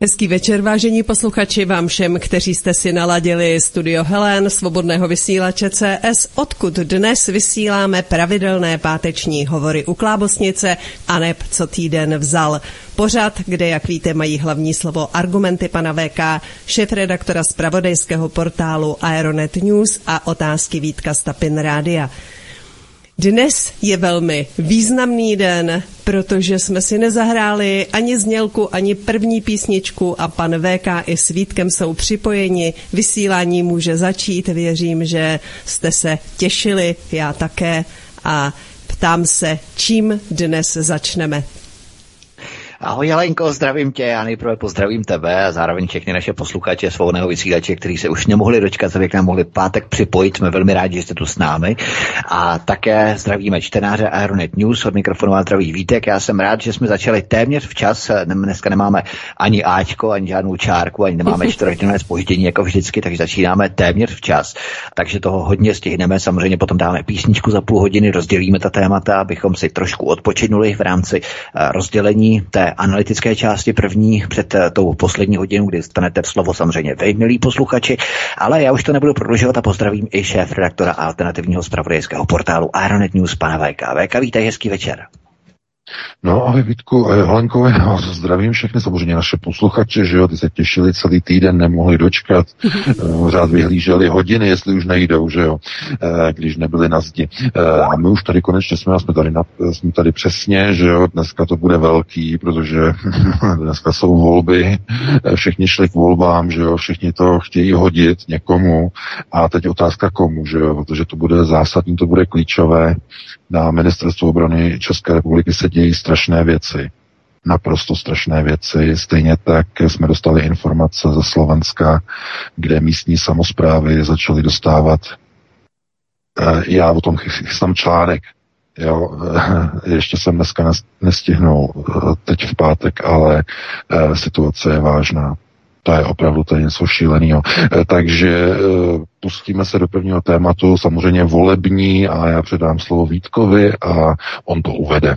Hezký večer, vážení posluchači, vám všem, kteří jste si naladili studio Helen, svobodného vysílače CS, odkud dnes vysíláme pravidelné páteční hovory u Klábosnice a neb co týden vzal. Pořad, kde, jak víte, mají hlavní slovo argumenty pana VK, šéf-redaktora z pravodejského portálu Aeronet News a otázky Vítka Stapin Rádia. Dnes je velmi významný den, protože jsme si nezahráli ani znělku, ani první písničku a pan VK i s Vítkem jsou připojeni. Vysílání může začít, věřím, že jste se těšili, já také a ptám se, čím dnes začneme. Ahoj Jelenko, zdravím tě, já nejprve pozdravím tebe a zároveň všechny naše posluchače svobodného vysílače, kteří se už nemohli dočkat, aby k nám mohli pátek připojit. Jsme velmi rádi, že jste tu s námi. A také zdravíme čtenáře Aeronet News od mikrofonu a zdraví Vítek. Já jsem rád, že jsme začali téměř včas. Dneska nemáme ani Ačko, ani žádnou čárku, ani nemáme čtvrthodinové spoždění jako vždycky, takže začínáme téměř včas. Takže toho hodně stihneme. Samozřejmě potom dáme písničku za půl hodiny, rozdělíme ta témata, abychom si trošku odpočinuli v rámci eh, rozdělení té analytické části první před eh, tou poslední hodinou, kdy stanete slovo samozřejmě vy, milí posluchači, ale já už to nebudu prodlužovat a pozdravím i šéf redaktora alternativního zpravodajského portálu Aeronet News, pana VK. VK, vítej, hezký večer. No ahoj Vítku, já vás zdravím všechny, samozřejmě naše posluchače, že jo, ty se těšili celý týden, nemohli dočkat, řád vyhlíželi hodiny, jestli už nejdou, že jo, eh, když nebyli na zdi. Eh, a my už tady konečně jsme, jsme tady, na, jsme tady přesně, že jo, dneska to bude velký, protože dneska jsou volby, eh, všichni šli k volbám, že jo, všichni to chtějí hodit někomu a teď otázka komu, že jo, protože to bude zásadní, to bude klíčové, na ministerstvu obrany České republiky se dějí strašné věci. Naprosto strašné věci. Stejně tak jsme dostali informace ze Slovenska, kde místní samozprávy začaly dostávat. Eh, já o tom chystám článek. Jo, eh, ještě jsem dneska nestihnul, eh, teď v pátek, ale situace je vážná. To je opravdu to je něco šíleného. Takže pustíme se do prvního tématu, samozřejmě volební a já předám slovo Vítkovi a on to uvede.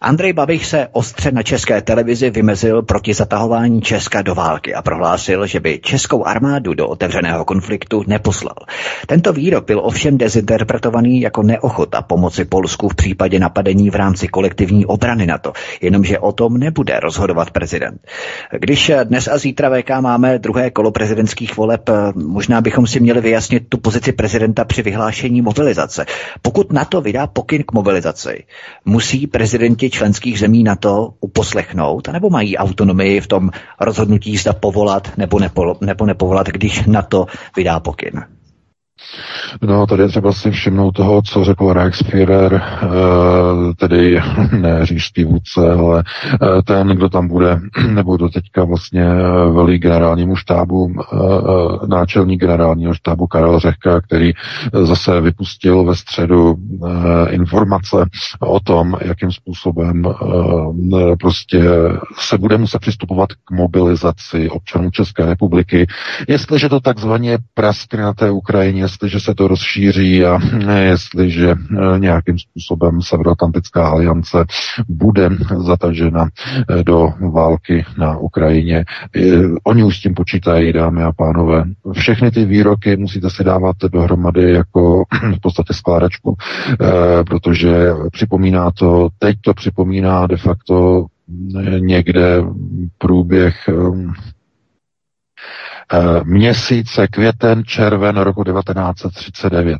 Andrej Babiš se ostře na české televizi vymezil proti zatahování Česka do války a prohlásil, že by českou armádu do otevřeného konfliktu neposlal. Tento výrok byl ovšem dezinterpretovaný jako neochota pomoci Polsku v případě napadení v rámci kolektivní obrany NATO, jenomže o tom nebude rozhodovat prezident. Když dnes a zítra VK máme druhé kolo prezidentských voleb, možná bychom si měli vyjasnit tu pozici prezidenta při vyhlášení mobilizace. Pokud NATO vydá pokyn k mobilizaci, musí prezidenti členských zemí na to uposlechnout, nebo mají autonomii v tom rozhodnutí, zda povolat nebo, nepo, nebo nepovolat, když na to vydá pokyn? No, tady je třeba si všimnout toho, co řekl Reichsführer, eh, tedy ne říšský vůdce, ale eh, ten, kdo tam bude, nebo do teďka vlastně eh, velí generálnímu štábu, náčelní generálního štábu Karel Řehka, který zase vypustil ve středu informace o tom, jakým způsobem prostě se bude muset přistupovat k mobilizaci občanů České republiky, jestliže to takzvaně praskne na té Ukrajině, jestliže se to rozšíří a jestliže eh, nějakým způsobem Severoatlantická aliance bude zatažena eh, do války na Ukrajině. Eh, oni už s tím počítají, dámy a pánové. Všechny ty výroky musíte si dávat dohromady jako v podstatě skládačku, protože připomíná to, teď to připomíná de facto někde průběh měsíce květen, červen roku 1939.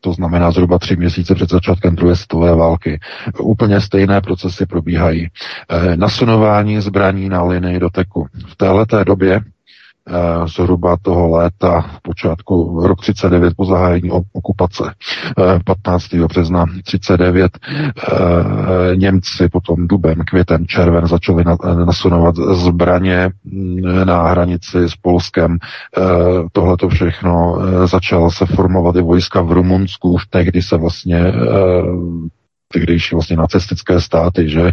To znamená zhruba tři měsíce před začátkem druhé světové války. Úplně stejné procesy probíhají. Eh, nasunování zbraní na linii doteku. V této době Eh, zhruba toho léta, počátku rok 39 po zahájení okupace, 15. Eh, března 39 eh, Němci potom duben, květen, červen začali nasunovat zbraně mm, na hranici s Polskem. Tohle to všechno začalo se formovat i vojska v Rumunsku, už tehdy se vlastně tehdejší vlastně nacistické státy, že e,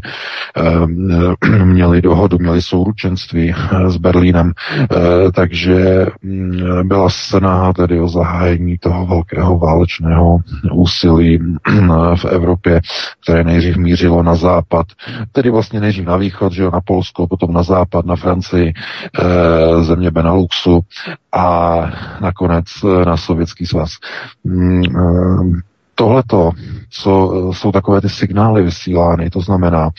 měli dohodu, měli souručenství s Berlínem, e, takže mm, byla snaha tedy o zahájení toho velkého válečného úsilí v Evropě, které nejdřív mířilo na západ, tedy vlastně nejdřív na východ, že jo, na Polsko, potom na západ, na Francii, země Beneluxu a nakonec na Sovětský svaz. Mm, tohleto, co jsou takové ty signály vysílány, to znamená,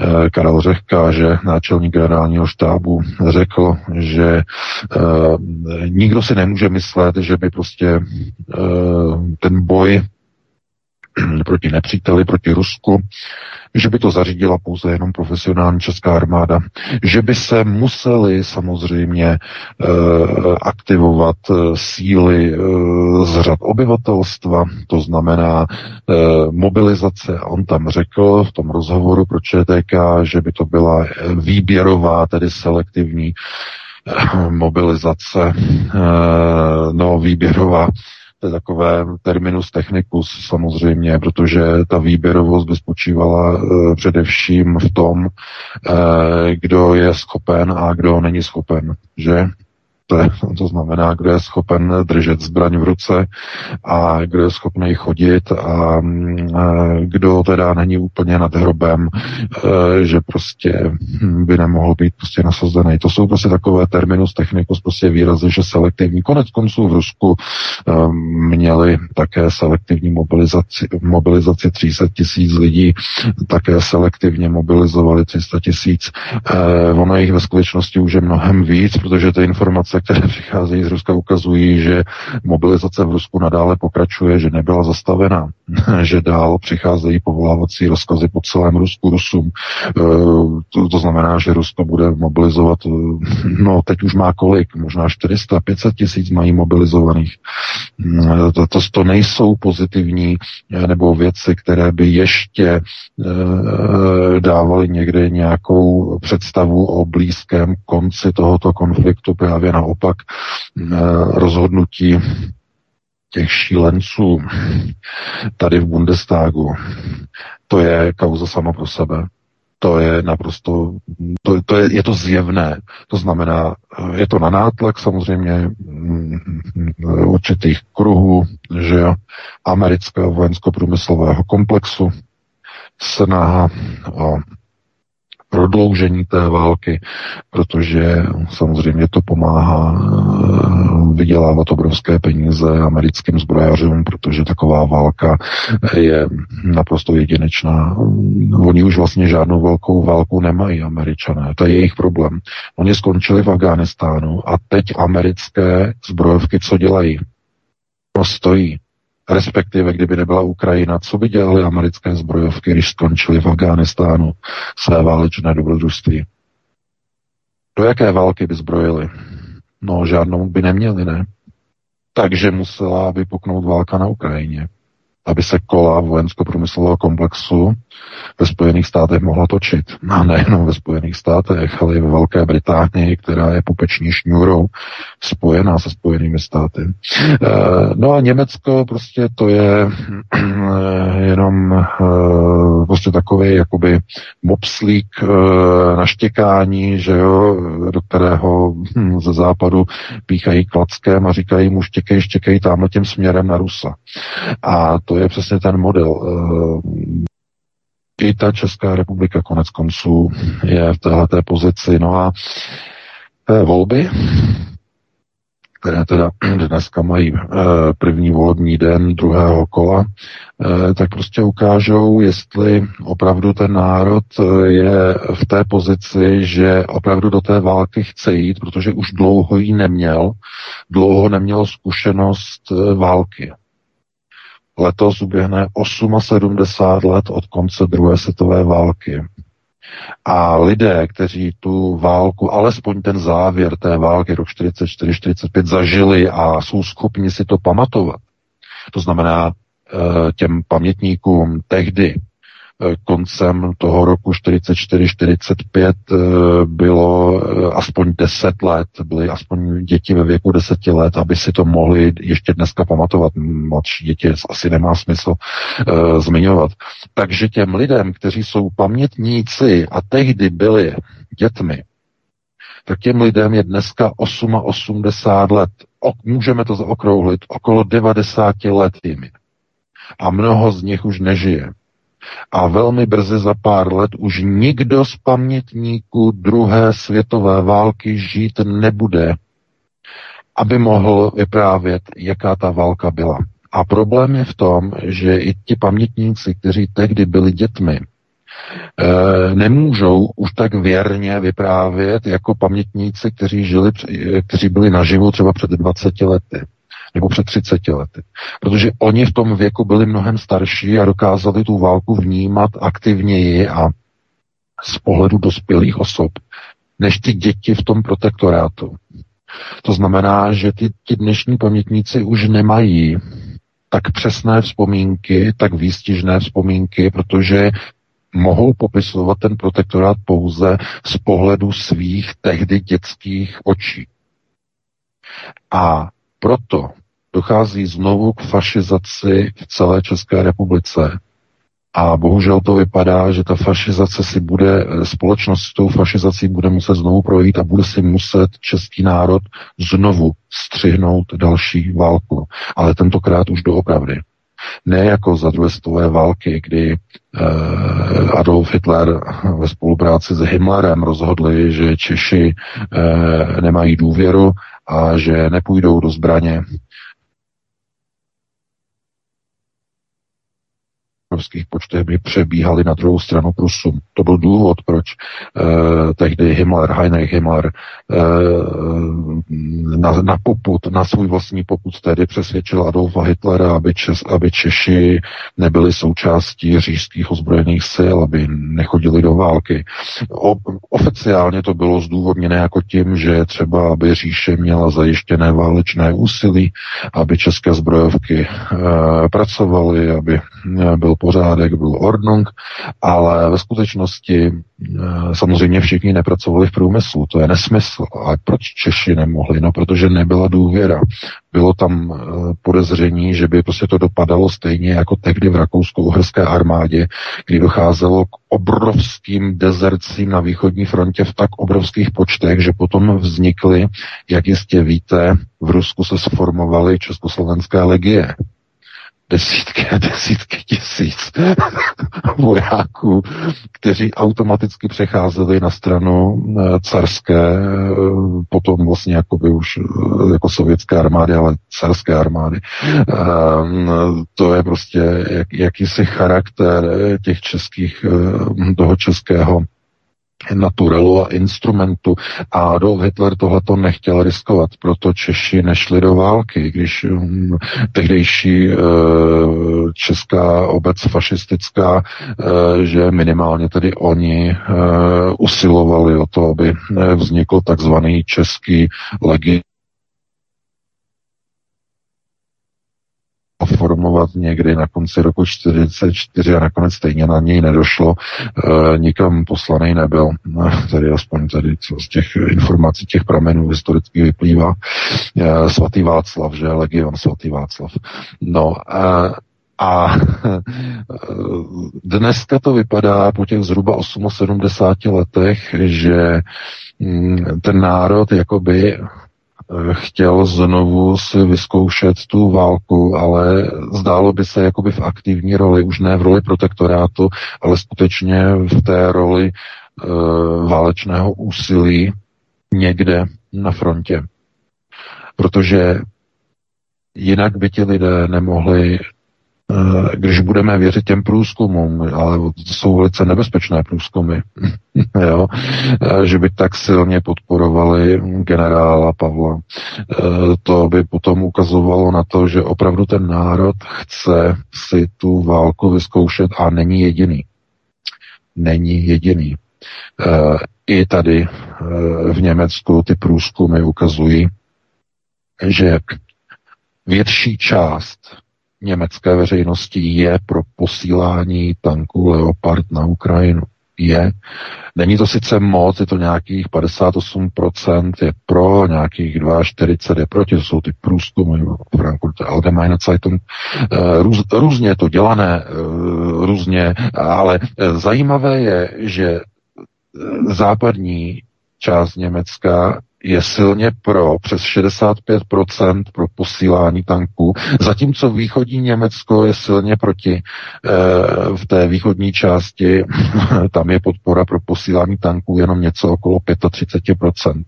eh, Karel Řehka, že náčelník generálního štábu řekl, že eh, nikdo si nemůže myslet, že by prostě eh, ten boj proti nepříteli, proti Rusku, že by to zařídila pouze jenom profesionální česká armáda, že by se museli samozřejmě e, aktivovat e, síly e, z řad obyvatelstva, to znamená e, mobilizace. On tam řekl v tom rozhovoru pro ČTK, že by to byla výběrová, tedy selektivní mobilizace, no výběrová to je takové terminus technicus samozřejmě, protože ta výběrovost by spočívala e, především v tom, e, kdo je schopen a kdo není schopen, že? To, znamená, kdo je schopen držet zbraň v ruce a kdo je schopný chodit a kdo teda není úplně nad hrobem, e, že prostě by nemohl být prostě nasazený. To jsou prostě takové terminus technicus, prostě výrazy, že selektivní. Konec konců v Rusku e, měli také selektivní mobilizaci, mobilizaci 300 tisíc lidí, také selektivně mobilizovali 300 tisíc. E, ono jich ve skutečnosti už je mnohem víc, protože ty informace, které přicházejí z Ruska, ukazují, že mobilizace v Rusku nadále pokračuje, že nebyla zastavena, že dál přicházejí povolávací rozkazy po celém Rusku Rusům. E, to, to znamená, že Rusko bude mobilizovat, e, no teď už má kolik, možná 400, 500 tisíc mají mobilizovaných. E, to, to, to nejsou pozitivní nebo věci, které by ještě dávali někde nějakou představu o blízkém konci tohoto konfliktu. Právě na naopak rozhodnutí těch šílenců tady v Bundestagu, to je kauza sama pro sebe. To je naprosto, to, to je, je to zjevné. To znamená, je to na nátlak samozřejmě mm, určitých kruhů, že jo, amerického vojensko-průmyslového komplexu, snaha o prodloužení té války, protože samozřejmě to pomáhá eh, vydělávat obrovské peníze americkým zbrojařům, protože taková válka je naprosto jedinečná. Oni už vlastně žádnou velkou válku nemají, američané. To je jejich problém. Oni skončili v Afghánistánu a teď americké zbrojovky co dělají? No stojí respektive kdyby nebyla Ukrajina, co by dělali americké zbrojovky, když skončili v Afghánistánu své válečné dobrodružství? Do jaké války by zbrojili? No, žádnou by neměli, ne? Takže musela vypuknout válka na Ukrajině aby se kola vojensko-průmyslového komplexu ve Spojených státech mohla točit. A nejenom ve Spojených státech, ale i ve Velké Británii, která je pupeční šňůrou spojená se Spojenými státy. Eh, no a Německo prostě to je eh, jenom eh, prostě takový jakoby mopslík na štěkání, že jo, do kterého hm, ze západu píchají klackem a říkají mu štěkej, štěkej tamhle tím směrem na Rusa. A to je přesně ten model. I ta Česká republika konec konců je v této pozici. No a volby, které teda dneska mají eh, první volební den druhého kola, eh, tak prostě ukážou, jestli opravdu ten národ eh, je v té pozici, že opravdu do té války chce jít, protože už dlouho ji neměl, dlouho neměl zkušenost války. Letos uběhne 78 let od konce druhé světové války. A lidé, kteří tu válku, alespoň ten závěr té války rok 44-45 zažili a jsou schopni si to pamatovat, to znamená eh, těm pamětníkům tehdy koncem toho roku 44-45 bylo aspoň 10 let, byly aspoň děti ve věku 10 let, aby si to mohli ještě dneska pamatovat. Mladší děti asi nemá smysl zmiňovat. Takže těm lidem, kteří jsou pamětníci a tehdy byli dětmi, tak těm lidem je dneska 88 let. Můžeme to zaokrouhlit, okolo 90 let jim. A mnoho z nich už nežije. A velmi brzy za pár let už nikdo z pamětníků druhé světové války žít nebude, aby mohl vyprávět, jaká ta válka byla. A problém je v tom, že i ti pamětníci, kteří tehdy byli dětmi, Eh, nemůžou už tak věrně vyprávět jako pamětníci, kteří, žili, kteří byli naživu třeba před 20 lety nebo před 30 lety. Protože oni v tom věku byli mnohem starší a dokázali tu válku vnímat aktivněji a z pohledu dospělých osob, než ty děti v tom protektorátu. To znamená, že ty, ty dnešní pamětníci už nemají tak přesné vzpomínky, tak výstižné vzpomínky, protože mohou popisovat ten protektorát pouze z pohledu svých tehdy dětských očí. A proto dochází znovu k fašizaci v celé České republice. A bohužel to vypadá, že ta fašizace si bude, společnost s tou fašizací bude muset znovu projít a bude si muset český národ znovu střihnout další válku. Ale tentokrát už doopravdy. Ne jako za druhé světové války, kdy eh, Adolf Hitler ve spolupráci s Himmlerem rozhodli, že Češi eh, nemají důvěru a že nepůjdou do zbraně obrovských počtech by přebíhali na druhou stranu Prusům. To byl důvod, proč eh, tehdy Himmler, Heinrich Himmler eh, na, na poput, na svůj vlastní poput tedy přesvědčil Adolfa Hitlera, aby, Čes, aby Češi nebyli součástí říšských ozbrojených sil, aby nechodili do války. O, oficiálně to bylo zdůvodněné jako tím, že třeba, aby říše měla zajištěné válečné úsilí, aby české zbrojovky eh, pracovaly, aby byl pořádek, byl Ordnung, ale ve skutečnosti eh, samozřejmě všichni nepracovali v průmyslu, to je nesmysl. A proč Češi nemohli? No, protože nebyla důvěra. Bylo tam eh, podezření, že by prostě to dopadalo stejně jako tehdy v rakousko-uherské armádě, kdy docházelo k obrovským dezercím na východní frontě v tak obrovských počtech, že potom vznikly, jak jistě víte, v Rusku se sformovaly československé legie desítky a desítky tisíc vojáků, kteří automaticky přecházeli na stranu eh, carské, eh, potom vlastně jako by už eh, jako sovětské armády, ale carské armády. To je prostě jak, jakýsi charakter těch českých, toho českého naturelu a instrumentu. A Adolf Hitler tohleto nechtěl riskovat, proto Češi nešli do války, když um, tehdejší uh, česká obec fašistická, uh, že minimálně tedy oni uh, usilovali o to, aby vznikl takzvaný český legi formovat někdy na konci roku 44 a nakonec stejně na něj nedošlo, e, nikam poslaný nebyl, tedy aspoň tady co z těch informací, těch pramenů historicky vyplývá. E, svatý Václav, že legion svatý Václav. No, e, a dneska to vypadá po těch zhruba 78 letech, že mm, ten národ jakoby chtěl znovu si vyzkoušet tu válku, ale zdálo by se jakoby v aktivní roli, už ne v roli protektorátu, ale skutečně v té roli e, válečného úsilí někde na frontě. Protože jinak by ti lidé nemohli Eh, když budeme věřit těm průzkumům, ale to jsou velice nebezpečné průzkumy, jo, eh, že by tak silně podporovali generála Pavla. Eh, to by potom ukazovalo na to, že opravdu ten národ chce si tu válku vyzkoušet a není jediný. Není jediný. I tady v Německu ty průzkumy ukazují, že větší část německé veřejnosti je pro posílání tanků Leopard na Ukrajinu. Je. Není to sice moc, je to nějakých 58% je pro, nějakých 42 je proti, to jsou ty průzkumy Frankfurt Allgemeine Zeitung. Eh, růz, různě to dělané, eh, různě, ale eh, zajímavé je, že západní část Německa je silně pro, přes 65% pro posílání tanků, zatímco východní Německo je silně proti. E, v té východní části tam je podpora pro posílání tanků jenom něco okolo 35%.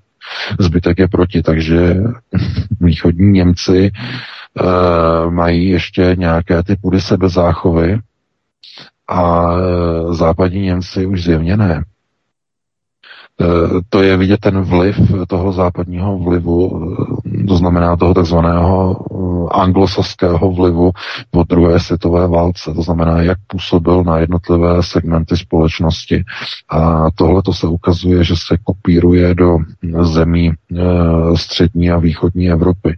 Zbytek je proti, takže východní Němci e, mají ještě nějaké ty pudy sebezáchovy a e, západní Němci už zjevně ne. Eh, to je vidět ten vliv toho západního vlivu, eh, to znamená toho takzvaného eh, anglosaského vlivu po druhé světové válce, to znamená, jak působil na jednotlivé segmenty společnosti. A tohle to se ukazuje, že se kopíruje do zemí střední a východní Evropy.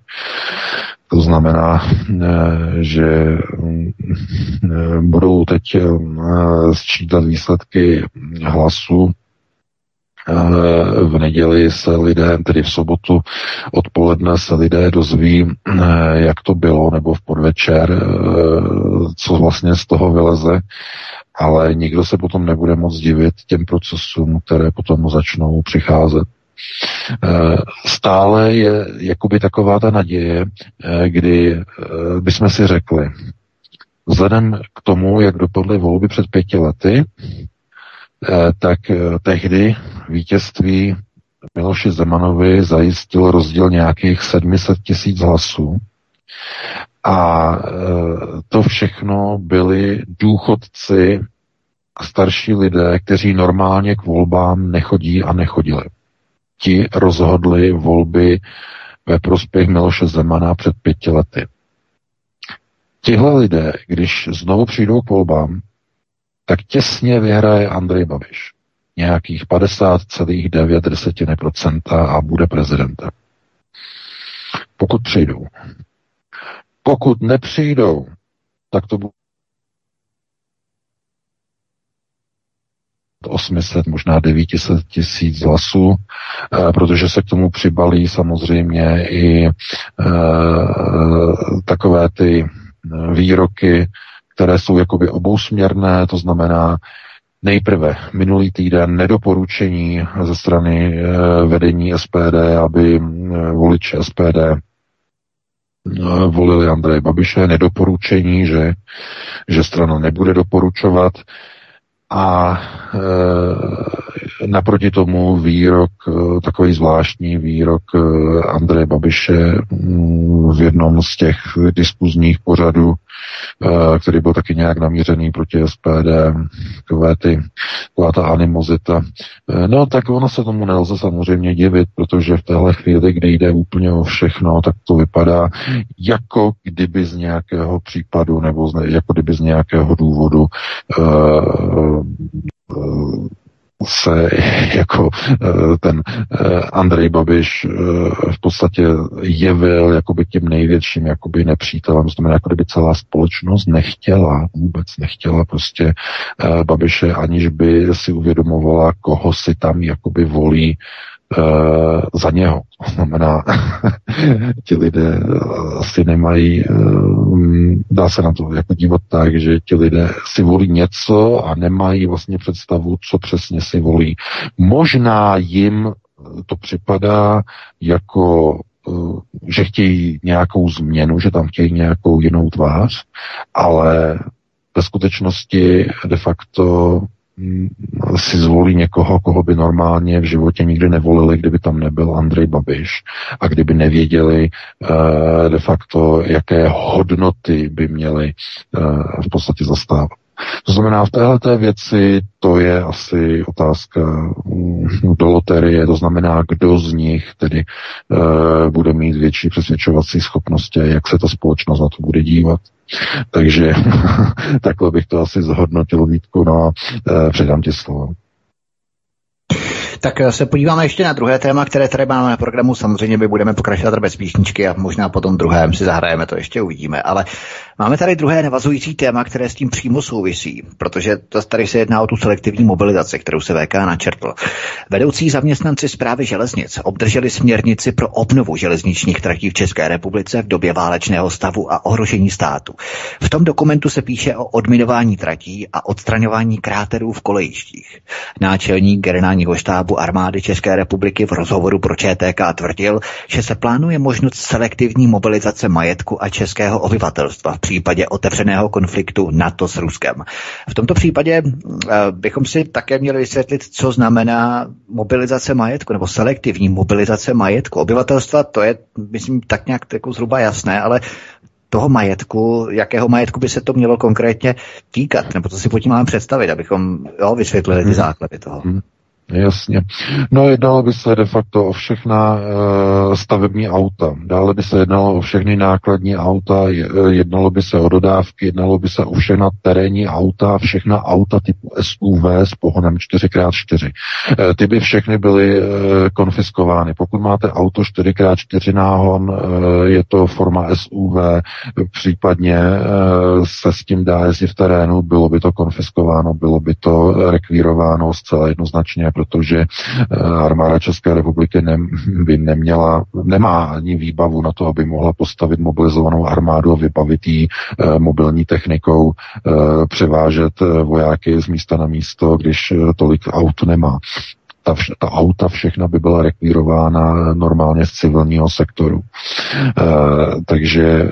To znamená, že budou teď sčítat výsledky hlasu v neděli se lidé, tedy v sobotu odpoledne se lidé dozví, jak to bylo, nebo v podvečer, co vlastně z toho vyleze, ale nikdo se potom nebude moc divit těm procesům, které potom začnou přicházet. Stále je jakoby taková ta naděje, kdy bychom si řekli, vzhledem k tomu, jak dopadly volby před pěti lety, Eh, tak eh, tehdy vítězství Miloši Zemanovi zajistil rozdíl nějakých 700 tisíc hlasů. A eh, to všechno byli důchodci a starší lidé, kteří normálně k volbám nechodí a nechodili. Ti rozhodli volby ve prospěch Miloše Zemana před pěti lety. Tihle lidé, když znovu přijdou k volbám, tak těsně vyhraje Andrej Babiš. Nějakých 50,9% a bude prezidentem. Pokud přijdou. Pokud nepřijdou, tak to bude 800, možná 900 tisíc hlasů, eh, protože se k tomu přibalí samozřejmě i e, takové ty výroky které jsou jakoby obousměrné, to znamená nejprve minulý týden nedoporučení ze strany eh, vedení SPD, aby eh, voliči SPD eh, volili Andreje Babiše, nedoporučení, že, že strana nebude doporučovat. A e, naproti tomu výrok, takový zvláštní výrok Andreje Babiše mm, jednom z těch diskuzních pořadů, e, který byl taky nějak namířený proti SPD, takové ty, taková ta animozita. E, no tak ono se tomu nelze samozřejmě divit, protože v téhle chvíli, kdy jde úplně o všechno, tak to vypadá jako kdyby z nějakého případu nebo z, jako kdyby z nějakého důvodu e, se jako eh, ten eh, Andrej Babiš eh, v podstatě jevil jakoby tím největším jakoby nepřítelem, znamená, jako kdyby celá společnost nechtěla, vůbec nechtěla prostě Babiše, aniž by si uvědomovala, koho si tam jakoby volí za něho. To znamená, ti lidé asi nemají, uh, dá se na to jako dívat tak, že ti lidé si volí něco a nemají vlastně představu, co přesně si volí. Možná jim to připadá jako že chtějí nějakou změnu, že tam chtějí nějakou jinou tvář, ale ve skutečnosti de facto Mm, si zvolí někoho, koho by normálně v životě nikdy nevolili, kdyby tam nebyl Andrej Babiš a kdyby nevěděli uh, de facto, jaké hodnoty by měli uh, v podstatě zastávat. To znamená, v této věci to je asi otázka mm, do loterie, to znamená, kdo z nich tedy uh, bude mít větší přesvědčovací schopnosti jak se ta společnost na to bude dívat. Takže takhle bych to asi zhodnotil, Vítku, no a uh, předám ti slovo. Tak se podíváme ještě na druhé téma, které tady máme na programu. Samozřejmě my budeme pokračovat bez písničky a možná potom druhém si zahrajeme, to ještě uvidíme. Ale máme tady druhé navazující téma, které s tím přímo souvisí, protože to tady se jedná o tu selektivní mobilizaci, kterou se VK načrtl. Vedoucí zaměstnanci zprávy železnic obdrželi směrnici pro obnovu železničních tratí v České republice v době válečného stavu a ohrožení státu. V tom dokumentu se píše o odminování tratí a odstraňování kráterů v kolejištích. Náčelník generálního štábu armády České republiky v rozhovoru pro ČTK tvrdil, že se plánuje možnost selektivní mobilizace majetku a českého obyvatelstva v případě otevřeného konfliktu NATO s Ruskem. V tomto případě eh, bychom si také měli vysvětlit, co znamená mobilizace majetku nebo selektivní mobilizace majetku. Obyvatelstva, to je, myslím, tak nějak jako zhruba jasné, ale toho majetku, jakého majetku by se to mělo konkrétně týkat, nebo to si pojďme máme představit, abychom jo, vysvětlili ty hmm. základy toho. Hmm. Jasně. No jednalo by se de facto o všechna e, stavební auta. Dále by se jednalo o všechny nákladní auta, jednalo by se o dodávky, jednalo by se o všechna terénní auta, všechna auta typu SUV s pohonem 4x4. E, ty by všechny byly e, konfiskovány. Pokud máte auto 4x4 náhon, e, je to forma SUV, případně e, se s tím dá jezdit v terénu, bylo by to konfiskováno, bylo by to rekvírováno zcela jednoznačně protože eh, armáda České republiky ne, by neměla, nemá ani výbavu na to, aby mohla postavit mobilizovanou armádu a vybavit jí eh, mobilní technikou, eh, převážet vojáky z místa na místo, když tolik aut nemá ta, vš- ta auta všechna by byla rekvírována normálně z civilního sektoru. E, takže e,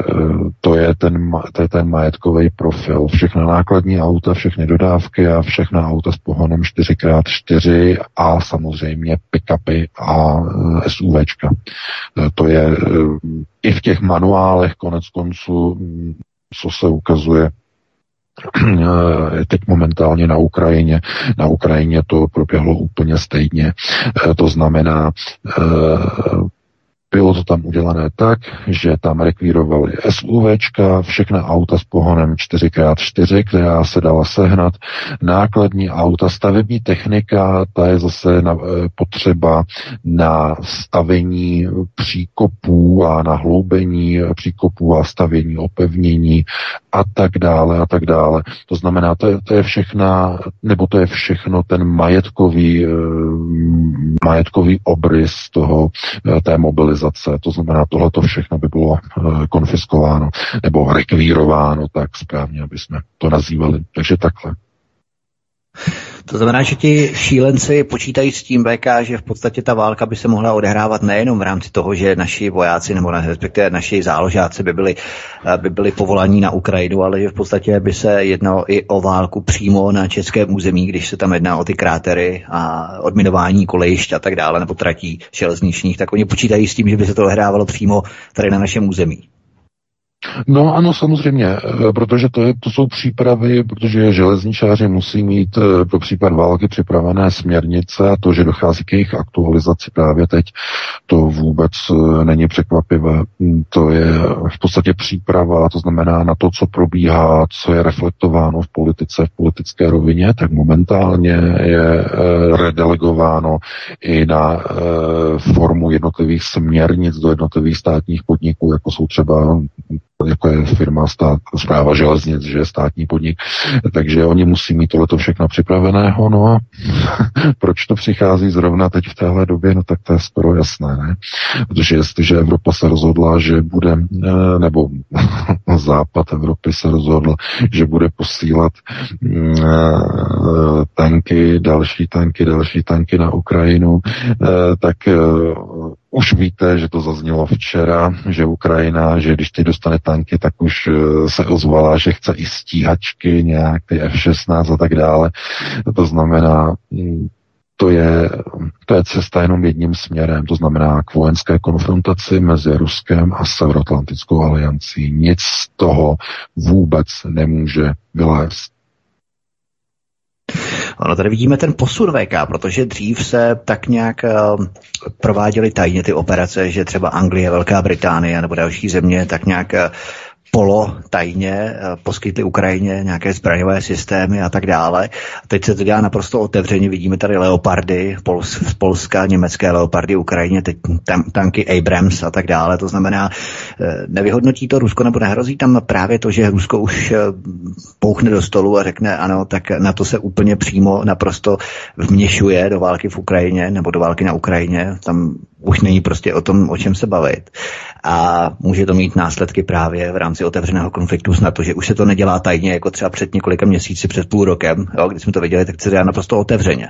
to, je ten, to je ten majetkový profil. Všechna nákladní auta, všechny dodávky a všechna auta s pohonem 4x4 a samozřejmě pick-upy a e, SUVčka. E, to je e, i v těch manuálech konec konců, co se ukazuje, teď momentálně na Ukrajině. Na Ukrajině to proběhlo úplně stejně. Eh, to znamená, eh, bylo to tam udělané tak, že tam rekvírovali SUVčka, všechna auta s pohonem 4x4, která se dala sehnat, nákladní auta, stavební technika, ta je zase na, eh, potřeba na stavení příkopů a na hloubení příkopů a stavění opevnění a tak dále a tak dále. To znamená, to je, to je všechna, nebo to je všechno ten majetkový, eh, majetkový obrys toho, eh, té mobilizace. To znamená, tohle to všechno by bylo eh, konfiskováno nebo rekvírováno, tak správně, aby jsme to nazývali. Takže takhle. To znamená, že ti šílenci počítají s tím VK, že v podstatě ta válka by se mohla odehrávat nejenom v rámci toho, že naši vojáci nebo respektive naši záložáci by byli, eh, by byli povolaní na Ukrajinu, ale že v podstatě by se jednalo i o válku přímo na českém území, když se tam jedná o ty krátery a odminování kolejišť a tak dále, nebo tratí železničních, tak oni počítají s tím, že by se to odehrávalo přímo tady na našem území. No ano, samozřejmě, eh, protože to, je, to jsou přípravy, protože železničáři musí mít eh, pro případ války připravené směrnice a to, že dochází k jejich aktualizaci právě teď, to vůbec eh, není překvapivé. Hm, to je v podstatě příprava, to znamená na to, co probíhá, co je reflektováno v politice, v politické rovině, tak momentálně je redelegováno i na formu jednotlivých směrnic do jednotlivých státních podniků, jako jsou třeba jako je firma stát, zpráva železnic, že je státní podnik, takže oni musí mít tohleto všechno připraveného, no a proč to přichází zrovna teď v téhle době, no tak to je skoro jasné, ne? Protože jestliže Evropa se rozhodla, že bude, eh, nebo západ Evropy se rozhodl, že bude posílat eh, tanky, další tanky, další tanky na Ukrajinu, eh, tak už víte, že to zaznělo včera, že Ukrajina, že když teď dostane tanky, tak už eh, se ozvala, že chce i stíhačky, nějak ty F-16 a tak dále. To znamená, hm, to je, to je cesta jenom jedním směrem, to znamená k vojenské konfrontaci mezi Ruskem a Severoatlantickou aliancí. Nic z toho vůbec nemůže vylézt. Ono tady vidíme ten posun VK, protože dřív se tak nějak uh, prováděly tajně ty operace, že třeba Anglie, Velká Británie nebo další země tak nějak uh, polo tajně eh, poskytli Ukrajině nějaké zbraňové systémy a tak dále. A teď se to dělá naprosto otevřeně. Vidíme tady leopardy z Polska, německé leopardy Ukrajině, teď tam, tanky Abrams a tak dále. To znamená, eh, nevyhodnotí to Rusko nebo nehrozí tam právě to, že Rusko už eh, pouchne do stolu a řekne ano, tak na to se úplně přímo naprosto vměšuje do války v Ukrajině nebo do války na Ukrajině. Tam už není prostě o tom, o čem se bavit. A může to mít následky právě v rámci otevřeného konfliktu na to, že už se to nedělá tajně, jako třeba před několika měsíci, před půl rokem, jo, když jsme to viděli, tak se dělá naprosto otevřeně.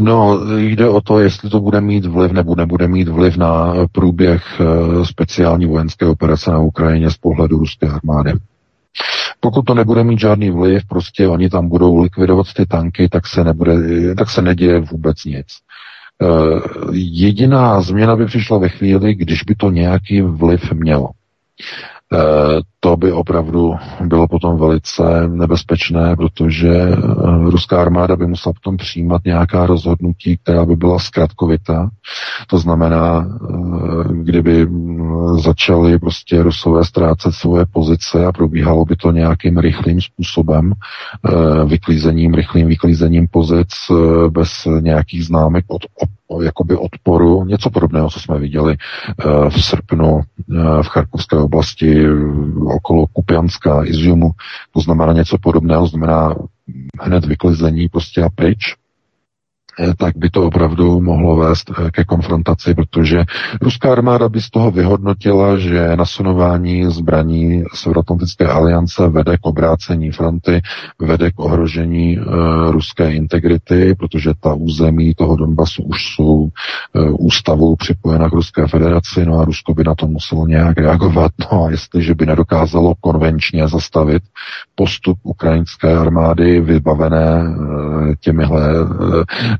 No, jde o to, jestli to bude mít vliv nebo nebude mít vliv na průběh eh, speciální vojenské operace na Ukrajině z pohledu ruské armády. Pokud to nebude mít žádný vliv, prostě oni tam budou likvidovat ty tanky, tak se, nebude, tak se neděje vůbec nic. Eh, jediná změna by přišla ve chvíli, když by to nějaký vliv mělo. Eh, to by opravdu bylo potom velice nebezpečné, protože eh, ruská armáda by musela potom přijímat nějaká rozhodnutí, která by byla zkratkovitá. To znamená, eh, kdyby mm, začaly prostě rusové ztrácet svoje pozice a probíhalo by to nějakým rychlým způsobem, vyklízením, rychlým vyklízením pozic bez nějakých známek od, od, jakoby odporu, něco podobného, co jsme viděli v srpnu v Charkovské oblasti okolo Kupianska, Iziumu, to znamená něco podobného, znamená hned vyklizení prostě a pryč. Eh, tak by to opravdu mohlo vést eh, ke konfrontaci, protože ruská armáda by z toho vyhodnotila, že nasunování zbraní Severoatlantické aliance vede k obrácení fronty, vede k ohrožení uh, ruské integrity, protože ta území toho Donbasu už jsou ústavou připojena k Ruské federaci, no a Rusko by na to muselo nějak reagovat. No a jestliže by nedokázalo konvenčně zastavit postup ukrajinské armády vybavené těmihle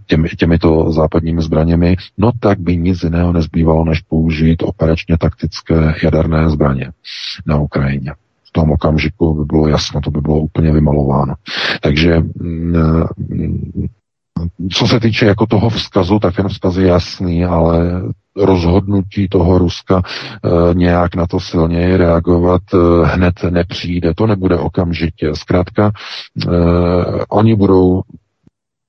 těmi, těmito západními zbraněmi, no tak by nic jiného nezbývalo, než použít operačně taktické jaderné zbraně na Ukrajině. V tom okamžiku by bylo jasno, to by bylo úplně vymalováno. Takže mm, co se týče jako toho vzkazu, tak ten vzkaz je jasný, ale rozhodnutí toho Ruska e, nějak na to silněji reagovat e, hned nepřijde. To nebude okamžitě. Zkrátka, e, oni budou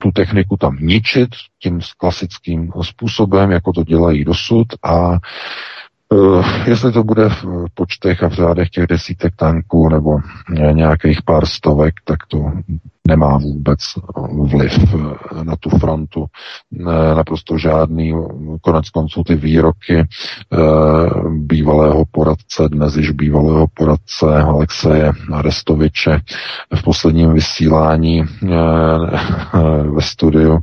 tu techniku tam ničit tím klasickým způsobem, jako to dělají dosud a Uh, jestli to bude v počtech a v řádech těch desítek tanků nebo nějakých pár stovek, tak to nemá vůbec vliv eh, na tu frontu. Naprosto žádný. Konec konců ty výroky bývalého poradce, dnes již bývalého poradce Alexeje Arestoviče v posledním vysílání ve studiu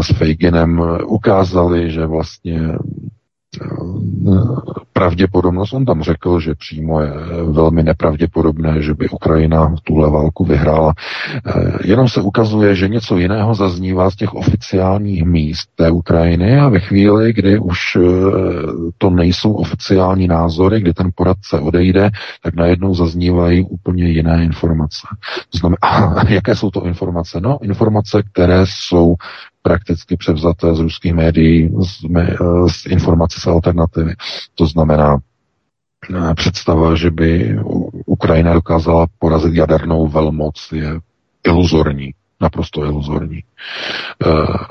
s Fejginem ukázali, že vlastně pravděpodobnost, on tam řekl, že přímo je velmi nepravděpodobné, že by Ukrajina tuhle válku vyhrála. Eh, jenom se ukazuje, že něco jiného zaznívá z těch oficiálních míst té Ukrajiny a ve chvíli, kdy už eh, to nejsou oficiální názory, kdy ten poradce odejde, tak najednou zaznívají úplně jiné informace. To znamená, jaké jsou to informace? No, informace, které jsou prakticky převzaté z ruských médií, z, z informací z alternativy. To znamená, eh, představa, že by Ukrajina dokázala porazit jadernou velmoc, je iluzorní, naprosto iluzorní. Eh,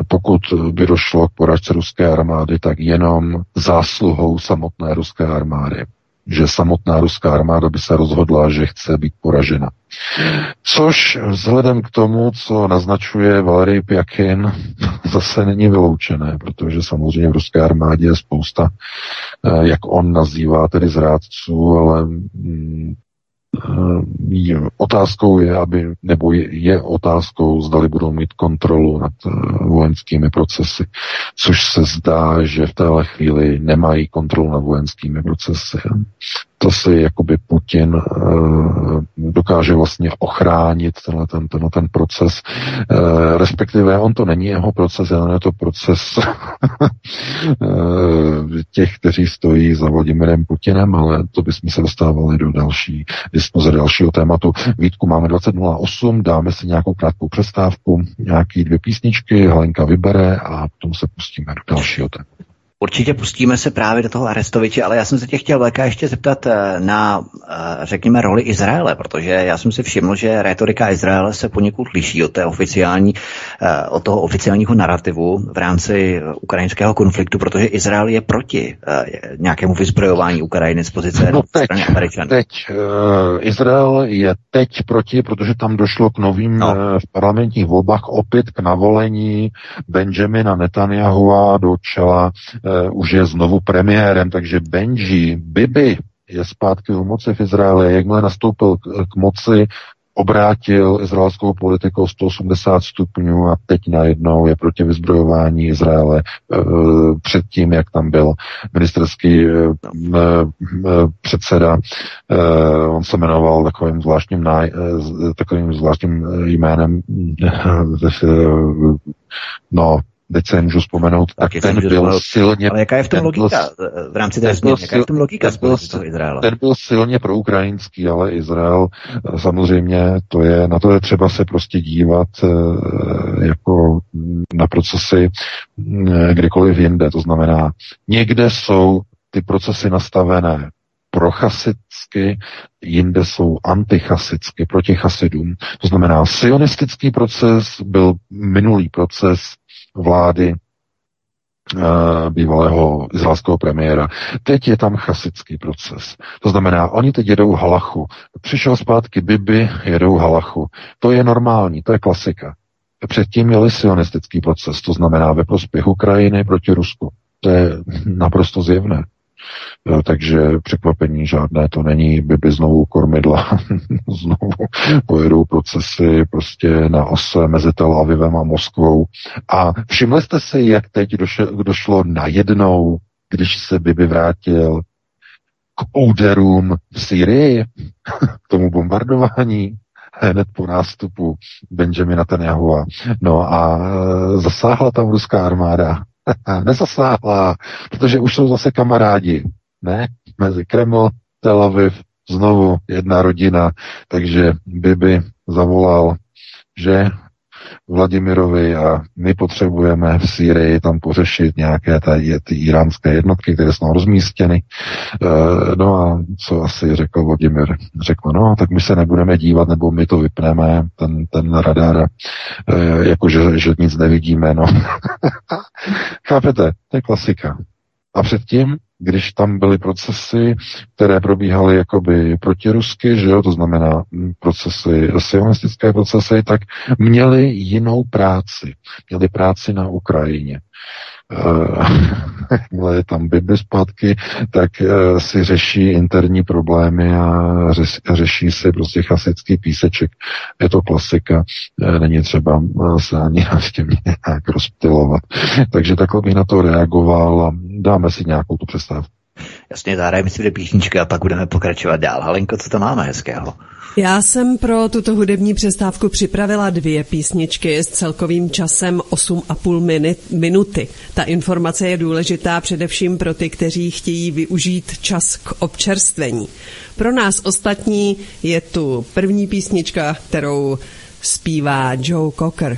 pokud by došlo k poražce ruské armády, tak jenom zásluhou samotné ruské armády že samotná ruská armáda by se rozhodla, že chce být poražena. Což vzhledem k tomu, co naznačuje Valery Pjakin, zase není vyloučené, protože samozřejmě v ruské armádě je spousta, eh, jak on nazývá, tedy zrádců, ale mm, otázkou je, aby, nebo je, je otázkou, zdali budou mít kontrolu nad uh, vojenskými procesy, což se zdá, že v téhle chvíli nemají kontrolu nad vojenskými procesy to si jakoby Putin uh, dokáže vlastně ochránit tenhle ten, tenhle ten proces, uh, respektive on to není jeho proces, ale je to proces uh, těch, kteří stojí za Vladimirem Putinem, ale to bychom se dostávali do další diskuze, dalšího tématu. Vítku máme 20.08, dáme si nějakou krátkou přestávku, nějaký dvě písničky, Helenka vybere a potom se pustíme do dalšího tématu. Určitě pustíme se právě do toho Arestoviče, ale já jsem se tě chtěl VK ještě zeptat eh, na, eh, řekněme, roli Izraele, protože já jsem si všiml, že retorika Izraele se poněkud liší od, té oficiální, eh, od toho oficiálního narrativu v rámci ukrajinského konfliktu, protože Izrael je proti nějakému vyzbrojování Ukrajiny z pozice no teď, Američanů. Teď, uh, Izrael je teď proti, protože tam došlo k novým no. v parlamentních volbách opět k navolení Benjamina Netanyahua do čela uh, už je znovu premiérem, takže Benji, Bibi je zpátky u moci v Izraeli. Jakmile nastoupil k, k moci, obrátil izraelskou politiku 180 stupňů a teď najednou je proti vyzbrojování Izraele e, před tím, jak tam byl ministerský e, e, předseda. On se jmenoval takovým zvláštním, náj, takovým zvláštním jménem no, teď se nemůžu vzpomenout, tak ten byl vzpomenout. silně... Ale jaká je v tom logika v rámci té změny? Jaká je v tom logika ten byl, toho Izraela? Ten byl silně pro ukrajinský, ale Izrael eh, samozřejmě to je, na to je třeba se prostě dívat eh, jako na procesy eh, kdekoliv jinde. To znamená, někde jsou ty procesy nastavené prochasicky, jinde jsou antichasicky, proti chasidům. To znamená, sionistický proces byl minulý proces vlády uh, bývalého izraelského premiéra. Teď je tam chasický proces. To znamená, oni teď jedou halachu. Přišel zpátky Bibi, jedou halachu. To je normální, to je klasika. Předtím jeli sionistický proces, to znamená ve prospěch Ukrajiny proti Rusku. To je naprosto zjevné. Takže překvapení žádné to není, by znovu kormidla, znovu pojedou procesy prostě na ose mezi Tel Avivem a Moskvou. A všimli jste si, jak teď došlo, došlo najednou, když se Bibi vrátil k úderům v Syrii, k tomu bombardování, hned po nástupu Benjamina Netanyahua. No a zasáhla tam ruská armáda nezasáhla, protože už jsou zase kamarádi, ne? Mezi Kreml, Tel Aviv, znovu jedna rodina, takže Bibi zavolal, že Vladimirovi a my potřebujeme v Sýrii tam pořešit nějaké ty, ty iránské jednotky, které jsou rozmístěny. E, no a co asi řekl Vladimir? Řekl, no, tak my se nebudeme dívat, nebo my to vypneme, ten, ten radar, e, jakože že nic nevidíme, no. Chápete? To je klasika. A předtím když tam byly procesy, které probíhaly jakoby protirusky, že jo, to znamená mm, procesy, sionistické procesy, tak měli jinou práci. Měli práci na Ukrajině. Jakmile je tam Bibi zpátky, tak uh, si řeší interní problémy a řeš, řeší si prostě chasický píseček. Je to klasika, uh, není třeba se ani s tím nějak rozptilovat. Takže takhle bych na to reagoval a dáme si nějakou tu přestávku. Jasně, zahrajeme si dvě písničky a pak budeme pokračovat dál. Halenko, co to máme hezkého? Já jsem pro tuto hudební přestávku připravila dvě písničky s celkovým časem 8,5 minuty. Ta informace je důležitá především pro ty, kteří chtějí využít čas k občerstvení. Pro nás ostatní je tu první písnička, kterou zpívá Joe Cocker.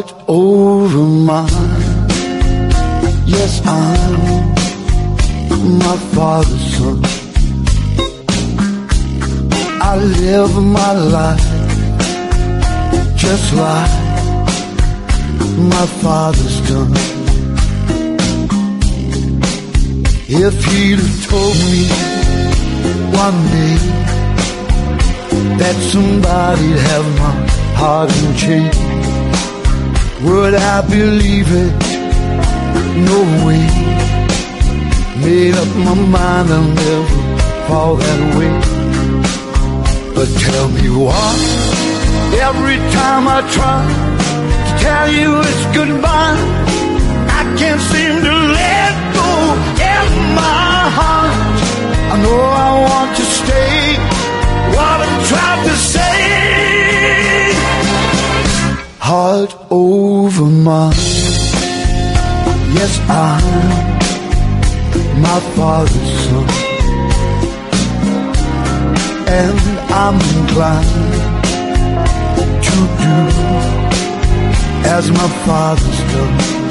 Heart over mine. Yes, I'm my father's son. I live my life just like my father's done. If he'd have told me one day that somebody'd have my heart in chains would I believe it? No way. Made up my mind I'll never fall that way. But tell me why every time I try to tell you it's goodbye, I can't seem to let go in my heart. I know I want to stay. What I'm trying to say, heart over mine. Yes, I'm my father's son, and I'm inclined to do as my father's done.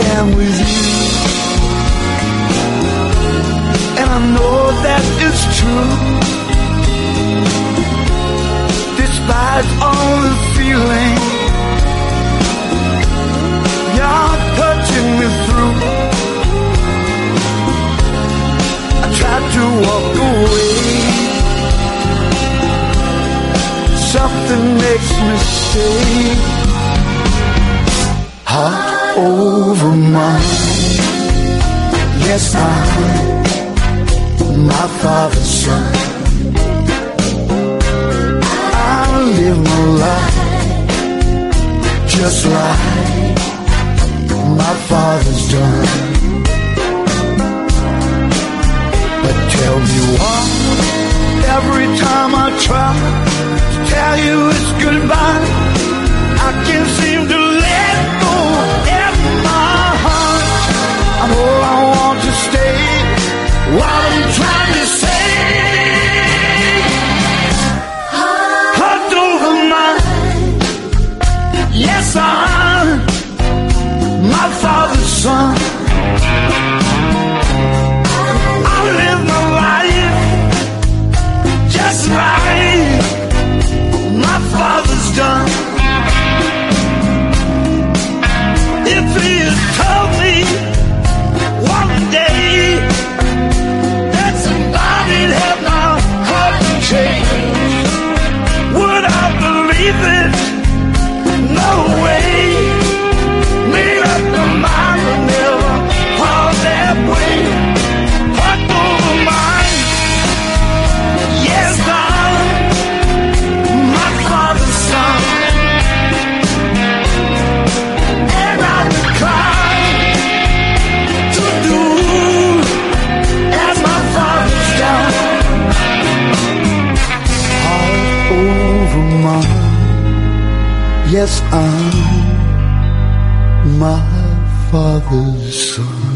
Am with you, and I know that it's true. Despite all the feeling, you're touching me through. I tried to walk away. Something makes me stay heart mine. Oh. Yes, I'm my father's son. I live my life just like my father's done. But tell me why every time I try to tell you it's goodbye, I can't seem to let go in my heart. I know I want. What I'm trying to say, heart over mine. Yes, I'm my father's son. Yes, I'm my father's son.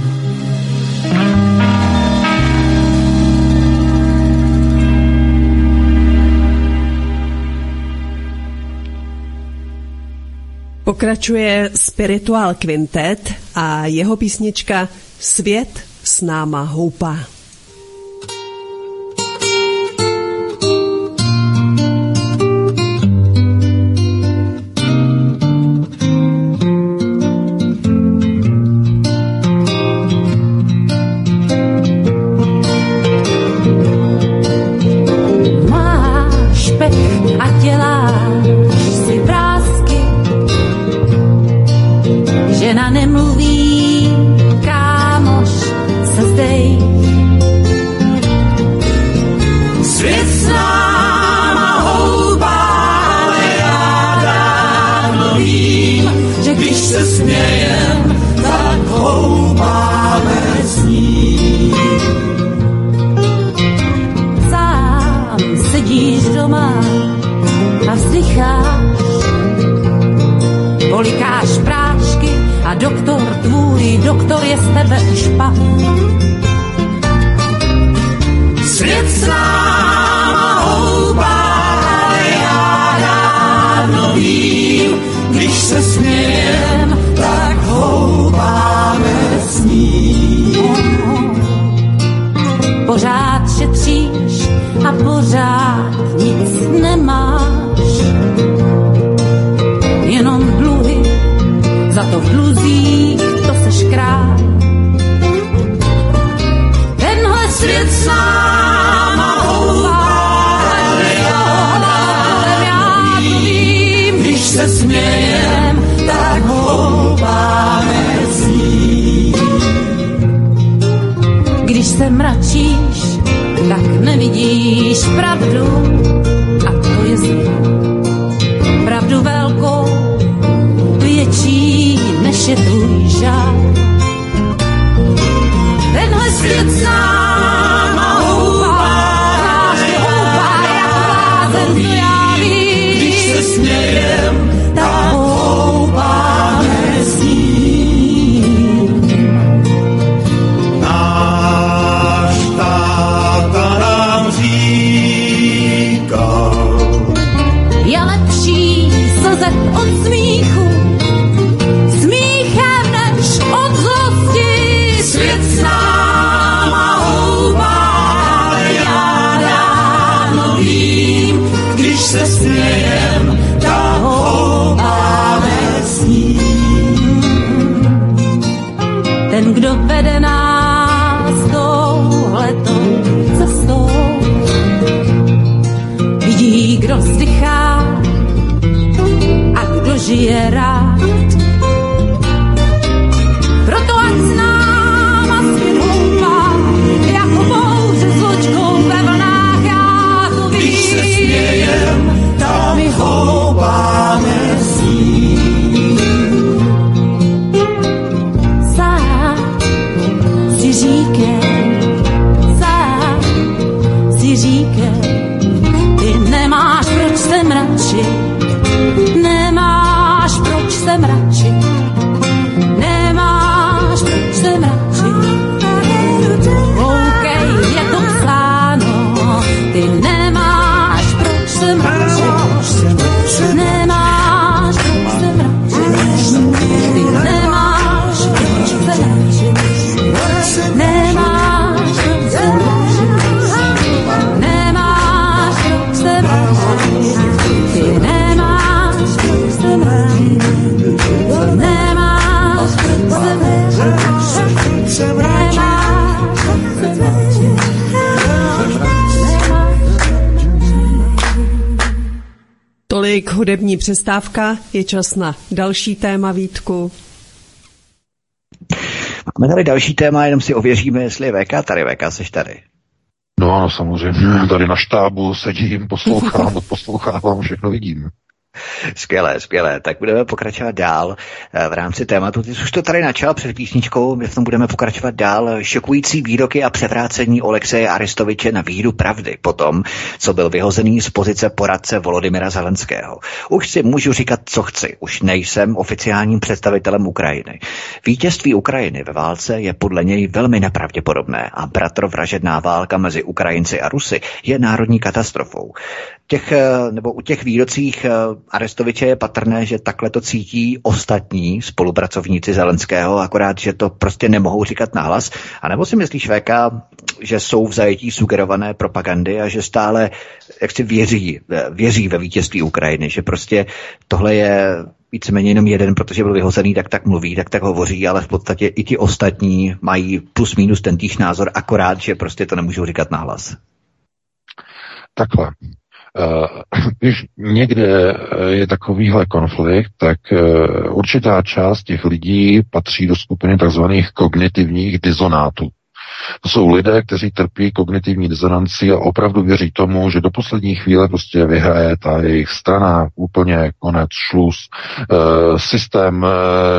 Pokračuje Spiritual Quintet a jeho písnička Svět s náma houpá. Slzet od smíchu, smíchem než od zlosti. Svět s náma houbá, já dávno vím, když se smějem, tak houbáme s ním. Ten, kdo vede a hudební přestávka, je čas na další téma Vítku. Máme tady další téma, jenom si ověříme, jestli je VK tady. VK, seš tady. No ano, samozřejmě. Tady na štábu sedím, poslouchám, poslouchávám, všechno vidím. Skvělé, skvělé. Tak budeme pokračovat dál eh, v rámci tématu. Ty už to tady načal před písničkou, my v tom budeme pokračovat dál. Šokující výroky a převrácení Olekseje Aristoviče na víru pravdy potom, co byl vyhozený z pozice poradce Volodymyra Zelenského. Už si můžu říkat, co chci. Už nejsem oficiálním představitelem Ukrajiny. Vítězství Ukrajiny ve válce je podle něj velmi nepravděpodobné a bratrovražedná válka mezi Ukrajinci a Rusy je národní katastrofou těch, eh, nebo u těch výrocích eh, Arestoviče je patrné, že takhle to cítí ostatní spolupracovníci Zelenského, akorát, že to prostě nemohou říkat nahlas. A nebo si myslíš, VK, že jsou v zajetí sugerované propagandy a že stále jak si věří, věří ve vítězství Ukrajiny, že prostě tohle je víceméně jenom jeden, protože byl vyhozený, tak tak mluví, tak tak hovoří, ale v podstatě i ti ostatní mají plus minus ten týž názor, akorát, že prostě to nemůžou říkat nahlas. Takhle. Eh, Když někde eh, je takovýhle konflikt, tak eh, určitá část těch lidí patří do skupiny tzv. kognitivních disonátů. To jsou lidé, kteří trpí kognitivní disonanci a opravdu věří tomu, že do poslední chvíle prostě vyhraje ta jejich strana, úplně konec, šluz. E, systém e,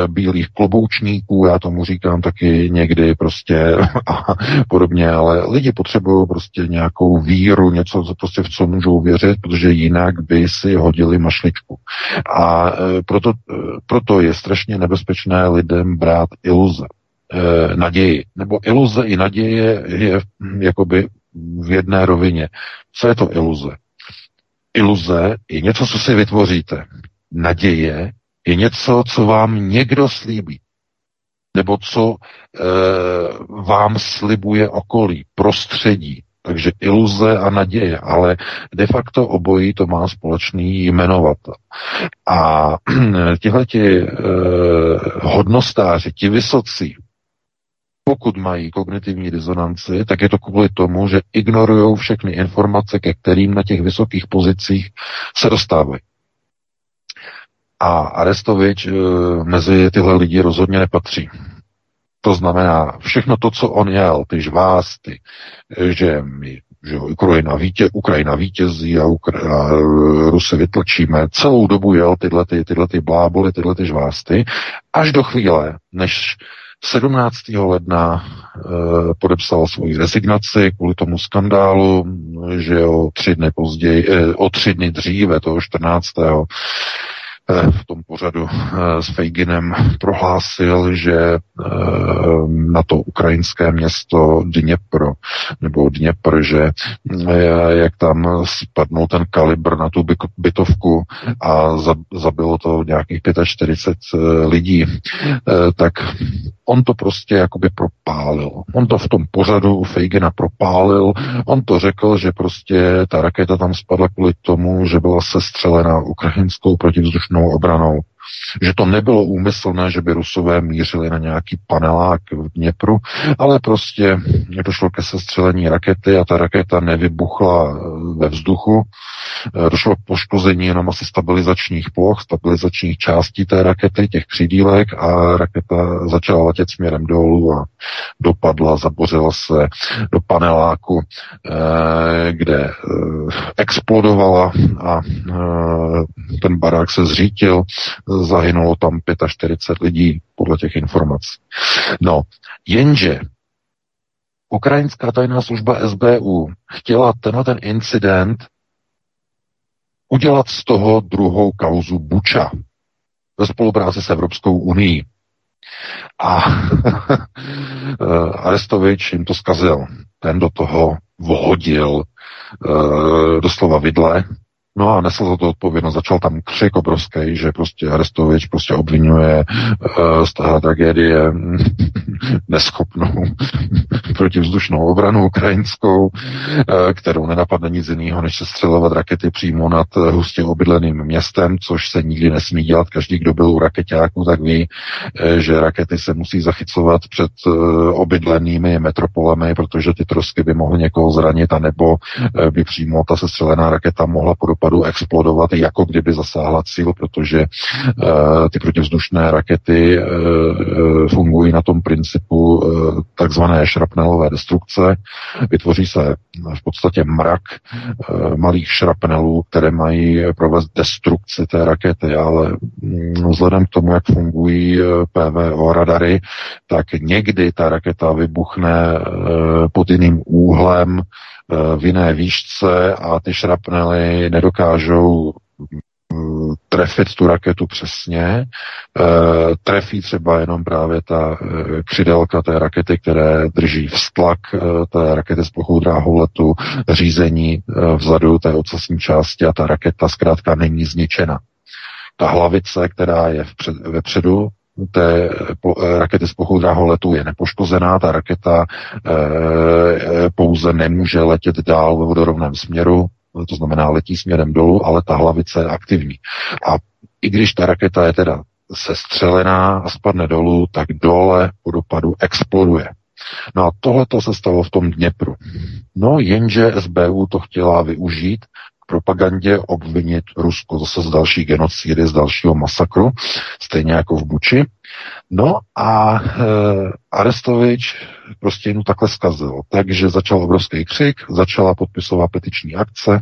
bílých kloboučníků, já tomu říkám taky někdy prostě a podobně, ale lidi potřebují prostě nějakou víru, něco, co prostě v co můžou věřit, protože jinak by si hodili mašličku. A e, proto, e, proto je strašně nebezpečné lidem brát iluze e, naději. Nebo iluze i naděje je jakoby v jedné rovině. Co je to iluze? Iluze je něco, co si vytvoříte. Naděje je něco, co vám někdo slíbí. Nebo co e, vám slibuje okolí, prostředí. Takže iluze a naděje, ale de facto obojí to má společný jmenovatel. A tihleti e, hodnostáři, ti vysocí, pokud mají kognitivní disonanci, tak je to kvůli tomu, že ignorují všechny informace, ke kterým na těch vysokých pozicích se dostávají. A Arestovič e, mezi tyhle lidi rozhodně nepatří. To znamená, všechno to, co on jel, ty žvásty, že my že jo, Ukrajina, vítě, Ukrajina vítězí a, Ukra- a Rusy vytlčíme. Celou dobu jel tyhle, ty, tyhle ty bláboli, tyhle ty žvásty, až do chvíle, než 17. ledna e, podepsal svoji rezignaci kvůli tomu skandálu, že o tři dny později, e, o tři dny dříve, toho 14 v tom pořadu s Fejginem prohlásil, že na to ukrajinské město Dněpro, nebo Dněpr, že jak tam spadnul ten kalibr na tu bytovku a zabilo to nějakých 45 lidí, tak on to prostě jakoby propálil. On to v tom pořadu u Fejgina propálil. On to řekl, že prostě ta raketa tam spadla kvůli tomu, že byla sestřelena ukrajinskou protivzdušnou obranou. Že to nebylo úmyslné, že by Rusové mířili na nějaký panelák v Dněpru, ale prostě došlo ke sestřelení rakety a ta raketa nevybuchla ve vzduchu. Došlo k poškození jenom asi stabilizačních ploch, stabilizačních částí té rakety, těch křídílek a raketa začala letět směrem dolů a dopadla, zabořila se do paneláku, kde explodovala a ten barák se zřítil, zahynulo tam 45 lidí podle těch informací. No, jenže ukrajinská tajná služba SBU chtěla tenhle ten incident udělat z toho druhou kauzu Buča ve spolupráci s Evropskou unii. A Arestovič jim to zkazil. Ten do toho vhodil uh, doslova vidle No a nesl za to odpovědnost, začal tam křik obrovský, že prostě Arestovič prostě obvinuje uh, z té tragédie neschopnou protivzdušnou obranu ukrajinskou, uh, kterou nenapadne nic jiného, než se střelovat rakety přímo nad uh, hustě obydleným městem, což se nikdy nesmí dělat. Každý, kdo byl u raketáku, tak ví, uh, že rakety se musí zachycovat před uh, obydlenými metropolemi, protože ty trosky by mohly někoho zranit, anebo uh, by přímo ta sestřelená raketa mohla podobat dopadu explodovat, jako kdyby zasáhla cíl, protože uh, ty protivzdušné rakety uh, fungují na tom principu takzvané šrapnelové destrukce. Vytvoří se v podstatě mrak malých šrapnelů, které mají provést destrukci té rakety, ale um, vzhledem k tomu, jak fungují PVO radary, tak někdy ta raketa vybuchne pod jiným úhlem, v jiné výšce a ty šrapnely nedokážou mm, trefit tu raketu přesně, trefí třeba jenom právě ta křidelka té rakety, které drží vztlak té rakety s plochou dráhou letu, řízení vzadu té ocasní části a ta raketa zkrátka není zničena. Ta hlavice, která je vpřed, vepředu, té rakety s plochou dráholetu je nepoškozená, ta raketa e, pouze nemůže letět dál ve vodorovném směru, to znamená letí směrem dolů, ale ta hlavice je aktivní. A i když ta raketa je teda sestřelená a spadne dolů, tak dole po dopadu exploduje. No a tohle se stalo v tom Dněpru. No jenže SBU to chtěla využít propagandě obvinit Rusko zase z další genocidy, z dalšího masakru, stejně jako v Buči. No a e, Arestovič prostě jim takhle zkazil. Takže začal obrovský křik, začala podpisová petiční akce,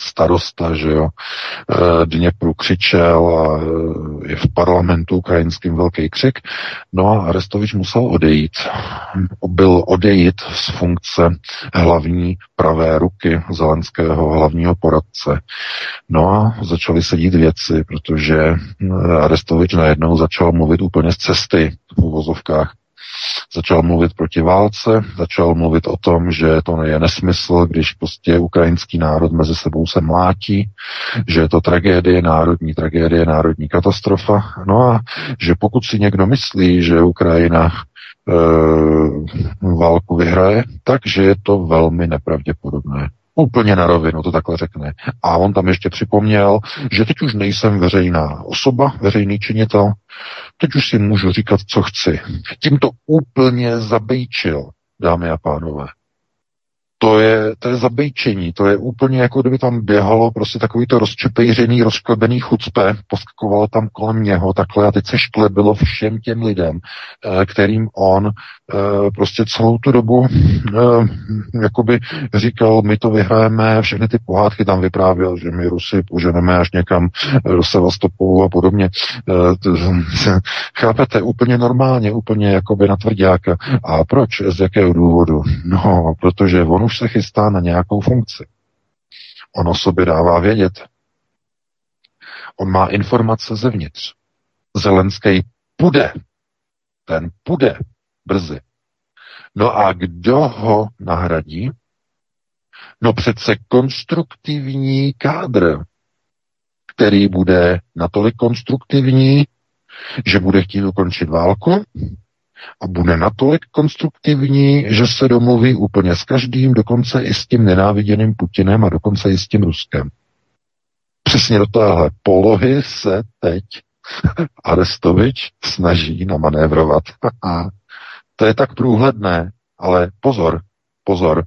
starosta, že jo, e, Dněpru křičel a je v parlamentu ukrajinským velký křik. No a Arestovič musel odejít. Byl odejít z funkce hlavní pravé ruky Zelenského hlavního poradce. No a začaly se dít věci, protože Arestovič najednou začal mluvit úplně z cesty v uvozovkách Začal mluvit proti válce, začal mluvit o tom, že to je nesmysl, když prostě ukrajinský národ mezi sebou se mlátí, že je to tragédie, národní tragédie, národní katastrofa. No a že pokud si někdo myslí, že Ukrajina e, válku vyhraje, takže je to velmi nepravděpodobné. Úplně na rovinu to takhle řekne. A on tam ještě připomněl, že teď už nejsem veřejná osoba, veřejný činitel, teď už si můžu říkat, co chci. Tím to úplně zabejčil, dámy a pánové. To je, to je zabejčení, to je úplně jako kdyby tam běhalo prostě takový to rozčepejřený, rozklebený chucpe, poskakovalo tam kolem něho takhle a teď se šklebilo všem těm lidem, eh, kterým on eh, prostě celou tu dobu eh, jakoby říkal, my to vyhrajeme, všechny ty pohádky tam vyprávěl, že my Rusy poženeme až někam do Sevastopolu a podobně. Chápete, úplně normálně, úplně jakoby na tvrdáka. A proč? Z jakého důvodu? No, protože on už se chystá na nějakou funkci. On o sobě dává vědět. On má informace zevnitř. Zelenský půjde. Ten půjde brzy. No a kdo ho nahradí? No přece konstruktivní kádr, který bude natolik konstruktivní, že bude chtít ukončit válku, a bude natolik konstruktivní, že se domluví úplně s každým, dokonce i s tím nenáviděným Putinem a dokonce i s tím Ruskem. Přesně do téhle polohy se teď Arestovič snaží namanévrovat. to je tak průhledné, ale pozor, pozor,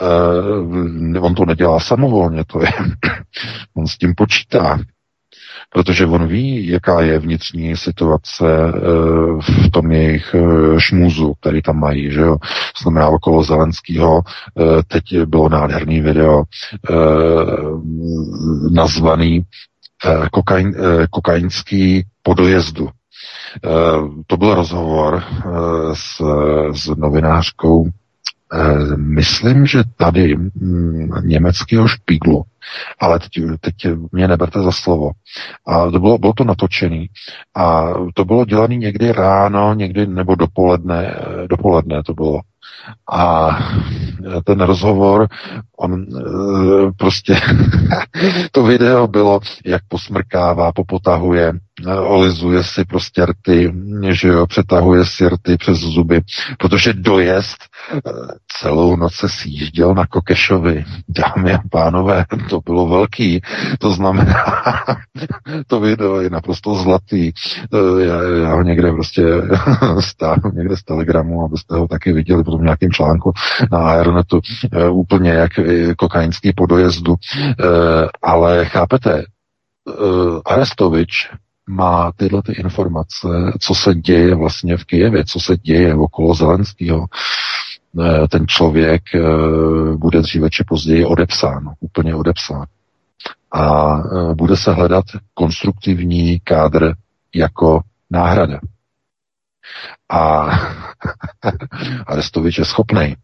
uh, on to nedělá samovolně, to je, on s tím počítá protože on ví, jaká je vnitřní situace eh, v tom jejich eh, šmůzu, který tam mají, že jo. Znamená okolo Zelenského, eh, teď bylo nádherný video nazvaný kokain, kokainský podojezdu. To byl rozhovor s, s novinářkou myslím, že tady mm, německého špíglu, ale teď, teď mě neberte za slovo. A to bylo, bylo to natočený a to bylo dělané někdy ráno, někdy nebo dopoledne, eh, dopoledne to bylo. A ten rozhovor, on eh, prostě, to video bylo, jak posmrkává, popotahuje, olizuje si prostě rty, že jo, přetahuje si rty přes zuby, protože dojezd celou noc se sjížděl na Kokešovi. Dámy a pánové, to bylo velký. To znamená, to video je naprosto zlatý. Já, já ho někde prostě stáhnu někde z Telegramu, abyste ho taky viděli potom nějakém článku na Aeronetu. Eh, úplně jak kokainský po dojezdu. Ale chápete, Arestovič má tyhle ty informace, co se děje vlastně v Kijevě, co se děje okolo Zelenského, eh, ten člověk eh, bude dříve či později odepsán, úplně odepsán. A eh, bude se hledat konstruktivní kádr jako náhrada. A Arestovič je schopný.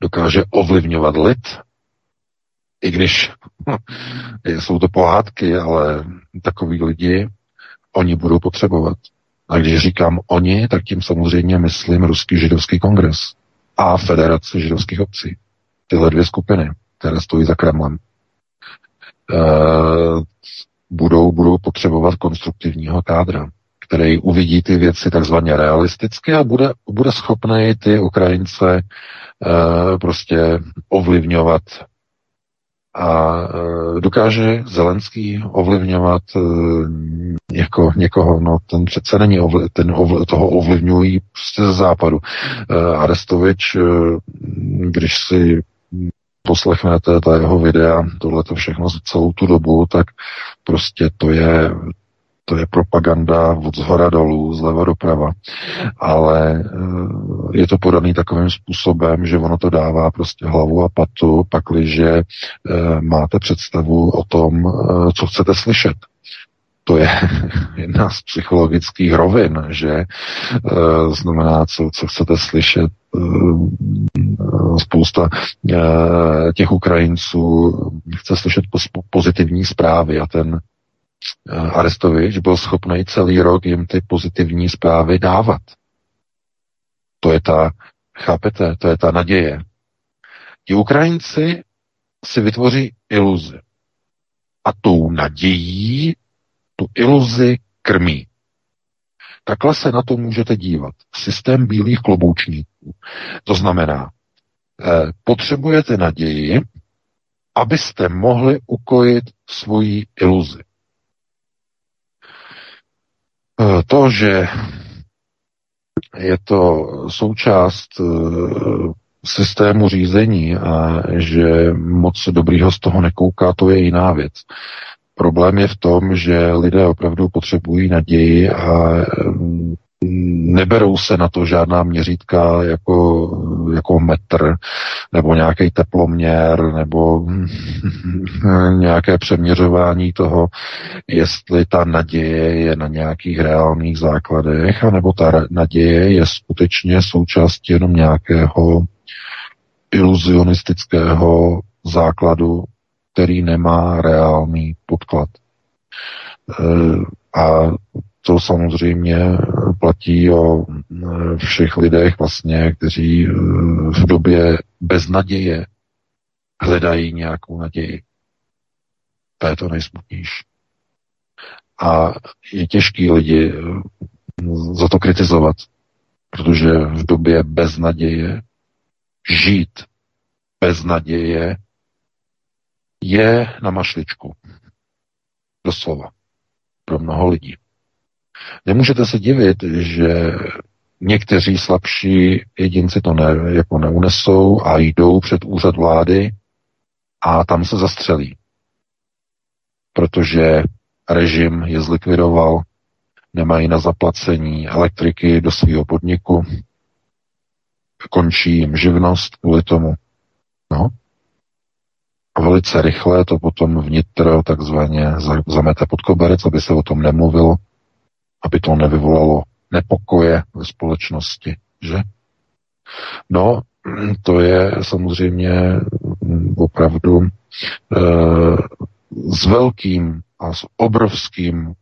Dokáže ovlivňovat lid, i když jsou to pohádky, ale takový lidi oni budou potřebovat. A když říkám oni, tak tím samozřejmě myslím Ruský židovský kongres a Federace židovských obcí. Tyhle dvě skupiny, které stojí za Kremlem, e, budou, budou potřebovat konstruktivního kádra, který uvidí ty věci takzvaně realisticky a bude, bude schopný ty Ukrajince e, prostě ovlivňovat a e, dokáže Zelenský ovlivňovat e, jako někoho, no ten přece není ovli, ten ovli, toho ovlivňují prostě ze západu. E, Arestovič, když si poslechnete ta jeho videa, tohle to všechno celou tu dobu, tak prostě to je to je propaganda od zhora dolů, zleva doprava. Ale eh, je to podaný takovým způsobem, že ono to dává prostě hlavu a patu, pakliže eh, máte představu o tom, eh, co chcete slyšet to je jedna z psychologických rovin, že znamená, co, co chcete slyšet. Spousta těch Ukrajinců chce slyšet pozitivní zprávy a ten Arestovič byl schopný celý rok jim ty pozitivní zprávy dávat. To je ta, chápete, to je ta naděje. Ti Ukrajinci si vytvoří iluzi. A tou nadějí tu iluzi krmí. Takhle se na to můžete dívat. Systém bílých kloboučníků. To znamená, eh, potřebujete naději, abyste mohli ukojit svoji iluzi. Eh, to, že je to součást eh, systému řízení a že moc dobrýho z toho nekouká, to je jiná věc. Problém je v tom, že lidé opravdu potřebují naději a mm, neberou se na to žádná měřítka jako, jako metr nebo nějaký teploměr nebo nějaké přeměřování toho, jestli ta naděje je na nějakých reálných základech, anebo ta naděje je skutečně součástí jenom nějakého iluzionistického základu, který nemá reálný podklad. E, a to samozřejmě platí o e, všech lidech vlastně, kteří e, v době bez naděje hledají nějakou naději. To je to nejsmutnější. A je těžký lidi za to kritizovat, protože v době bez naděje žít bez naděje je na mašličku. Doslova. Pro mnoho lidí. Nemůžete se divit, že někteří slabší jedinci to ne, jako neunesou a jdou před úřad vlády a tam se zastřelí. Protože režim je zlikvidoval, nemají na zaplacení elektriky do svého podniku, končí jim živnost kvůli tomu. No. A velice rychle to potom vnitro takzvaně zamete pod koberec, aby se o tom nemluvilo, aby to nevyvolalo nepokoje ve společnosti, že? No, to je samozřejmě opravdu e, s velkým a s obrovským e,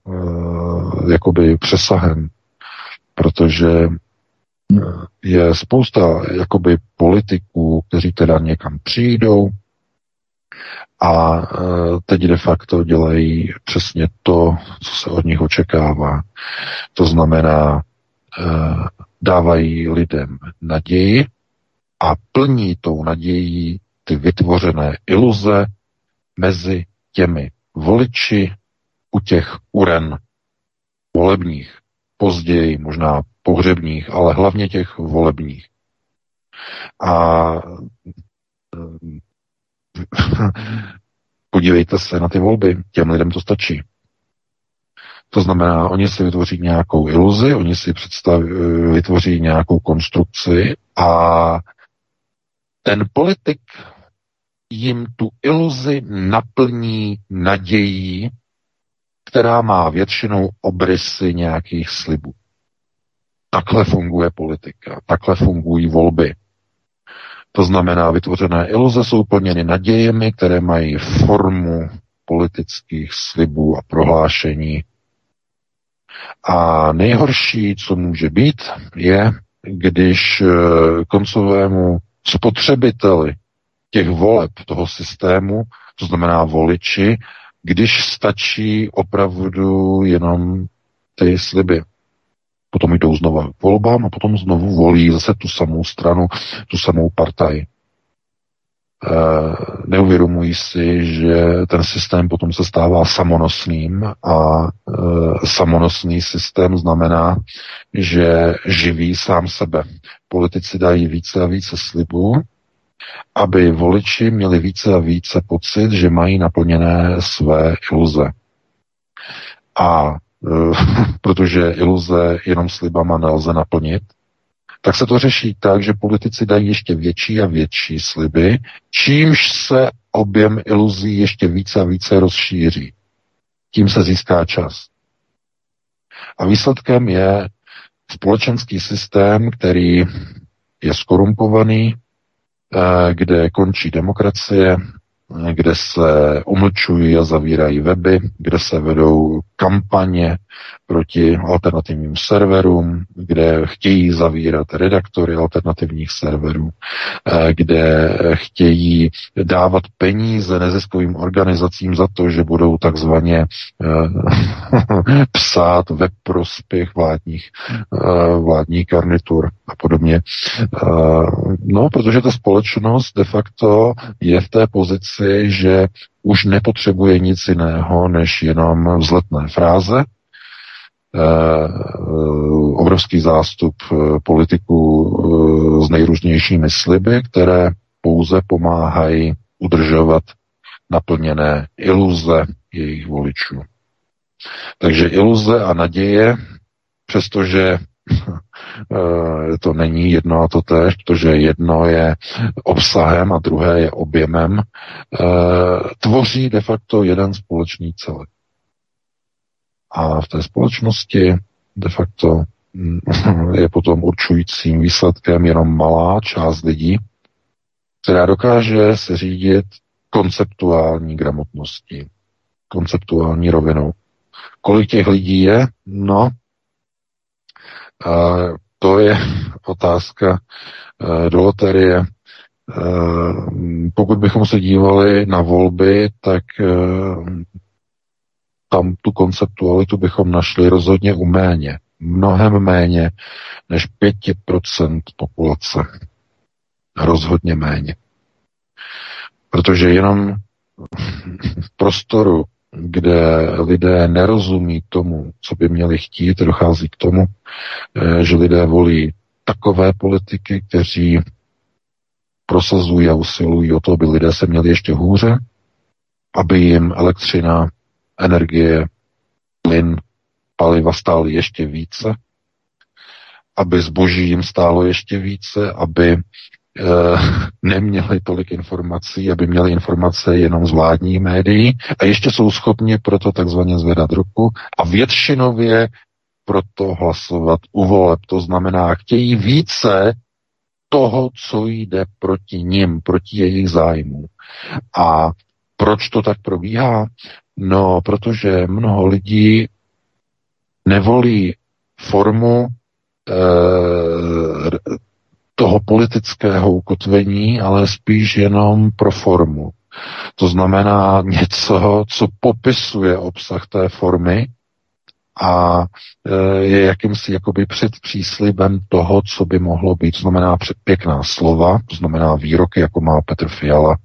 jakoby přesahem, protože je spousta jakoby politiků, kteří teda někam přijdou a e, teď de facto dělají přesně to, co se od nich očekává. To znamená, e, dávají lidem naději a plní tou nadějí ty vytvořené iluze mezi těmi voliči u těch uren volebních, později možná pohřebních, ale hlavně těch volebních. A podívejte se na ty volby, těm lidem to stačí. To znamená, oni si vytvoří nějakou iluzi, oni si představí, vytvoří nějakou konstrukci a ten politik jim tu iluzi naplní nadějí, která má většinou obrysy nějakých slibů. Takhle funguje politika, takhle fungují volby. To znamená, vytvořené iluze jsou plněny nadějemi, které mají formu politických slibů a prohlášení. A nejhorší, co může být, je, když eh, koncovému spotřebiteli těch voleb toho systému, to znamená voliči, když stačí opravdu jenom ty sliby potom jdou znova k volbám a potom znovu volí zase tu samou stranu, tu samou partaj. E, neuvědomují si, že ten systém potom se stává samonosným a e, samonosný systém znamená, že živí sám sebe. Politici dají více a více slibů, aby voliči měli více a více pocit, že mají naplněné své iluze. A protože iluze jenom slibama nelze naplnit, tak se to řeší tak, že politici dají ještě větší a větší sliby, čímž se objem iluzí ještě více a více rozšíří. Tím se získá čas. A výsledkem je společenský systém, který je skorumpovaný, eh, kde končí demokracie, kde se umlčují a zavírají weby, kde se vedou kampaně proti alternativním serverům, kde chtějí zavírat redaktory alternativních serverů, eh, kde chtějí dávat peníze neziskovým organizacím za to, že budou takzvaně eh, psát ve prospěch vládních, eh, vládní garnitur a podobně. No, protože ta společnost de facto je v té pozici, že už nepotřebuje nic jiného, než jenom vzletné fráze, obrovský zástup politiků s nejrůznějšími sliby, které pouze pomáhají udržovat naplněné iluze jejich voličů. Takže iluze a naděje, přestože eh, to není jedno a to tež, protože jedno je obsahem a druhé je objemem, eh, tvoří de facto jeden společný celek. A v té společnosti de facto mm, je potom určujícím výsledkem jenom malá část lidí, která dokáže se řídit konceptuální gramotností, konceptuální rovinou. Kolik těch lidí je? No, a to je otázka e, do loterie. E, pokud bychom se dívali na volby, tak e, tam tu konceptualitu bychom našli rozhodně u méně. Mnohem méně než 5% populace. Rozhodně méně. Protože jenom v prostoru, kde lidé nerozumí tomu, co by měli chtít, dochází k tomu, eh, že lidé volí takové politiky, kteří prosazují a usilují o to, aby lidé se měli ještě hůře, aby jim elektřina, energie, plyn, paliva stály ještě více, aby zboží jim stálo ještě více, aby neměli tolik informací, aby měli informace jenom z vládních médií a ještě jsou schopni proto takzvaně zvedat ruku a většinově proto hlasovat u voleb. To znamená, chtějí více toho, co jde proti nim, proti jejich zájmu. A proč to tak probíhá? No, protože mnoho lidí nevolí formu e, toho politického ukotvení, ale spíš jenom pro formu. To znamená něco, co popisuje obsah té formy a e, je jakýmsi jakoby před příslibem toho, co by mohlo být. To znamená pěkná slova, to znamená výroky, jako má Petr Fiala,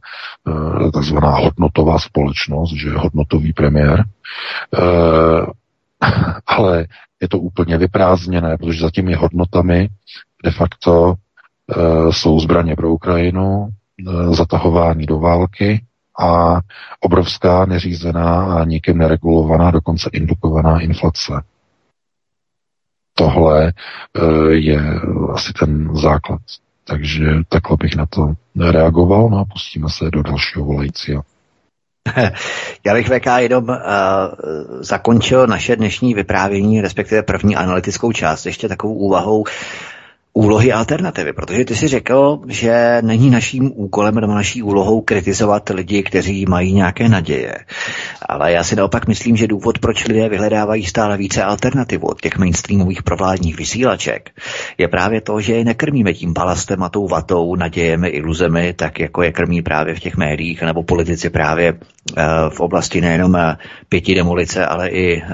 e, takzvaná hodnotová společnost, že je hodnotový premiér. E, ale je to úplně vyprázdněné, protože za těmi hodnotami de facto jsou zbraně pro Ukrajinu, eh, zatahování do války a obrovská neřízená a nikým neregulovaná, dokonce indukovaná inflace. Tohle eh, je asi ten základ. Takže takhle bych na to reagoval, no a pustíme se do dalšího volajícího. Já bych VK jenom uh, zakončil naše dnešní vyprávění, respektive první analytickou část, ještě takovou úvahou úlohy alternativy, protože ty si řekl, že není naším úkolem nebo naší úlohou kritizovat lidi, kteří mají nějaké naděje. Ale já si naopak myslím, že důvod, proč lidé vyhledávají stále více alternativu od těch mainstreamových provládních vysílaček, je právě to, že je nekrmíme tím balastem a tou vatou, nadějemi, iluzemi, tak jako je krmí právě v těch médiích, nebo politici právě eh, v oblasti nejenom eh, pěti demolice, ale i eh,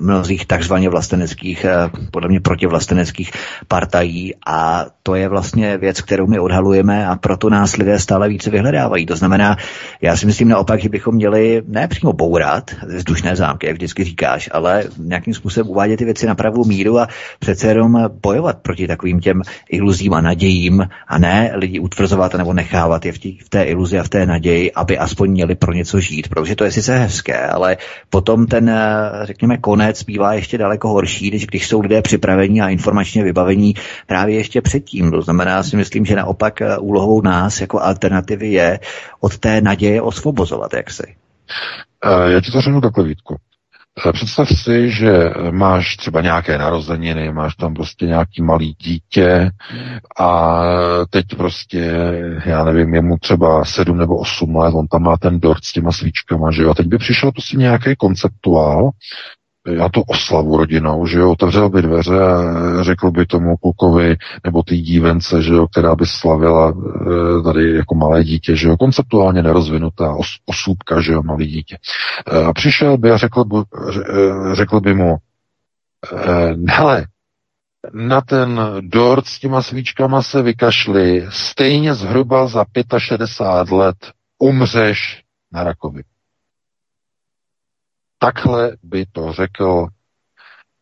mnozích takzvaně vlasteneckých, podle mě protivlasteneckých partají, a to je vlastně věc, kterou my odhalujeme a proto nás lidé stále více vyhledávají. To znamená, já si myslím naopak, že bychom měli ne přímo bourat vzdušné zámky, jak vždycky říkáš, ale nějakým způsobem uvádět ty věci na pravou míru a přece jenom bojovat proti takovým těm iluzím a nadějím a ne lidi utvrzovat nebo nechávat je v, tí, v té iluzi a v té naději, aby aspoň měli pro něco žít, protože to je sice hezké, ale potom ten, řekněme, konec bývá ještě daleko horší, než když jsou lidé připravení a informačně vybavení právě ještě předtím. To znamená, si myslím, že naopak eh, úlohou nás jako alternativy je od té naděje osvobozovat, jak si. Eh, já ti to řeknu takhle, Vítku. Eh, představ si, že máš třeba nějaké narozeniny, máš tam prostě nějaký malý dítě a teď prostě, já nevím, je mu třeba sedm nebo osm let, on tam má ten dort s těma svíčkama, že jo, a teď by přišel prostě nějaký konceptuál, já to oslavu rodinou, že jo, otevřel by dveře a řekl by tomu klukovi nebo té dívence, že jo, která by slavila e, tady jako malé dítě, že jo, konceptuálně nerozvinutá os, osůbka, že jo, malý dítě. E, a přišel by a řekl, by, e, řekl by mu, hele, na ten dort s těma svíčkama se vykašli, stejně zhruba za 65 let umřeš na rakovinu. Takhle by to řekl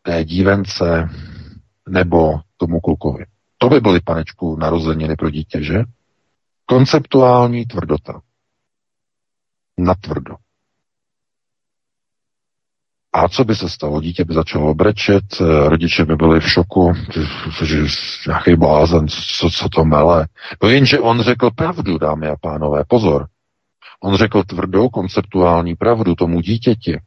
té dívence nebo tomu klukovi. To by byly, panečku, narozeniny pro dítě, že? Konceptuální tvrdota. Natvrdo. A co by se stalo? Dítě by začalo brečet, eh, rodiče by byli v šoku, že nějaký blázen, co, co to mele. No jenže on řekl pravdu, dámy a pánové, pozor. On řekl tvrdou konceptuální pravdu tomu dítěti.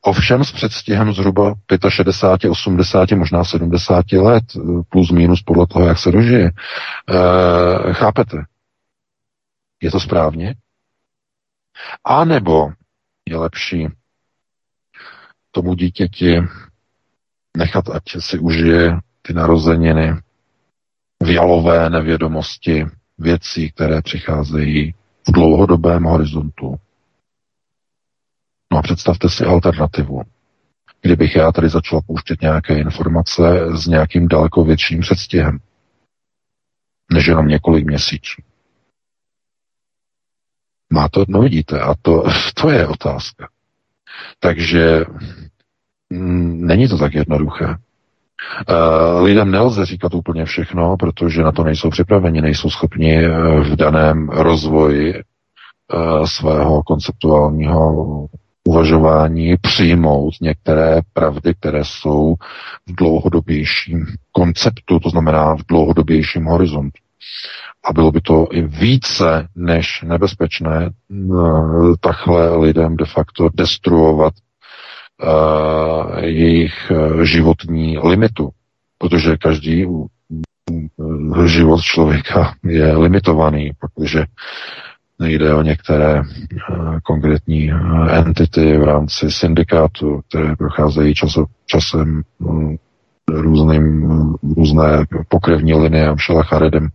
Ovšem s předstihem zhruba 65, 80, možná 70 let, eh, plus minus podle toho, jak se dožije. E, chápete? Je to správně? A nebo je lepší tomu dítěti nechat, ať si užije ty narozeniny v jalové nevědomosti věcí, které přicházejí v dlouhodobém horizontu. No a představte si alternativu. Kdybych já tady začal pouštět nějaké informace s nějakým daleko větším předstihem, než jenom několik měsíců. Má to, no vidíte, a to, to je otázka. Takže mm, není to tak jednoduché. Uh, lidem nelze říkat úplně všechno, protože na to nejsou připraveni, nejsou schopni eh, v daném rozvoji uh, svého konceptuálního uvažování přijmout některé pravdy, které jsou v dlouhodobějším konceptu, to znamená v dlouhodobějším horizontu. A bylo by to i více než nebezpečné takhle lidem de facto destruovat uh, jejich životní limitu, protože každý život člověka je limitovaný, protože Nejde o některé uh, konkrétní uh, entity v rámci syndikátu, které procházejí časo, časem um, různým, různé pokrevní linie Charedem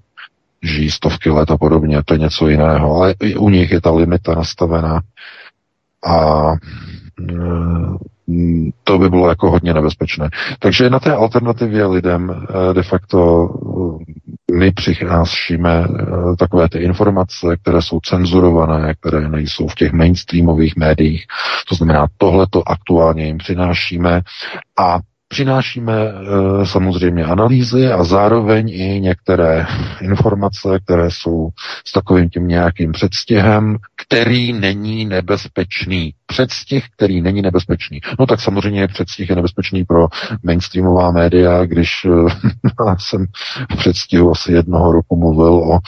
žijí stovky let a podobně, to je něco jiného, ale i u nich je ta limita nastavená. A Mm, to by bylo jako hodně nebezpečné. Takže na té alternativě lidem eh, de facto eh, my přicházíme eh, takové ty informace, které jsou cenzurované, které nejsou v těch mainstreamových médiích. To znamená, tohle to aktuálně jim přinášíme a Přinášíme e, samozřejmě analýzy a zároveň i některé informace, které jsou s takovým tím nějakým předstihem, který není nebezpečný. Předstih, který není nebezpečný. No tak samozřejmě předstih je nebezpečný pro mainstreamová média, když e, jsem v předstihu asi jednoho roku mluvil o e,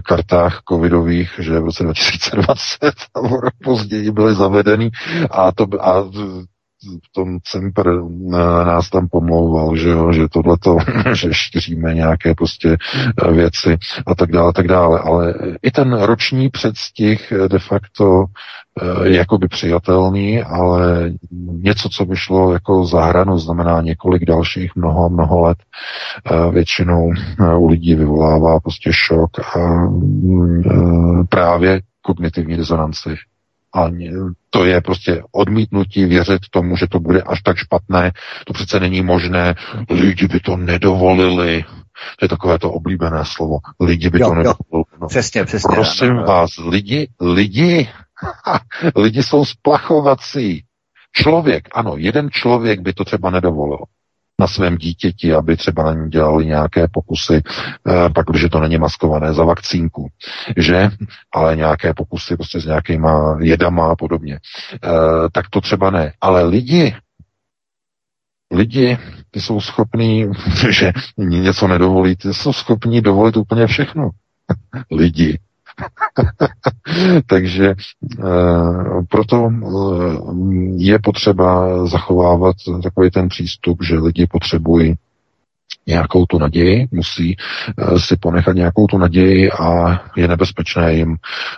kartách covidových, že v roce 2020 a rok později byly zavedeny a, to, a v tom Cemper eh, nás tam pomlouval, že, jo, že tohleto, že šíříme nějaké prostě eh, věci a tak dále, tak dále. Ale i ten roční předstih eh, de facto jakoby přijatelný, ale něco, co by šlo jako za hranu, znamená několik dalších mnoho, mnoho let, většinou u lidí vyvolává prostě šok a mm, právě kognitivní disonanci a to je prostě odmítnutí věřit tomu, že to bude až tak špatné. To přece není možné. Lidi by to nedovolili. To je takové to oblíbené slovo. Lidi by jo, to nedovolili. No, přesně, přesně. Prosím ano, vás, lidi, lidi, lidi jsou splachovací. Člověk, ano, jeden člověk by to třeba nedovolil na svém dítěti, aby třeba dělali nějaké pokusy, eh, pak, když to není maskované za vakcínku, že? Ale nějaké pokusy prostě s nějakýma jedama a podobně. Eh, tak to třeba ne. Ale lidi, lidi, ty jsou schopní, že něco nedovolí, ty jsou schopní dovolit úplně všechno. lidi. Takže e, proto e, je potřeba zachovávat takový ten přístup, že lidi potřebují nějakou tu naději, musí uh, si ponechat nějakou tu naději a je nebezpečné jim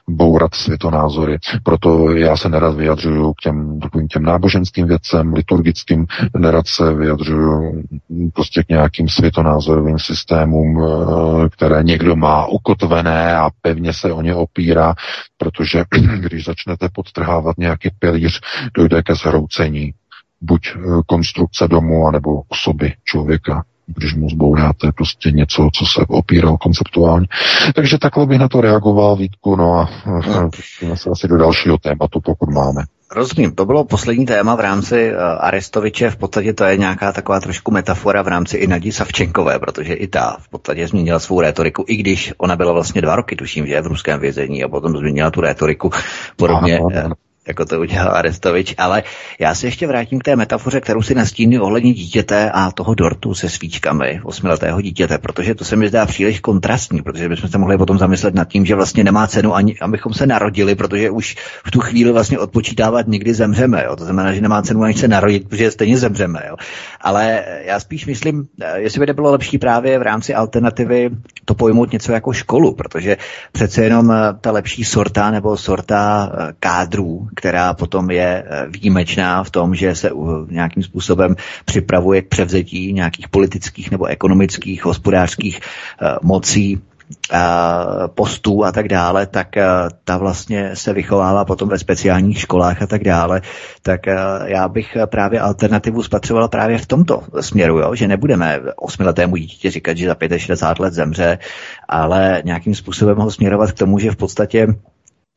bourat světonázory. Proto já se nerad vyjadřuju k těm těm náboženským věcem, liturgickým, nerad se vyjadřuju prostě k nějakým světonázorovým systémům, uh, které někdo má ukotvené a pevně se o ně opírá, protože když začnete podtrhávat nějaký pilíř, dojde ke zhroucení buď eh, konstrukce domu, anebo osoby člověka když mu zbouráte prostě něco, co se opíral konceptuálně. Takže takhle bych na to reagoval, Vítku, no a pustíme se asi do dalšího tématu, pokud máme. rozumím. To bylo poslední téma v rámci uh, Arestoviče. V podstatě to je nějaká taková trošku metafora v rámci i Nadí Savčenkové, protože i ta v podstatě změnila svou rétoriku, i když ona byla vlastně dva roky, tuším, že je v ruském vězení a potom změnila tu rétoriku podobně. Ano, ano jako to udělal Arestovič, ale já se ještě vrátím k té metafoře, kterou si nastíní ohledně dítěte a toho dortu se svíčkami osmiletého dítěte, protože to se mi zdá příliš kontrastní, protože bychom se mohli potom zamyslet nad tím, že vlastně nemá cenu ani, abychom se narodili, protože už v tu chvíli vlastně odpočítávat nikdy zemřeme. Jo? To znamená, že nemá cenu ani se narodit, protože stejně zemřeme. Jo? Ale já spíš myslím, jestli by nebylo lepší právě v rámci alternativy to pojmout něco jako školu, protože přece jenom ta lepší sorta nebo sorta kádrů, která potom je eh, výjimečná v tom, že se nějakým způsobem připravuje k převzetí nějakých politických nebo ekonomických, hospodářských eh, mocí eh, postů a tak dále, tak ta vlastně se vychovává potom ve speciálních školách a tak dále, tak já bych právě alternativu spatřoval právě v tomto směru, jo? že nebudeme osmiletému dítěti říkat, že za 65 let zemře, ale nějakým způsobem ho směrovat k tomu, že v podstatě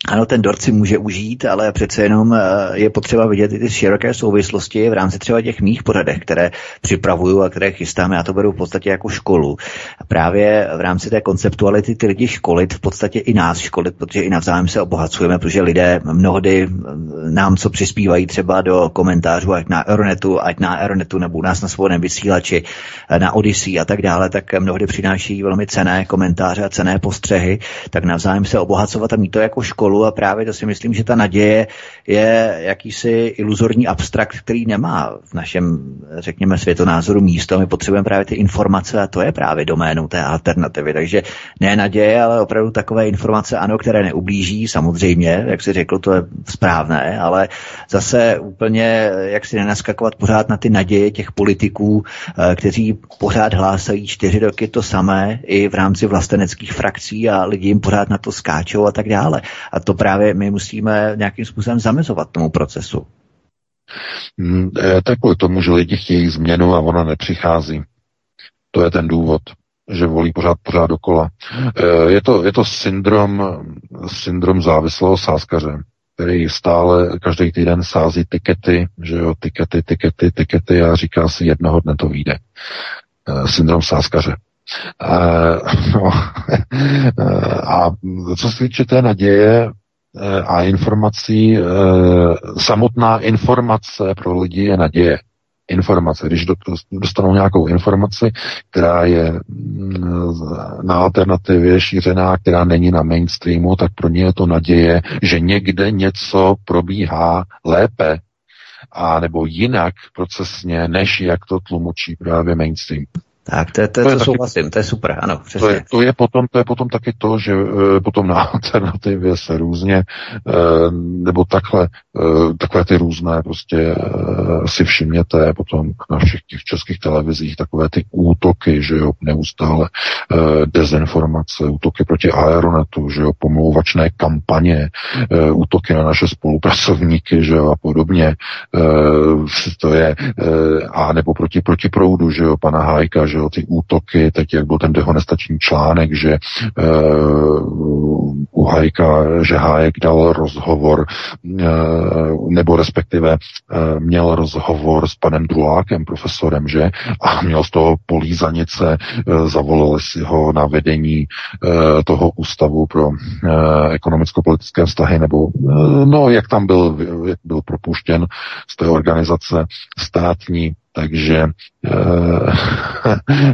ano, ten dort si může užít, ale přece jenom eh, je potřeba vidět i ty široké souvislosti v rámci třeba těch mých poradech, které připravuju a které chystám. Já to beru v podstatě jako školu. A právě v rámci té konceptuality ty lidi školit, v podstatě i nás školit, protože i navzájem se obohacujeme, protože lidé mnohdy eh, nám co přispívají třeba do komentářů, ať na Euronetu, ať na Euronetu nebo u nás na svobodném vysílači, eh, na Odyssey a tak dále, tak mnohdy přináší velmi cené komentáře a cené postřehy, tak navzájem se obohacovat a mít to jako školu školu a právě to si myslím, že ta naděje je jakýsi iluzorní abstrakt, který nemá v našem, řekněme, světonázoru místo. My potřebujeme právě ty informace a to je právě doménou té alternativy. Takže ne naděje, ale opravdu takové informace, ano, které neublíží, samozřejmě, jak si řekl, to je správné, ale zase úplně, jak si nenaskakovat pořád na ty naděje těch politiků, eh, kteří pořád hlásají čtyři roky to samé i v rámci vlasteneckých frakcí a lidi jim pořád na to skáčou a tak dále. A to právě my musíme nějakým způsobem zamezovat tomu procesu. Hmm, tak kvůli tomu, že lidi chtějí změnu a ona nepřichází. To je ten důvod, že volí pořád, pořád dokola. E, je to, je to syndrom, syndrom závislého sáskaře, který stále každý týden sází tikety, že jo, tikety, tikety, tikety a říká si, jednoho dne to vyjde. E, syndrom sáskaře. No, a co se týče té naděje e, a informací, samotná informace pro lidi je naděje. Informace. Když dostanou nějakou informaci, která je mm, na alternativě šířená, která není na mainstreamu, tak pro ně je to naděje, že někde něco probíhá lépe a nebo jinak procesně, než jak to tlumočí právě mainstream. Tak to, je, to, je, to, to je souhlasím, to je super, ano, přesně. To je, to je, potom, to je potom taky to, že e, potom na alternativě se různě, e, nebo takhle, takové ty různé prostě e, si všimněte potom na všech těch českých televizích takové ty útoky, že jo, neustále e, dezinformace, útoky proti aeronetu, že jo, pomlouvačné kampaně, útoky na naše spolupracovníky, že jo, a podobně. To je, a nebo proti, proti proudu, že jo, pana Hajka, že jo, ty útoky, teď jak byl ten dehonestační článek, že u Hajka, že Hájek dal rozhovor, nebo respektive uh, měl rozhovor s panem Drulákem, profesorem, že, a měl z toho polízanice, uh, zavolali si ho na vedení toho ústavu pro ekonomicko-politické vztahy, nebo no, jak tam byl, jak byl propuštěn z té organizace státní, takže e,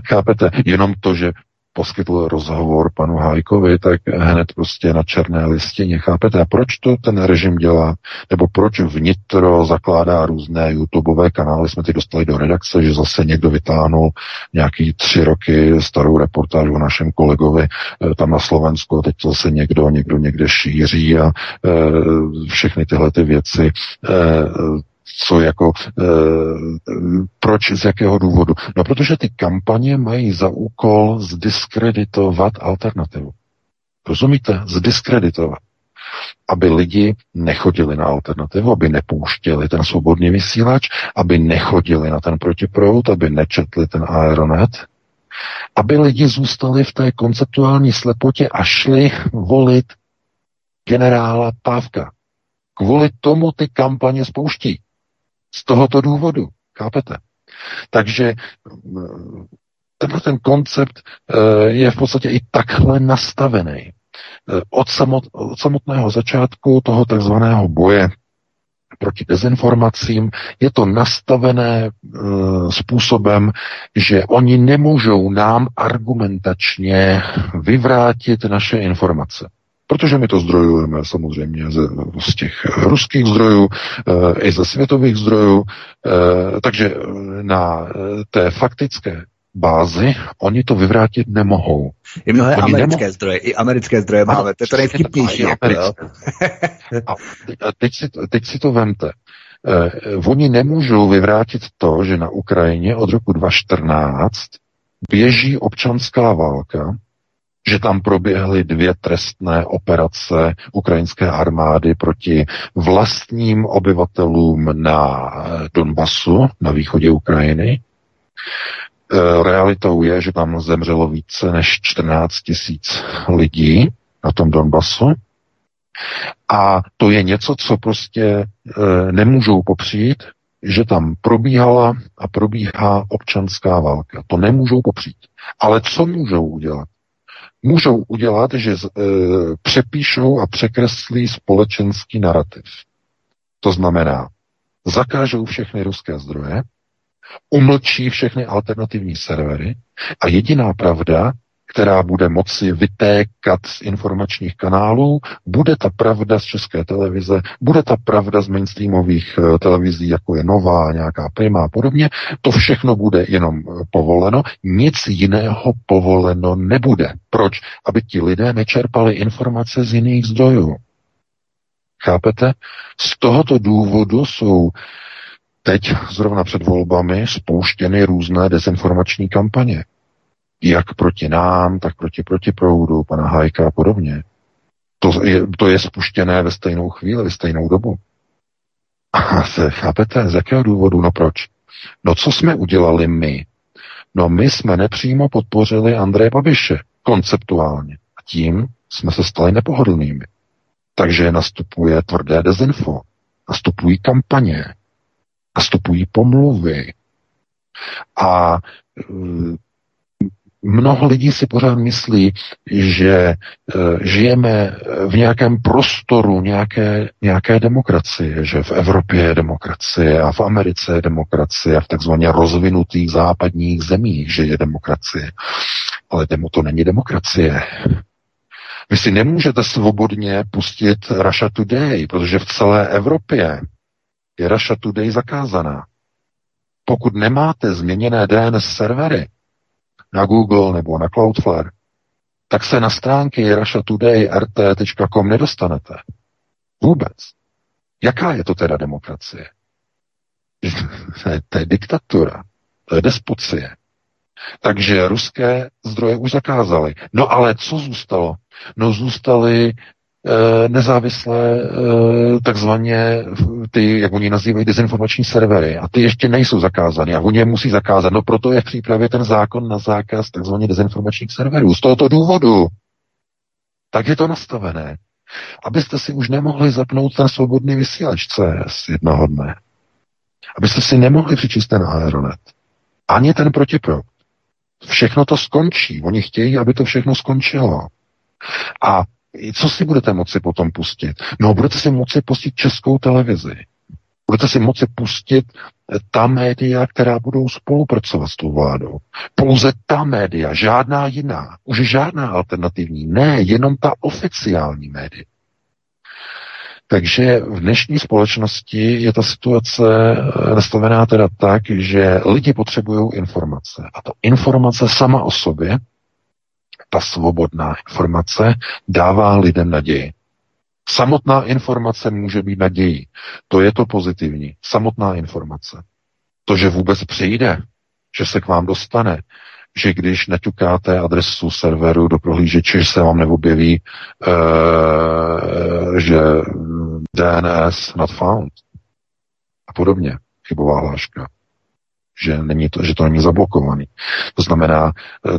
chápete, jenom to, že poskytl rozhovor panu Hájkovi, tak hned prostě na černé listině. Chápete? A proč to ten režim dělá? Nebo proč vnitro zakládá různé YouTubeové kanály? Jsme ty dostali do redakce, že zase někdo vytáhnul nějaký tři roky starou reportáž o našem kolegovi e, tam na Slovensku, teď to zase někdo, někdo někde šíří a e, všechny tyhle ty věci e, co jako, e, proč, z jakého důvodu? No, protože ty kampaně mají za úkol zdiskreditovat alternativu. Rozumíte? Zdiskreditovat. Aby lidi nechodili na alternativu, aby nepouštěli ten svobodný vysílač, aby nechodili na ten protiprout, aby nečetli ten aeronet, aby lidi zůstali v té konceptuální slepotě a šli volit generála Pávka Kvůli tomu ty kampaně spouští. Z tohoto důvodu. Chápete? Takže tenhle ten koncept je v podstatě i takhle nastavený. Od, samot, od samotného začátku toho takzvaného boje proti dezinformacím, je to nastavené způsobem, že oni nemůžou nám argumentačně vyvrátit naše informace. Protože my to zdrojujeme samozřejmě z, z těch ruských zdrojů, e, i ze světových zdrojů, e, takže na té faktické bázi, oni to vyvrátit nemohou. I mnohé Oni americké nemo- zdroje, i americké zdroje Ano, máme, to je to nejvtipnější. jako. A teď si, to- teď si to vemte. Eh, oni nemůžou vyvrátit to, že na Ukrajině od roku 2014 běží občanská válka, že tam proběhly dvě trestné operace ukrajinské armády proti vlastním obyvatelům na eh, Donbasu, na východě Ukrajiny. Eh, Realitou je, že tam zemřelo více než 14 tisíc lidí na tom Donbasu. A to je něco, co prostě e, nemůžou popřít, že tam probíhala a probíhá občanská válka. To nemůžou popřít. Ale co můžou udělat? Můžou udělat, že e, přepíšou a překreslí společenský narrativ. To znamená, zakážou všechny ruské zdroje, umlčí všechny alternativní servery a jediná pravda, která bude moci vytékat z informačních kanálů, bude ta pravda z české televize, bude ta pravda z mainstreamových eh, televizí, jako je Nová, nějaká Prima a podobně. To všechno bude jenom eh, povoleno, nic jiného povoleno nebude. Proč? Aby ti lidé nečerpali informace z jiných zdrojů. Chápete? Z tohoto důvodu jsou teď zrovna před volbami spouštěny různé dezinformační kampaně. Jak proti nám, tak proti protiproudu, pana Hajka a podobně. To je, to je spuštěné ve stejnou chvíli, ve stejnou dobu. A se, chápete, z jakého důvodu? No proč? No co jsme udělali my? No my jsme nepřímo podpořili Andreje Babiše konceptuálně. A tím jsme se stali nepohodlnými. Takže nastupuje tvrdé dezinfo, nastupují kampaně, nastupují pomluvy. A mnoho lidí si pořád myslí, že e, žijeme v nějakém prostoru nějaké, nějaké demokracie, že v Evropě je demokracie a v Americe je demokracie a v takzvaně rozvinutých západních zemích, že je demokracie. Ale demo to není demokracie. Vy si nemůžete svobodně pustit Russia Today, protože v celé Evropě je Russia Today zakázaná. Pokud nemáte změněné DNS servery na Google nebo na Cloudflare, tak se na stránky rt.com nedostanete. Vůbec. Jaká je to teda demokracie? to, je, diktatura, to je despocie. Takže ruské zdroje už zakázali. No ale co zůstalo? No zůstaly nezávislé e, takzvaně ty, jak oni nazývají, dezinformační servery. A ty ještě nejsou zakázány. A oni je musí zakázat. No proto je v přípravě ten zákon na zákaz takzvaně dezinformačních serverů. Z tohoto důvodu. Tak je to nastavené. Abyste si už nemohli zapnout ten svobodný vysílač CS jednoho dne. Abyste si nemohli přičíst ten aeronet. Ani ten protiproud. Všechno to skončí. Oni chtějí, aby to všechno skončilo. A co si budete moci potom pustit? No, budete si moci pustit českou televizi. Budete si moci pustit ta média, která budou spolupracovat s tou vládou. Pouze ta média, žádná jiná. Už žádná alternativní. Ne, jenom ta oficiální média. Takže v dnešní společnosti je ta situace nastavená teda tak, že lidi potřebují informace. A ta informace sama o sobě, ta svobodná informace, dává lidem naději. Samotná informace může být nadějí. To je to pozitivní. Samotná informace. To, že vůbec přijde, že se k vám dostane, že když naťukáte adresu serveru do prohlížeče, že se vám neobjeví, e, že DNS not found a podobně, chybová hláška, že, není to, že to není zablokovaný. To znamená,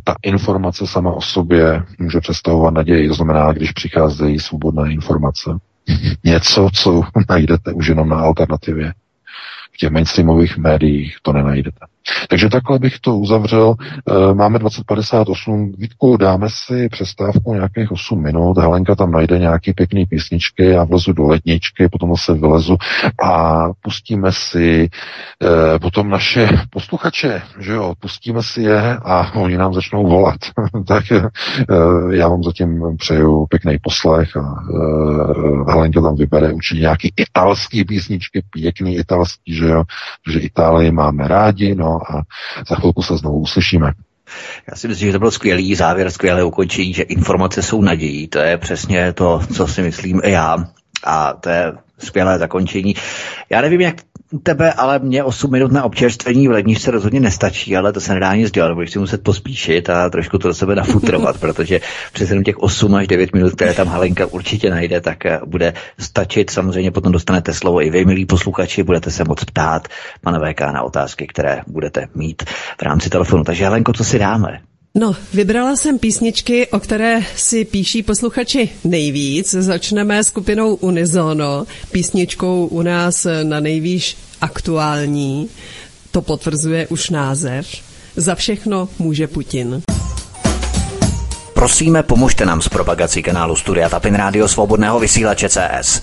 ta informace sama o sobě může představovat naději. To znamená, když přicházejí svobodné informace, něco, co najdete už jenom na alternativě. V těch mainstreamových médiích to nenajdete. Takže takhle bych to uzavřel. Eh, máme 2058. Vítku, dáme si přestávku nějakých 8 minut. Helenka tam najde nějaký pěkný písničky, já vlezu do ledničky, potom se vylezu a pustíme si eh, potom naše posluchače, že jo, pustíme si je a oni nám začnou volat. tak eh, já vám zatím přeju pěkný poslech a Helenka tam vybere určitě nějaký italský písničky, pěkný italský, že jo, protože Itálii máme rádi, no a za chvilku se znovu uslyšíme. Já si myslím, že to byl skvělý závěr, skvělé ukončení, že informace jsou nadějí. To je přesně to, co si myslím i já. A to je skvělé zakončení. Já nevím, jak tebe, ale mě 8 minut na občerstvení v ledničce rozhodně nestačí, ale to se nedá nic dělat, budeš si muset pospíšit a trošku to do sebe nafutrovat, protože přes jenom těch 8 až 9 minut, které tam Halenka určitě najde, tak eh, bude stačit. Samozřejmě potom dostanete slovo i vy, milí posluchači, budete se moc ptát, pane VK, na otázky, které budete mít v rámci telefonu. Takže Halenko, co si dáme? No, vybrala jsem písničky, o které si píší posluchači nejvíc. Začneme skupinou Unizono, písničkou u nás na nejvýš aktuální. To potvrzuje už název. Za všechno může Putin. Prosíme, pomožte nám s propagací kanálu Studia Tapin Rádio Svobodného vysílače CS.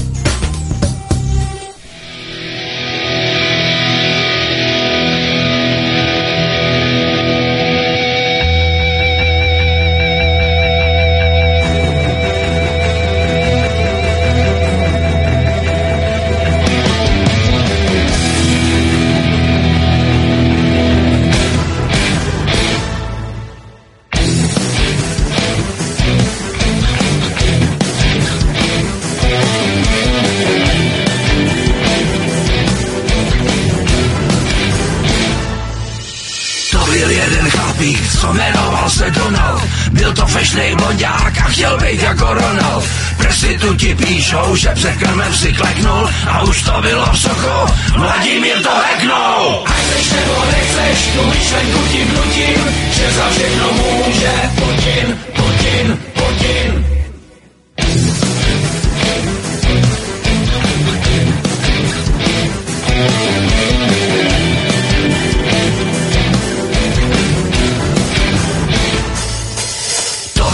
Ti píšou, že před krmem si kleknul a už to bylo v sochu, Vladimír to heknul. A chceš nebo nechceš, tu myšlenku ti vnutím, že za všechno může Putin, Putin, Putin. To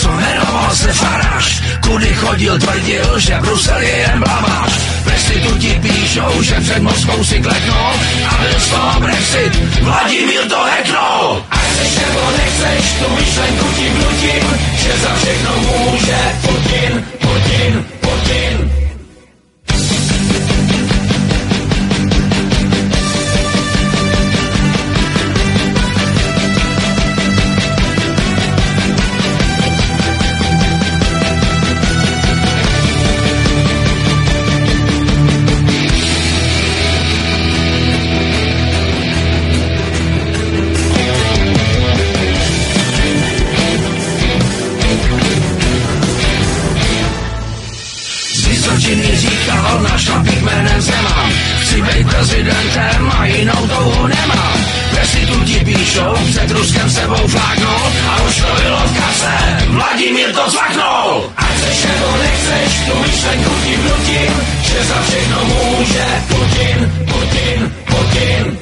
co jmenoval se Faráš kudy chodil, tvrdil, že Brusel je jen blamář. Restituti píšou, že před Moskvou si kleknou a byl z toho Brexit. Vladimír to heknul. A chceš nebo nechceš, tu myšlenku ti vnutím, že za všechno může Putin, Putin, Putin. Ruskem sebou fláknul a už to bylo v kase. Vladimír to zlaknul. A chceš nebo nechceš, tu myšlenku ti vnutím, že za všechno může Putin, Putin, Putin.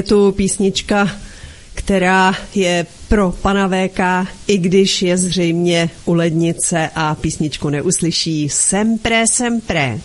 je tu písnička, která je pro pana VK, i když je zřejmě u lednice a písničku neuslyší. Sempre, sempre.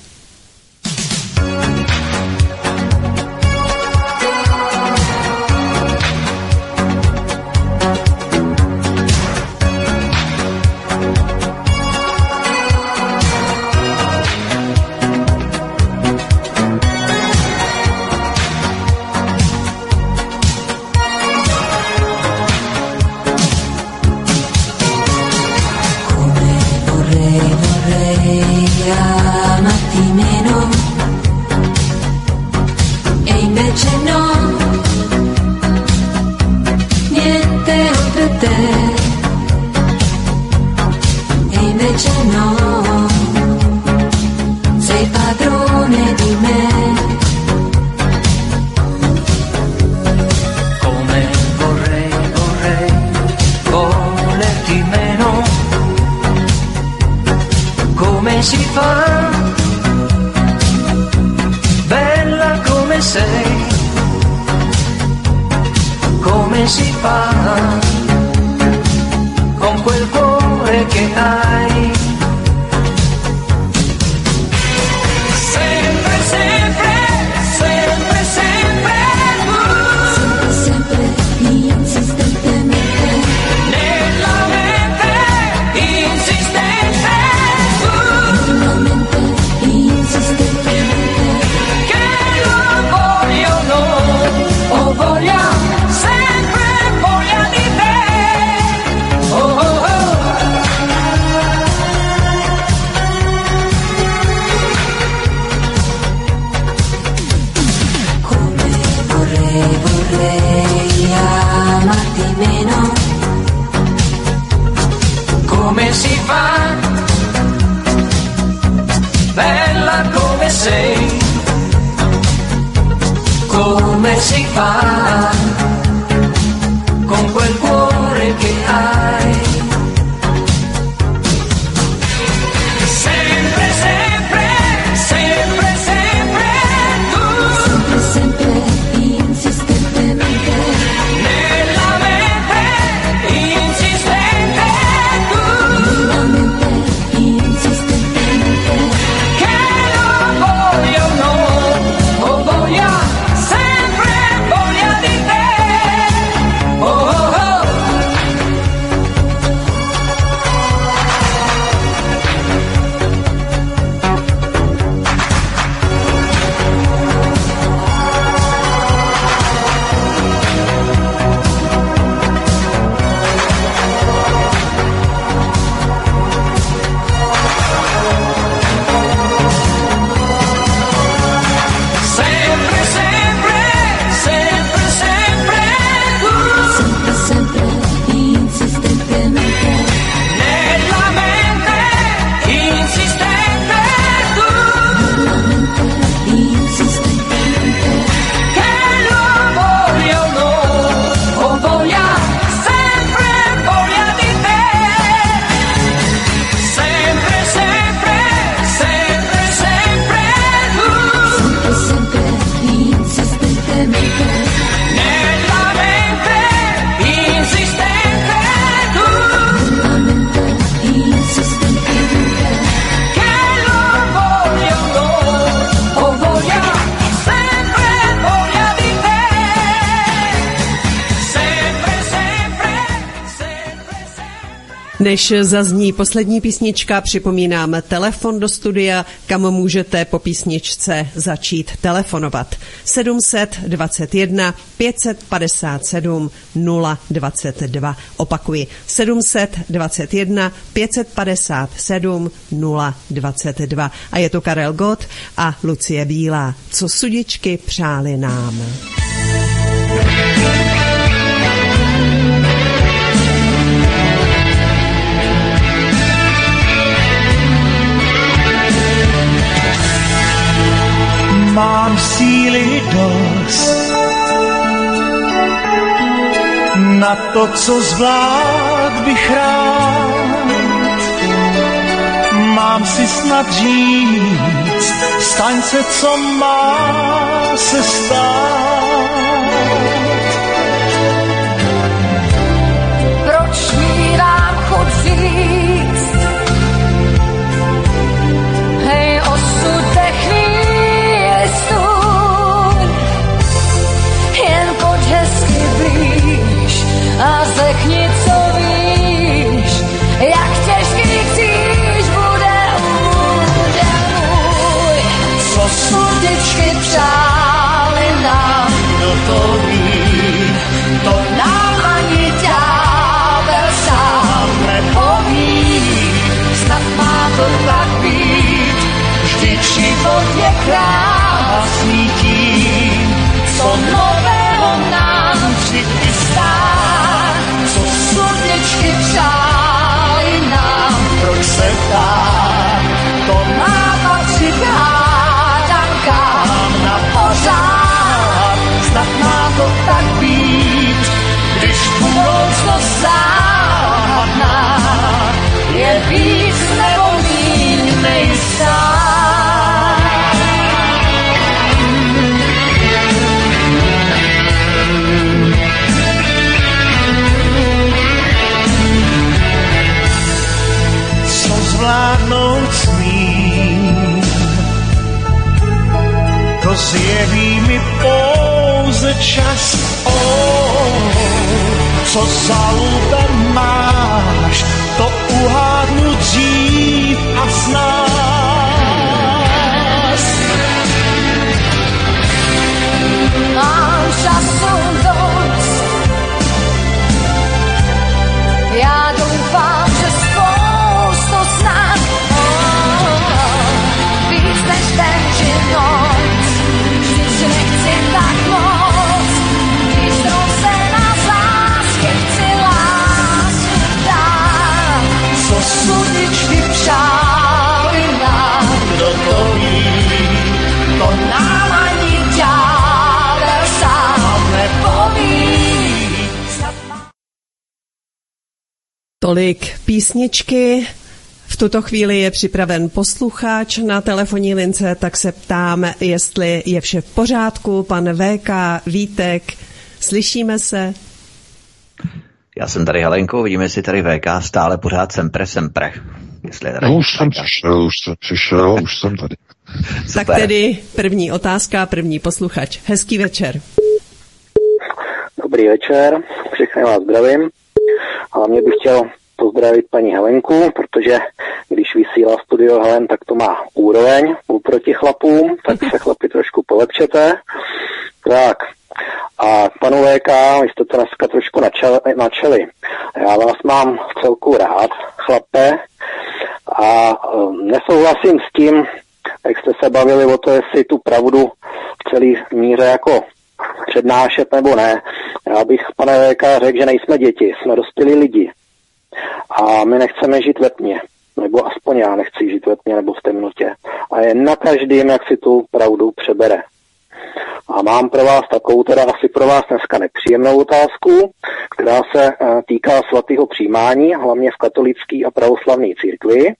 než zazní poslední písnička, připomínám telefon do studia, kam můžete po písničce začít telefonovat. 721 557 022. Opakuji, 721 557 022. A je to Karel Gott a Lucie Bílá. Co sudičky přáli nám. mám síly dost na to, co zvlád bych rád. Mám si snad říct, staň se, co má se stát. Stop. Čas, oh, co za lubem máš, Tolik písničky. V tuto chvíli je připraven posluchač na telefonní lince, tak se ptám, jestli je vše v pořádku. Pan VK, Vítek, slyšíme se? Já jsem tady Helenko, vidíme si tady VK stále pořád sempre sempre. Jestli je tady No, už jsem přišel, už jsem přišel, už jsem tady. Tak tedy první otázka, první posluchač. Hezký večer. Dobrý večer, všechny vás zdravím. Hlavně bych chtěl pozdravit paní Helenku, protože když vysílá studio Helen, tak to má úroveň oproti chlapům, tak se chlapi trošku polepšete. Tak, a panu VK, vy jste to dneska trošku načali. Já vás mám v celku rád, chlape, a um, nesouhlasím s tím, jak jste se bavili o to, jestli tu pravdu v celý míře jako přednášet nebo ne. Já bych, pane VK, řekl, že nejsme děti, jsme dospělí lidi. A my nechceme žít ve tmě. Nebo aspoň já nechci žít ve tmě nebo v temnotě. A je na každým, jak si tu pravdu přebere. A mám pro vás takovou, teda asi pro vás dneska nepříjemnou otázku, která se eh, týká svatého přijímání, hlavně v katolické a pravoslavné církvi,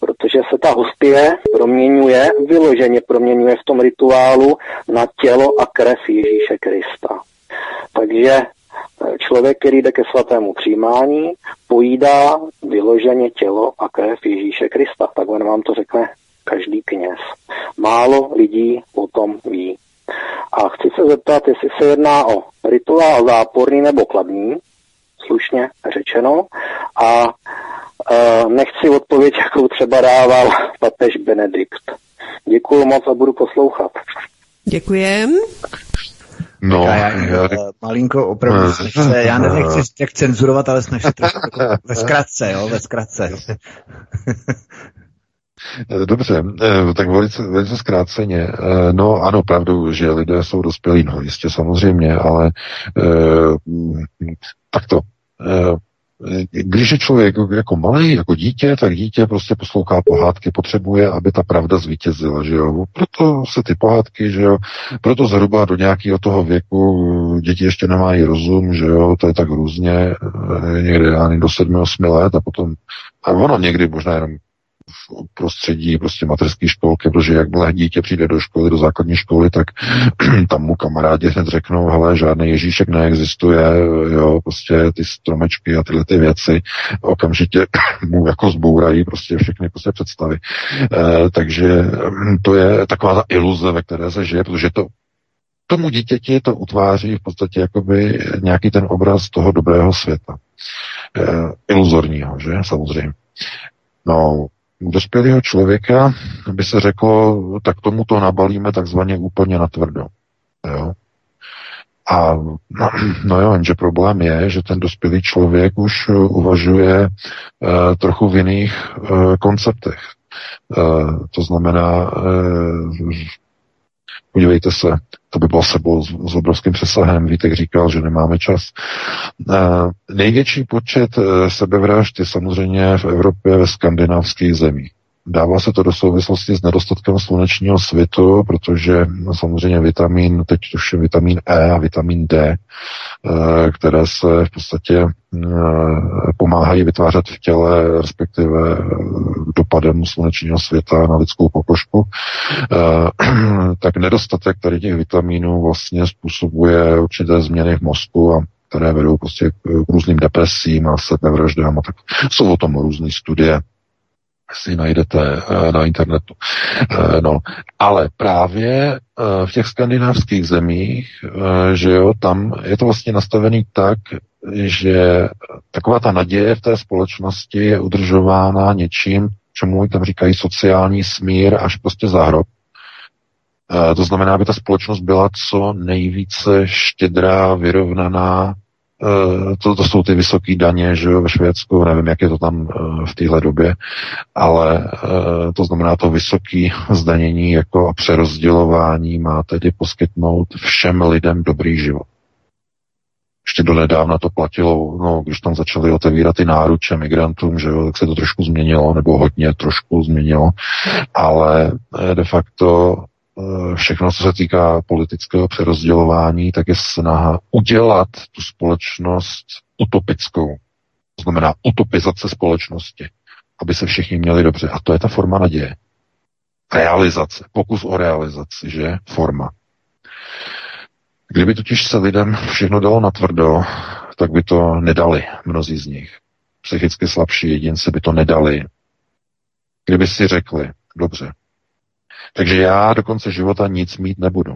protože se ta hostie proměňuje, vyloženě proměňuje v tom rituálu na tělo a krev Ježíše Krista. Takže eh, člověk, který jde ke svatému přijímání, pojídá vyloženě tělo a krev Ježíše Krista. Takhle vám to řekne každý kněz. Málo lidí o tom ví. A chci se zeptat, jestli se jedná o rituál záporný nebo kladný, slušně řečeno, a e, nechci odpověď, jakou třeba dával papež Benedikt. Děkuji moc a budu poslouchat. Děkujem. No, Já, já, já, já, malinko opravdu, snaž se, já ne- nechci jak cenzurovat, ale snaž se trošku jako ve zkratce, jo, ve zkratce. Dobře, eh, tak velice, velice zkráceně. Eh, No ano, pravdou, že lidé jsou dospělí, no jistě samozřejmě, ale eh, takto. eh, Když je člověk jako malý, jako dítě, tak dítě prostě poslouchá pohádky, potřebuje, aby ta pravda zvítězila, že jo. Proto se ty pohádky, že jo, proto zhruba do nějakého toho věku děti ještě nemají rozum, že jo, to je tak různě, eh, někde ani do 7-8 let a potom, a ono někdy možná jenom v prostředí prostě materské školky, protože jakmile dítě přijde do školy, do základní školy, tak tam mu kamarádi hned řeknou, hele, žádný Ježíšek neexistuje, jo, prostě ty stromečky a tyhle ty věci okamžitě mu jako zbourají prostě všechny prostě představy. E, takže mm, to je taková ta iluze, ve které se žije, protože to tomu dítěti to utváří v podstatě jakoby nějaký ten obraz toho dobrého světa. E, iluzorního, že? Samozřejmě. No, dospělého člověka by se řeklo, tak tomu to nabalíme takzvaně úplně natvrdo. Jo? A no, no jo, jenže problém je, že ten dospělý člověk už uh, uvažuje uh, trochu v jiných uh, konceptech. Uh, to znamená, uh, podívejte se, to by bylo sebou s, s obrovským přesahem. Vítek říkal, že nemáme čas. Uh, největší počet uh, sebevražd je samozřejmě v Evropě ve skandinávských zemích. Dává se to do souvislosti s nedostatkem slunečního svitu, protože samozřejmě vitamin, teď už je vitamin E a vitamin D, eh, které se v podstatě eh, pomáhají vytvářet v těle, respektive eh, dopadem slunečního světa na lidskou pokožku, tak nedostatek tady těch vitamínů vlastně způsobuje určité změny v mozku a které vedou prostě k různým depresím a sebevraždám a tak. Jsou o tom různé studie. Si najdete eh, na internetu. Eh, No, ale právě eh, v těch skandinávských zemích, že jo, tam je to vlastně nastavený tak, že taková ta naděje v té společnosti je udržována něčím, čemu tam říkají sociální smír až prostě za hrob. Eh, To znamená, aby ta společnost byla co nejvíce štědrá, vyrovnaná. Eh, To, to jsou ty vysoké daně, že jo, ve Švédsku, nevím, jak je to tam eh, v téhle době, ale eh, to znamená to vysoké zdanění jako a přerozdělování má tedy poskytnout všem lidem dobrý život. Ještě do nedávna to platilo, no, když tam začali otevírat ty náruče migrantům, že jo, tak se to trošku změnilo, nebo hodně trošku změnilo, ale de facto všechno, co se týká politického přerozdělování, tak je snaha udělat tu společnost utopickou. To znamená utopizace společnosti, aby se všichni měli dobře. A to je ta forma naděje. Realizace, pokus o realizaci, že? Forma. Kdyby totiž se lidem všechno dalo natvrdo, tak by to nedali mnozí z nich. Psychicky slabší jedinci by to nedali. Kdyby si řekli, dobře, takže já do konce života nic mít nebudu.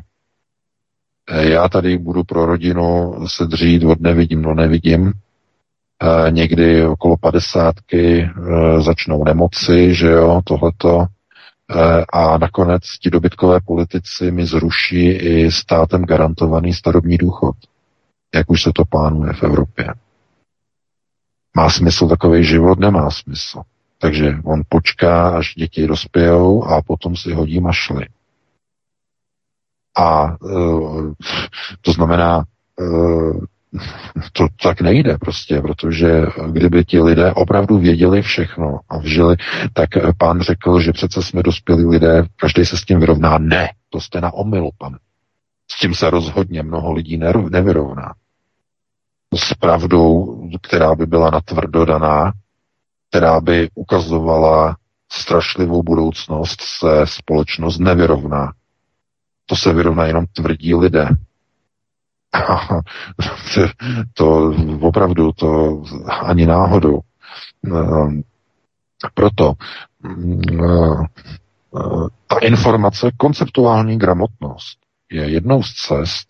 Eh, Já tady budu pro rodinu se dřít od nevidím do nevidím. Eh, Někdy okolo padesátky eh, začnou nemoci, že jo, tohleto. A nakonec ti dobytkové politici mi zruší i státem garantovaný starobní důchod. Jak už se to plánuje v Evropě. Má smysl takový život? Nemá smysl. Takže on počká, až děti dospějou a potom si hodí mašly. A uh, to znamená, uh, to tak nejde prostě, protože kdyby ti lidé opravdu věděli všechno a vžili, tak pán řekl, že přece jsme dospělí lidé, každý se s tím vyrovná. Ne, to jste na omylu, pan. S tím se rozhodně mnoho lidí nevyrovná. S pravdou, která by byla natvrdo daná, která by ukazovala strašlivou budoucnost, se společnost nevyrovná. To se vyrovná jenom tvrdí lidé. to opravdu to ani náhodou. Ehm, Proto mm, eh, ta informace, konceptuální gramotnost je jednou z cest,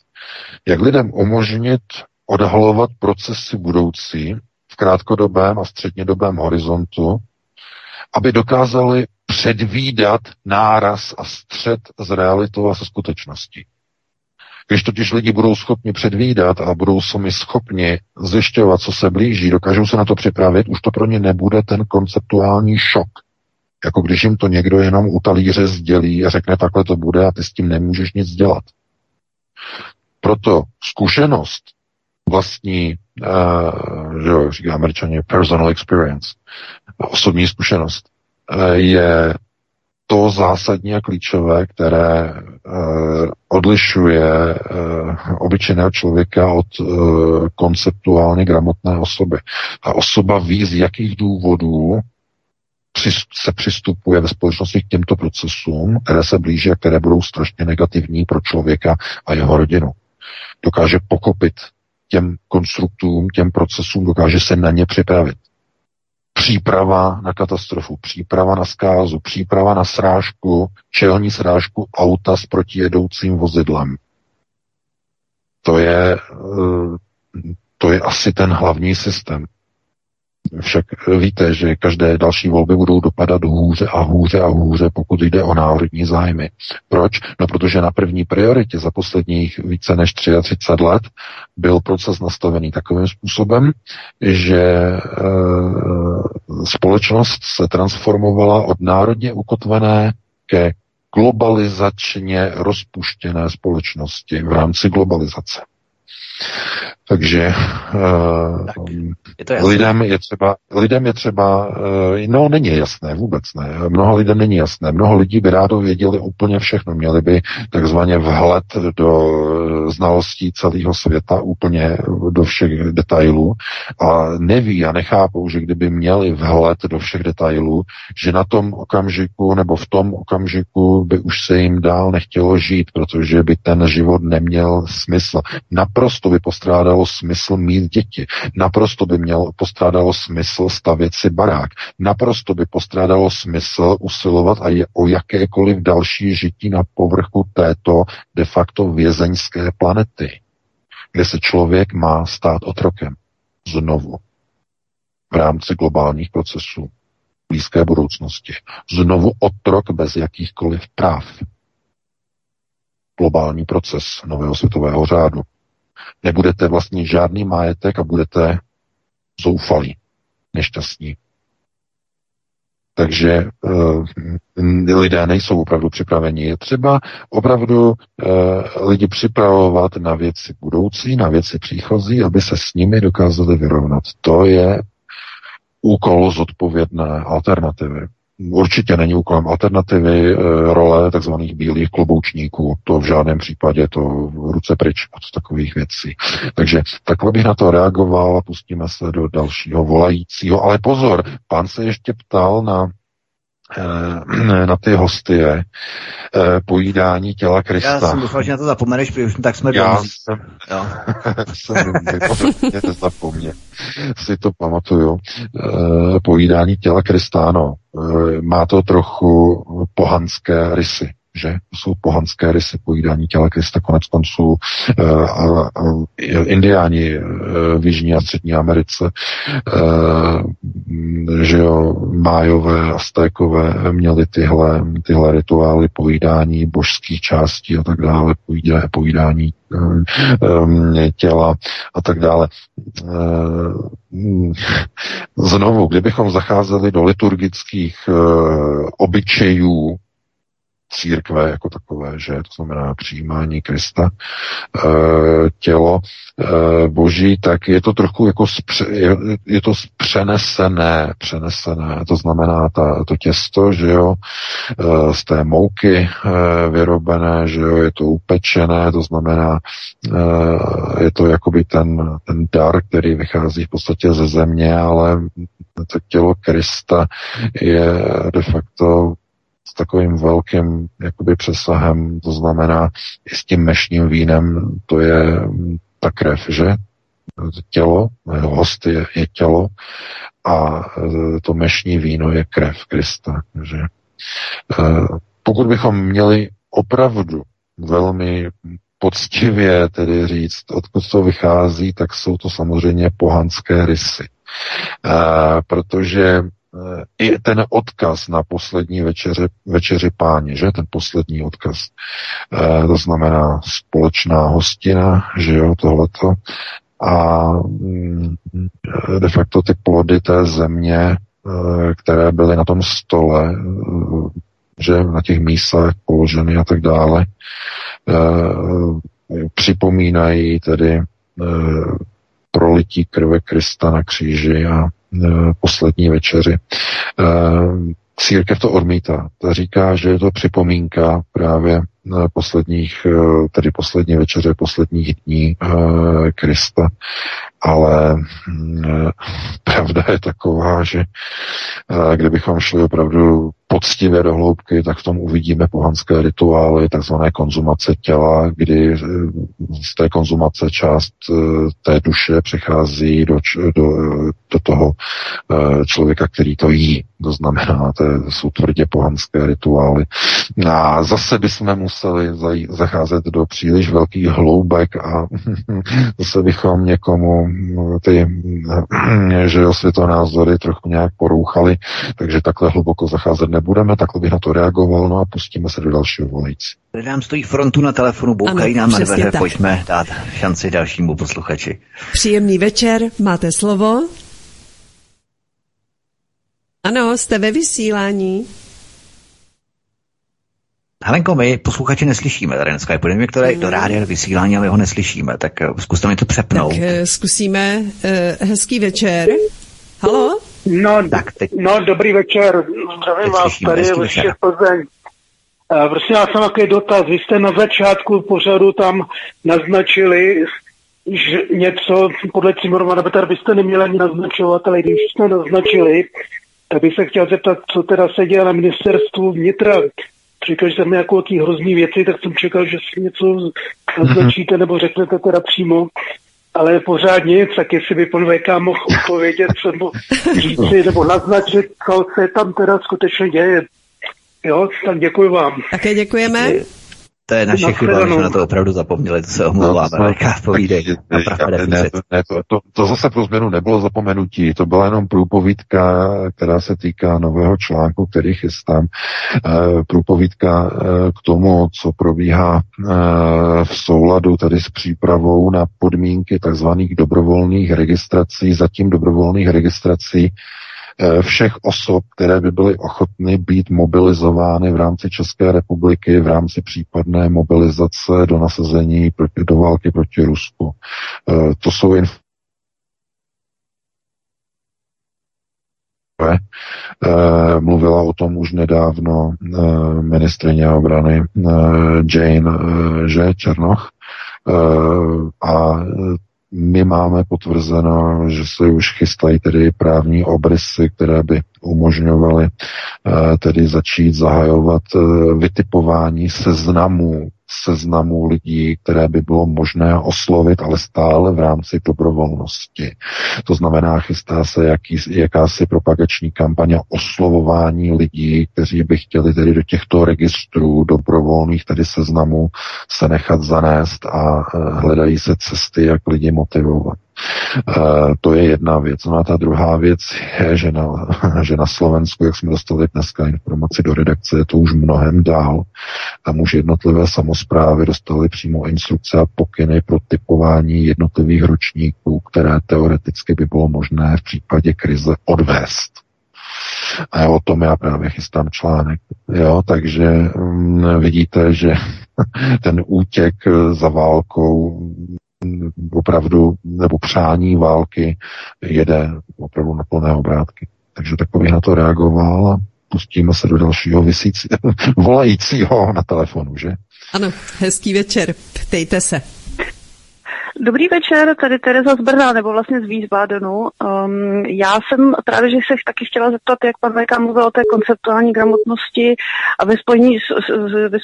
jak lidem umožnit odhalovat procesy budoucí krátkodobém a střednědobém horizontu, aby dokázali předvídat náraz a střed s realitou a se skutečností. Když totiž lidi budou schopni předvídat a budou sami schopni zjišťovat, co se blíží, dokážou se na to připravit, už to pro ně nebude ten konceptuální šok. Jako když jim to někdo jenom u talíře sdělí a řekne, takhle to bude a ty s tím nemůžeš nic dělat. Proto zkušenost vlastní, uh, že jo, říká američaně, personal experience, osobní zkušenost, uh, je to zásadní a klíčové, které uh, odlišuje uh, obyčejného člověka od uh, konceptuálně gramotné osoby. A osoba ví, z jakých důvodů se přistupuje ve společnosti k těmto procesům, které se blíží a které budou strašně negativní pro člověka a jeho rodinu. Dokáže pochopit těm konstruktům, těm procesům, dokáže se na ně připravit příprava na katastrofu, příprava na zkázu, příprava na srážku, čelní srážku auta s protijedoucím vozidlem. To je, eh, to je asi ten hlavní systém. Však víte, že každé další volby budou dopadat hůře a hůře a hůře, pokud jde o národní zájmy. Proč? No protože na první prioritě za posledních více než 33 let byl proces nastavený takovým způsobem, že e, společnost se transformovala od národně ukotvené ke globalizačně rozpuštěné společnosti v rámci globalizace. Takže Tak, uh, je to jasné. lidem je třeba, lidem je třeba, uh, no není jasné, vůbec ne. Mnoho lidem není jasné. Mnoho lidí by rádo věděli úplně všechno. Měli by takzvaně vhled do eh, znalostí celého světa, úplně do všech detailů a neví a nechápou, že kdyby měli vhled do všech detailů, že na tom okamžiku nebo v tom okamžiku by už se jim dál nechtělo žít, protože by ten život neměl smysl. Naplň Naprosto by postrádalo smysl mít děti. Naprosto by měl postrádalo smysl stavět si barák. Naprosto by postrádalo smysl usilovat a je o jakékoliv další žití na povrchu této de facto vězeňské planety, kde se člověk má stát otrokem. Znovu. V rámci globálních procesů blízké budoucnosti. Znovu otrok bez jakýchkoliv práv. Globální proces nového světového řádu. Nebudete vlastnit žádný majetek a budete zoufalí, nešťastní. Takže e, lidé nejsou opravdu připraveni. Je třeba opravdu e, lidi připravovat na věci budoucí, na věci příchozí, aby se s nimi dokázali vyrovnat. To je úkol zodpovědné alternativy. Určitě není úkolem alternativy e, role tzv. bílých kloboučníků. To v žádném případě to ruce pryč od takových věcí. Takže takhle bych na to reagoval a pustíme se do dalšího volajícího. Ale pozor, pán se ještě ptal na eh, na ty hostie eh, pojídání těla Krista. Já jsem doufal, že na to zapomeneš, protože už tak jsme Já domů. jsem, Jo. jsem mě nezapomně. Si to pamatuju. E, pojídání těla Krista, ano. Má to trochu pohanské rysy že jsou pohanské rysy pojídání těla Krista, konec konců e, a, a, indiáni e, v Jižní a Střední Americe, e, že jo, májové, aztékové měli tyhle, tyhle rituály pojídání božských částí a tak dále, pojídání, pojídání e, těla a tak dále. Znovu, kdybychom zacházeli do liturgických obyčejů církve jako takové, že to znamená přijímání Krista, e, tělo e, boží, tak je to trochu jako spře, je, je to přenesené, přenesené, to znamená ta, to těsto, že jo, e, z té mouky vyrobené, že jo, je to upečené, to znamená, je to jakoby ten, ten dar, který vychází v podstatě ze země, ale to tělo Krista je de facto s takovým velkým jakoby přesahem, to znamená i s tím mešním vínem, to je mm, ta krev, že? Tělo, host je, je tělo a e, to mešní víno je krev Krista, že? E, pokud bychom měli opravdu velmi poctivě tedy říct, odkud to vychází, tak jsou to samozřejmě pohanské rysy. E, protože i ten odkaz na poslední večeři, večeři páni, že ten poslední odkaz. E, to znamená společná hostina, že jo, tohleto. A mm, de facto ty plody té země, e, které byly na tom stole, e, že na těch místech položeny a tak dále, připomínají tedy prolití krve Krista na kříži a Eh, poslední večeři. Eh, církev to odmítá. Ta říká, že je to připomínka právě eh, posledních, tedy poslední večeře, posledních dní Krista. Ale pravda je taková, že kdybychom šli opravdu poctivě do hloubky, tak v tom uvidíme pohanské rituály, takzvané konzumace těla, kdy z té konzumace část té duše přechází do, do, do toho člověka, který to jí. To znamená, to jsou tvrdě pohanské rituály. A zase bychom museli zacházet do příliš velkých hloubek a zase bychom někomu ty že jo, světonázory trochu nějak porouchali, takže takhle hluboko zacházet nebudeme, takhle bych na to reagoval, no a pustíme se do dalšího volající. Nám stojí frontu na telefonu, boukají Ano, nám na dveře, tak. pojďme dát šanci dalšímu posluchači. Příjemný večer, máte slovo. Ano, jste ve vysílání. Helenko, my posluchače neslyšíme tady na Skype. Jdeme které do rádia vysílání, ale ho neslyšíme, tak eh, zkuste mi to přepnout. Tak eh, zkusíme. eh, Hezký večer. Halo? No, Tak teď- no, dobrý večer. Zdravím Teď vás, slyšíme, tady je. Plzeň. Prosím vás, mám takový dotaz. Vy jste na začátku pořadu tam naznačili že něco podle Cimormana Petar byste neměli ani naznačovat, ale když jste naznačili, tak bych se chtěl zeptat, co teda se děje na ministerstvu vnitra. Říkal, že tam nějakou jaký hrozný věci, tak jsem čekal, že si něco naznačíte nebo řeknete teda přímo. Ale pořád nic, tak jestli by pan VK mohl odpovědět nebo říci nebo naznačit, co se tam teda skutečně děje. Jo, tak děkuji vám. Také děkujeme. To je naše chyba, že jsme na to opravdu zapomněli, to se omlouváme. No, No, povídej, ne, ne, to, to, to zase pro změnu nebylo zapomenutí, to byla jenom průpovídka, která se týká nového článku, který chystám. E, průpovídka e, k tomu, co probíhá e, v souladu tady s přípravou na podmínky takzvaných dobrovolných registrací, zatím dobrovolných registrací všech osob, které by byly ochotny být mobilizovány v rámci České republiky v rámci případné mobilizace do nasazení proti, do války proti Rusku. Eh, To jsou inf- Eh, mluvila o tom už nedávno eh, ministrině obrany eh, Jane eh, že Černoch Eh, a my máme potvrzeno, že se už chystají tedy právní obrysy, které by umožňovaly eh, tedy začít zahajovat eh, vytipování seznamů seznamů lidí, které by bylo možné oslovit, ale stále v rámci dobrovolnosti. To znamená, chystá se jaký, jakási propagační kampaně oslovování lidí, kteří by chtěli tedy do těchto registrů dobrovolných, tedy seznamů, se nechat zanést a eh, hledají se cesty, jak lidi motivovat. Uh, to je jedna věc. No a ta druhá věc je, že na, že na Slovensku, jak jsme dostali dneska informaci do redakce, je to už mnohem dál. Tam už jednotlivé samozprávy dostaly přímo instrukce a pokyny pro typování jednotlivých ročníků, které teoreticky by bylo možné v případě krize odvést. A o tom já právě chystám článek. Jo, takže mm, vidíte, že ten útěk za válkou opravdu, nebo přání války jede opravdu na plné obrátky. Takže tak bych na to reagoval a pustíme se do dalšího vysící, volajícího na telefonu, že? Ano, hezký večer, ptejte se. Dobrý večer, tady Tereza z Brna, nebo vlastně z Wiesbadenu. Um, já jsem právě, že se taky chtěla zeptat, jak pan VK mluvil o té konceptuální gramotnosti a ve spojení s, s, ve s,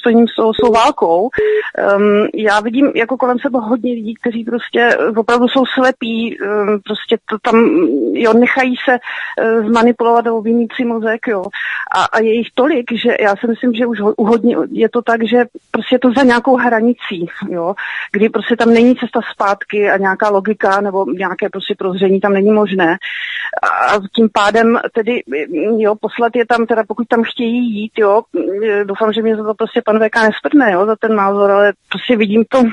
s tou válkou. Um, já vidím jako kolem sebe hodně lidí, kteří prostě opravdu jsou slepí, um, prostě to tam, jo, nechají se uh, zmanipulovat nebo vymít si mozek, jo. A, a je jich tolik, že já si myslím, že už ho- hodně je to tak, že prostě je to za nějakou hranicí, jo, kdy prostě tam není cesta zpátky a nějaká logika nebo nějaké prostě prozření tam není možné. A tím pádem tedy, jo, poslat je tam, teda pokud tam chtějí jít, jo, doufám, že mě za to prostě pan VK nesprdne, jo, za ten názor, ale prostě vidím to,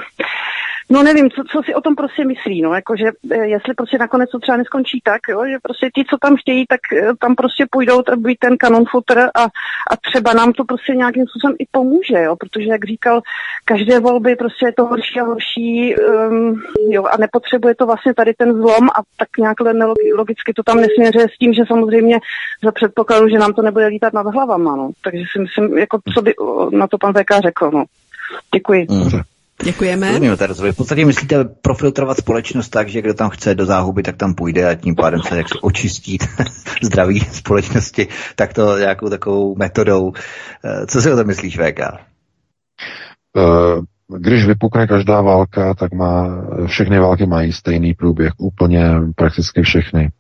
No nevím, co, co si o tom prostě myslí, no, jakože eh, jestli prostě nakonec to třeba neskončí tak, jo, že prostě ti, co tam chtějí, tak eh, tam prostě půjdou být ten kanon footer a, a třeba nám to prostě nějakým způsobem i pomůže, jo, protože jak říkal, každé volby prostě je to horší a horší, um, jo, a nepotřebuje to vlastně tady ten zlom a tak nějak logicky to tam nesměřuje s tím, že samozřejmě za předpokladu, že nám to nebude lítat nad hlavama, no, takže si myslím, jako co by na to pan VK řekl, no. Děkuji. Mm. Děkujeme. Rozumím, v podstatě myslíte profiltrovat společnost tak, že kdo tam chce do záhuby, tak tam půjde a tím pádem se jak očistí zdraví společnosti, tak to nějakou takovou metodou. Eh, Co si o tom myslíš, VK? Eh, Když vypukne každá válka, tak má, všechny války mají stejný průběh, úplně prakticky všechny.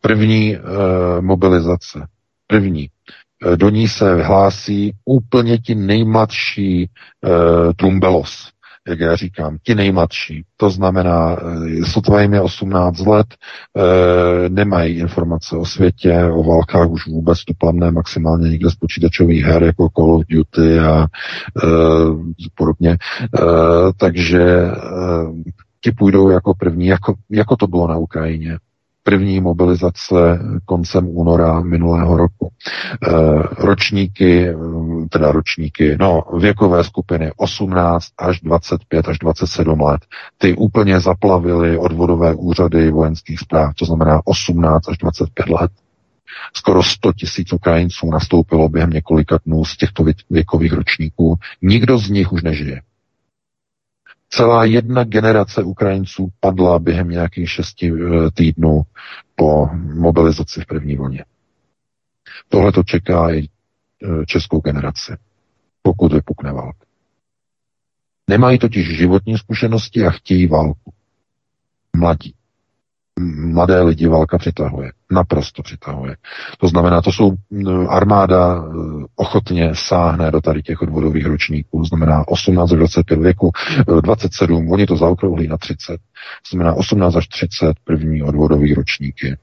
První e, mobilizace, první. E, do ní se hlásí úplně ti nejmladší e, trumbelos, jak já říkám, ti nejmladší. To znamená, e, sotva jim je 18 let, e, nemají informace o světě, o válkách už vůbec tuplamné, maximálně někde z počítačových her, jako Call of Duty a e, podobně. E, takže e, ti půjdou jako první, jako, jako to bylo na Ukrajině první mobilizace koncem února minulého roku. E, ročníky, teda ročníky, no věkové skupiny 18 až 25 až 27 let, ty úplně zaplavily odvodové úřady vojenských zpráv, to znamená 18 až 25 let. Skoro 100 tisíc Ukrajinců nastoupilo během několika dnů z těchto věkových ročníků. Nikdo z nich už nežije. Celá jedna generace Ukrajinců padla během nějakých šesti eh, týdnů po mobilizaci v první vlně. Tohle to čeká i eh, českou generaci. pokud vypukne válka. Nemají totiž životní zkušenosti a chtějí válku. Mladí. Mladé lidi válka přitahuje. Naprosto přitahuje. To znamená, to jsou armáda e, ochotně sáhne do tady těch odvodových ročníků. To znamená 18 až 25 věku, e, 27, oni to zaokrouhlí na 30. To znamená 18 až 30 první odvodový ročníky.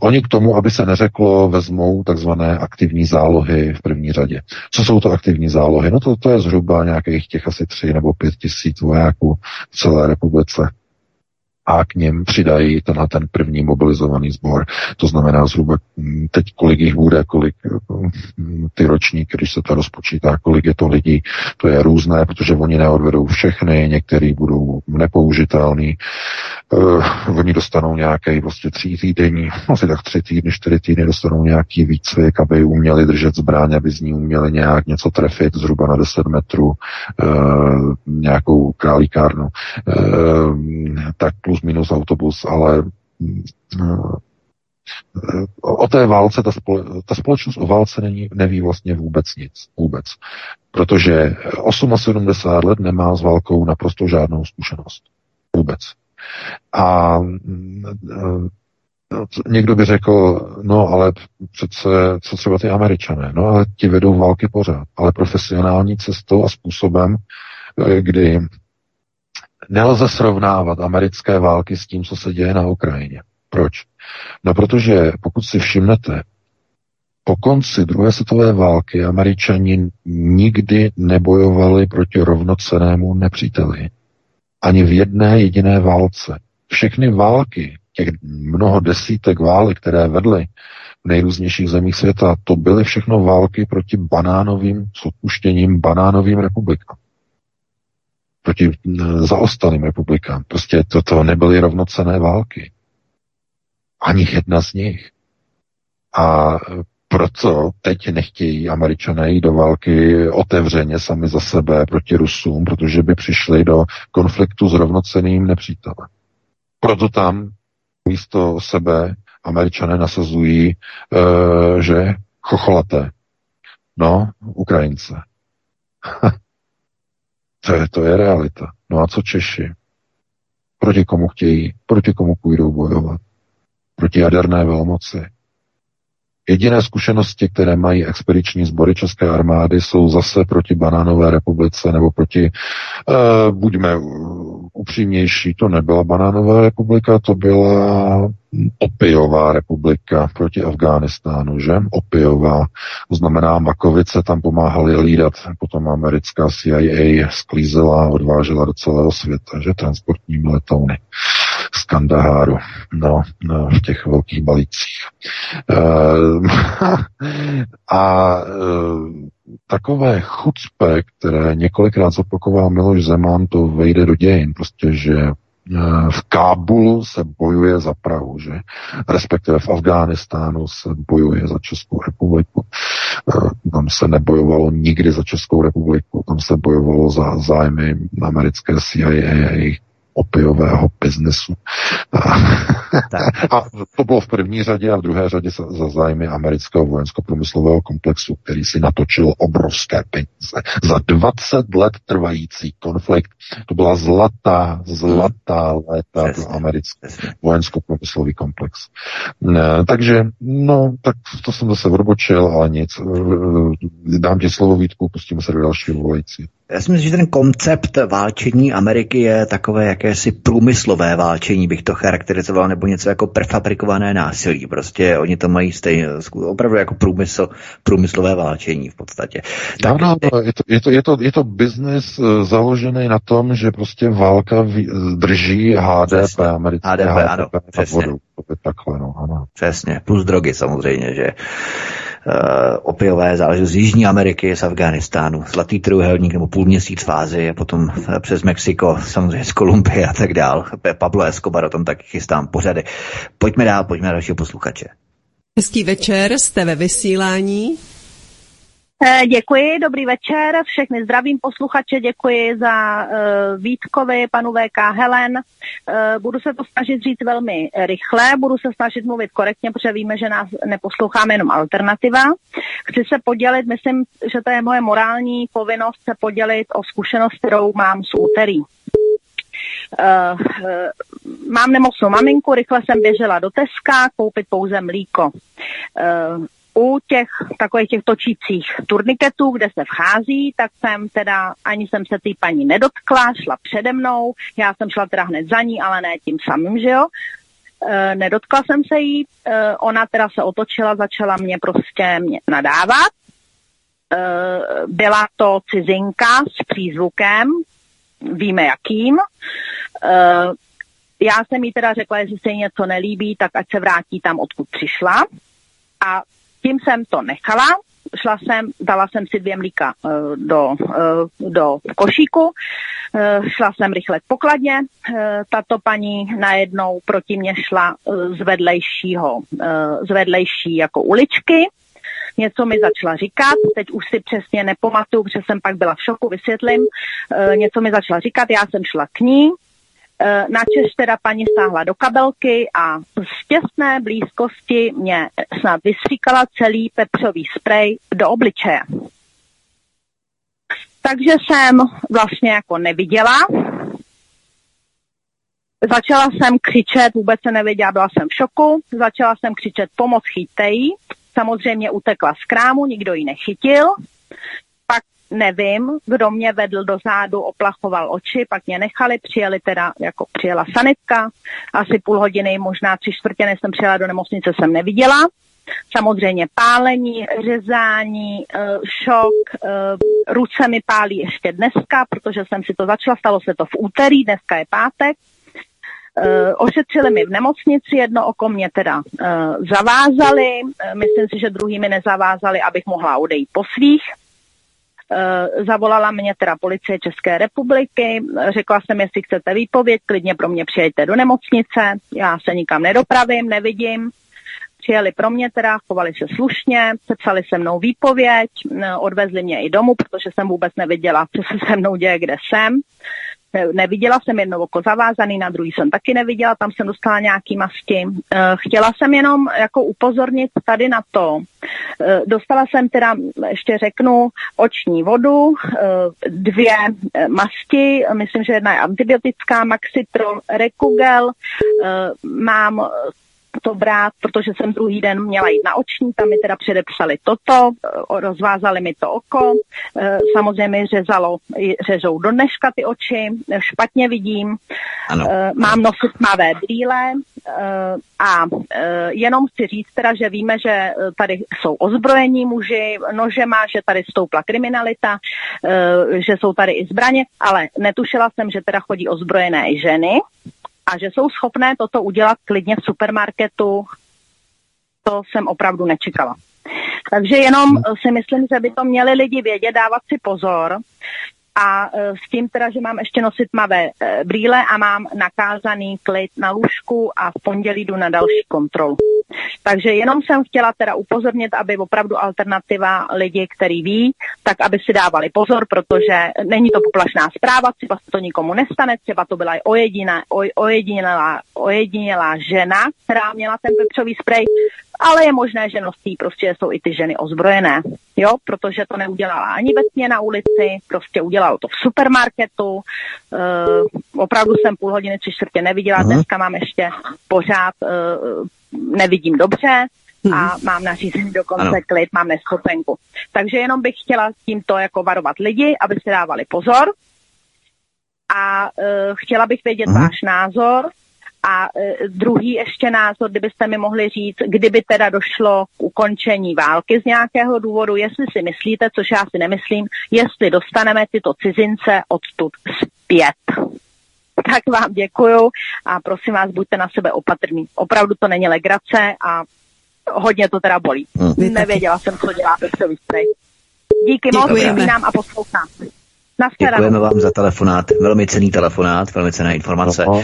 Oni k tomu, aby se neřeklo, vezmou takzvané aktivní zálohy v první řadě. Co jsou to aktivní zálohy? No to, to je zhruba nějakých těch asi tři nebo pět tisíc vojáků v celé republice a k ním přidají ten na ten první mobilizovaný sbor. To znamená zhruba mm, teď kolik jich bude, kolik mm, ty ročníky, když se to rozpočítá, kolik je to lidí, to je různé, protože oni neodvedou všechny, některý budou nepoužitelný, uh, oni dostanou nějaký vlastně tří týdenní, asi tak tři týdny, čtyři týdny dostanou nějaký výcvik, aby uměli držet zbraň, aby z ní uměli nějak něco trefit zhruba na 10 metrů, uh, nějakou králíkárnu, uh, tak plus minus autobus, ale uh, o té válce, ta, spole, ta společnost o válce není, neví vlastně vůbec nic. Vůbec. Protože 78 let nemá s válkou naprosto žádnou zkušenost. Vůbec. A mm, někdo by řekl, no ale přece, co třeba ty američané, no ale ti vedou války pořád, ale profesionální cestou a způsobem, kdy nelze srovnávat americké války s tím, co se děje na Ukrajině. Proč? No protože pokud si všimnete, po konci druhé světové války američani nikdy nebojovali proti rovnocenému nepříteli. Ani v jedné jediné válce. Všechny války, těch mnoho desítek válek, které vedly v nejrůznějších zemích světa, to byly všechno války proti banánovým, s odpuštěním banánovým republikám. Proti zaostalým republikám. Prostě toto nebyly rovnocené války. Ani jedna z nich. A proto teď nechtějí američané jít do války otevřeně sami za sebe proti Rusům, protože by přišli do konfliktu s rovnoceným nepřítelem. Proto tam místo sebe američané nasazují, e, že chocholaté. No, Ukrajince. to, je, to je realita. No a co Češi? Proti komu chtějí? Proti komu půjdou bojovat? Proti jaderné velmoci. Jediné zkušenosti, které mají expediční sbory České armády, jsou zase proti Banánové republice nebo proti, uh, buďme upřímnější, to nebyla Banánová republika, to byla opiová republika proti Afghánistánu, že? Opiová. To znamená, Makovice tam pomáhali lídat, potom americká CIA sklízela odvážela do celého světa, že? Transportními letouny z Kandaháru, no, no v těch velkých balících. E, a e, takové chucpe, které několikrát zopakoval Miloš Zeman, to vejde do dějin, prostě, že v Kábulu se bojuje za Prahu, že? Respektive v Afghánistánu se bojuje za Českou republiku. Tam se nebojovalo nikdy za Českou republiku, tam se bojovalo za zájmy americké CIA jejich opiového biznesu. A, a to bylo v první řadě a v druhé řadě za, zájmy amerického vojensko-průmyslového komplexu, který si natočil obrovské peníze. Za 20 let trvající konflikt to byla zlatá, zlatá léta pro americký vojensko-průmyslový komplex. Ne, takže, no, tak to jsem zase odbočil, ale nic. Dám ti slovo Vítku, pustíme se do dalšího volající. Já si myslím, že ten koncept válčení Ameriky je takové jakési průmyslové válčení, bych to charakterizoval, nebo něco jako prefabrikované násilí. Prostě oni to mají stejně, opravdu jako průmysl, průmyslové válčení v podstatě. Tak, no, no, je to, je to, je to, je to biznis založený na tom, že prostě válka drží HDP americké HDP, HDP ano, přesně. vodu. Takhle, no, ano. Přesně, plus drogy samozřejmě, že opiové záležitosti z Jižní Ameriky, z Afganistánu, Zlatý trůhelník nebo půl měsíc fázy a potom přes Mexiko, samozřejmě z Kolumbie a tak dál. Pablo Escobar o tom taky chystám pořady. Pojďme dál, pojďme na dalšího posluchače. Hezký večer, jste ve vysílání. Eh, Děkuji, dobrý večer, všechny zdravím posluchače, děkuji za uh, Vítkovi, panu VK Helen. Uh, budu se to snažit říct velmi rychle, budu se snažit mluvit korektně, protože víme, že nás neposloucháme jenom alternativa. Chci se podělit, myslím, že to je moje morální povinnost se podělit o zkušenost, kterou mám z úterý. Uh, uh, mám nemocnou maminku, rychle jsem běžela do Teska koupit pouze mlíko. Uh, u těch takových těch točících turniketů, kde se vchází, tak jsem teda, ani jsem se té paní nedotkla, šla přede mnou, já jsem šla teda hned za ní, ale ne tím samým, že jo. E, nedotkla jsem se jí, e, ona teda se otočila, začala mě prostě mě nadávat. E, byla to cizinka s přízvukem, víme jakým. E, já jsem jí teda řekla, že se jí něco nelíbí, tak ať se vrátí tam, odkud přišla. A tím jsem to nechala, šla jsem, dala jsem si dvě mlíka uh, do, uh, do košíku, uh, šla jsem rychle k pokladně, tato paní najednou proti mě šla z vedlejšího, z vedlejší jako uličky, něco mi začala říkat, teď už si přesně nepamatuju, protože jsem pak byla v šoku, vysvětlím, něco mi začala říkat, já jsem šla k ní, Eh, načež teda paní stáhla do kabelky a z těsné blízkosti mě snad vystříkala celý pepřový sprej do obličeje. Takže jsem vlastně jako neviděla. Začala jsem křičet, vůbec se nevěděla, byla jsem v šoku. Začala jsem křičet pomoc, chyťte jí. Samozřejmě utekla z krámu, nikdo ji nechytil nevím, kdo mě vedl do zádu, oplachoval oči, pak mě nechali, přijeli teda, jako přijela sanitka, asi půl hodiny, možná tři čtvrtě, než jsem přijela do nemocnice, jsem neviděla. Samozřejmě pálení, řezání, eh, šok, eh, ruce mi pálí ještě dneska, protože jsem si to začala, stalo se to v úterý, dneska je pátek. Uh, ošetřili mi v nemocnici, jedno oko mě teda zavázali, myslím si, že druhý mi nezavázali, abych mohla odejít po svých. Uh, zavolala mě teda policie České republiky, řekla jsem, jestli chcete výpověď, klidně pro mě přijďte do nemocnice, já se nikam nedopravím, nevidím. Přijeli pro mě teda, chovali se slušně, sepsali se mnou výpověď, eh, odvezli mě i domů, protože jsem vůbec neviděla, co se se mnou děje, kde jsem. Neviděla jsem jedno oko zavázaný, na druhý jsem taky neviděla, tam jsem dostala nějaký masti. Eh, chtěla jsem jenom jako upozornit tady na to. Eh, dostala jsem teda, ještě řeknu, oční vodu, eh, dvě masti, myslím, že jedna je antibiotická, Maxitron, Rekugel, mám to brát, protože jsem druhý den měla jít na oční, tam mi teda předepsali toto, eh, rozvázali mi to oko, eh, samozřejmě řezalo, řežou do dneška ty oči, špatně vidím, Ano. Eh, mám nosit tmavé brýle a jenom chci říct teda, že víme, že tady jsou ozbrojení muži nožema, že tady stoupla kriminalita, že jsou tady i zbraně, ale netušila jsem, že teda chodí ozbrojené ženy, a že jsou schopné toto udělat klidně v supermarketu, to jsem opravdu nečekala. Takže jenom si myslím, že by to měli lidi vědět, dávat si pozor a e, s tím teda, že mám ještě nosit tmavé e, brýle a mám nakázaný klid na lůžku a v pondělí jdu na další kontrolu. Takže jenom jsem chtěla teda upozornit, aby opravdu alternativa lidi, který ví, tak aby si dávali pozor, protože není to poplašná zpráva, třeba se to nikomu nestane, třeba to byla i ojediná, oj, ojedinělá, ojedinělá žena, která měla ten pepřový sprej, ale je možné, že nosí prostě jsou i ty ženy ozbrojené, jo, protože to neudělala ani ve tmě na ulici, prostě udělalo to v supermarketu, uh, opravdu jsem půl hodiny, tři čtvrtě neviděla, Aha. dneska mám ještě pořád, uh, nevidím dobře, a mám nařízení dokonce Ano. klid, mám neschopenku. Takže jenom bych chtěla tímto jako varovat lidi, aby si dávali pozor. A uh, chtěla bych vědět Mhm. váš názor. A uh, druhý ještě názor, kdybyste mi mohli říct, kdyby teda došlo k ukončení války z nějakého důvodu, jestli si myslíte, což já si nemyslím, jestli dostaneme tyto cizince odtud zpět. Tak vám děkuju a prosím vás, buďte na sebe opatrní. Opravdu to není legrace a hodně to teda bolí. Hmm. Nevěděla jsem, co dělá pepřový sprej. Díky moc, vypínám a poslouchám. Děkujeme vám za telefonát, velmi cený telefonát, velmi cená informace. No,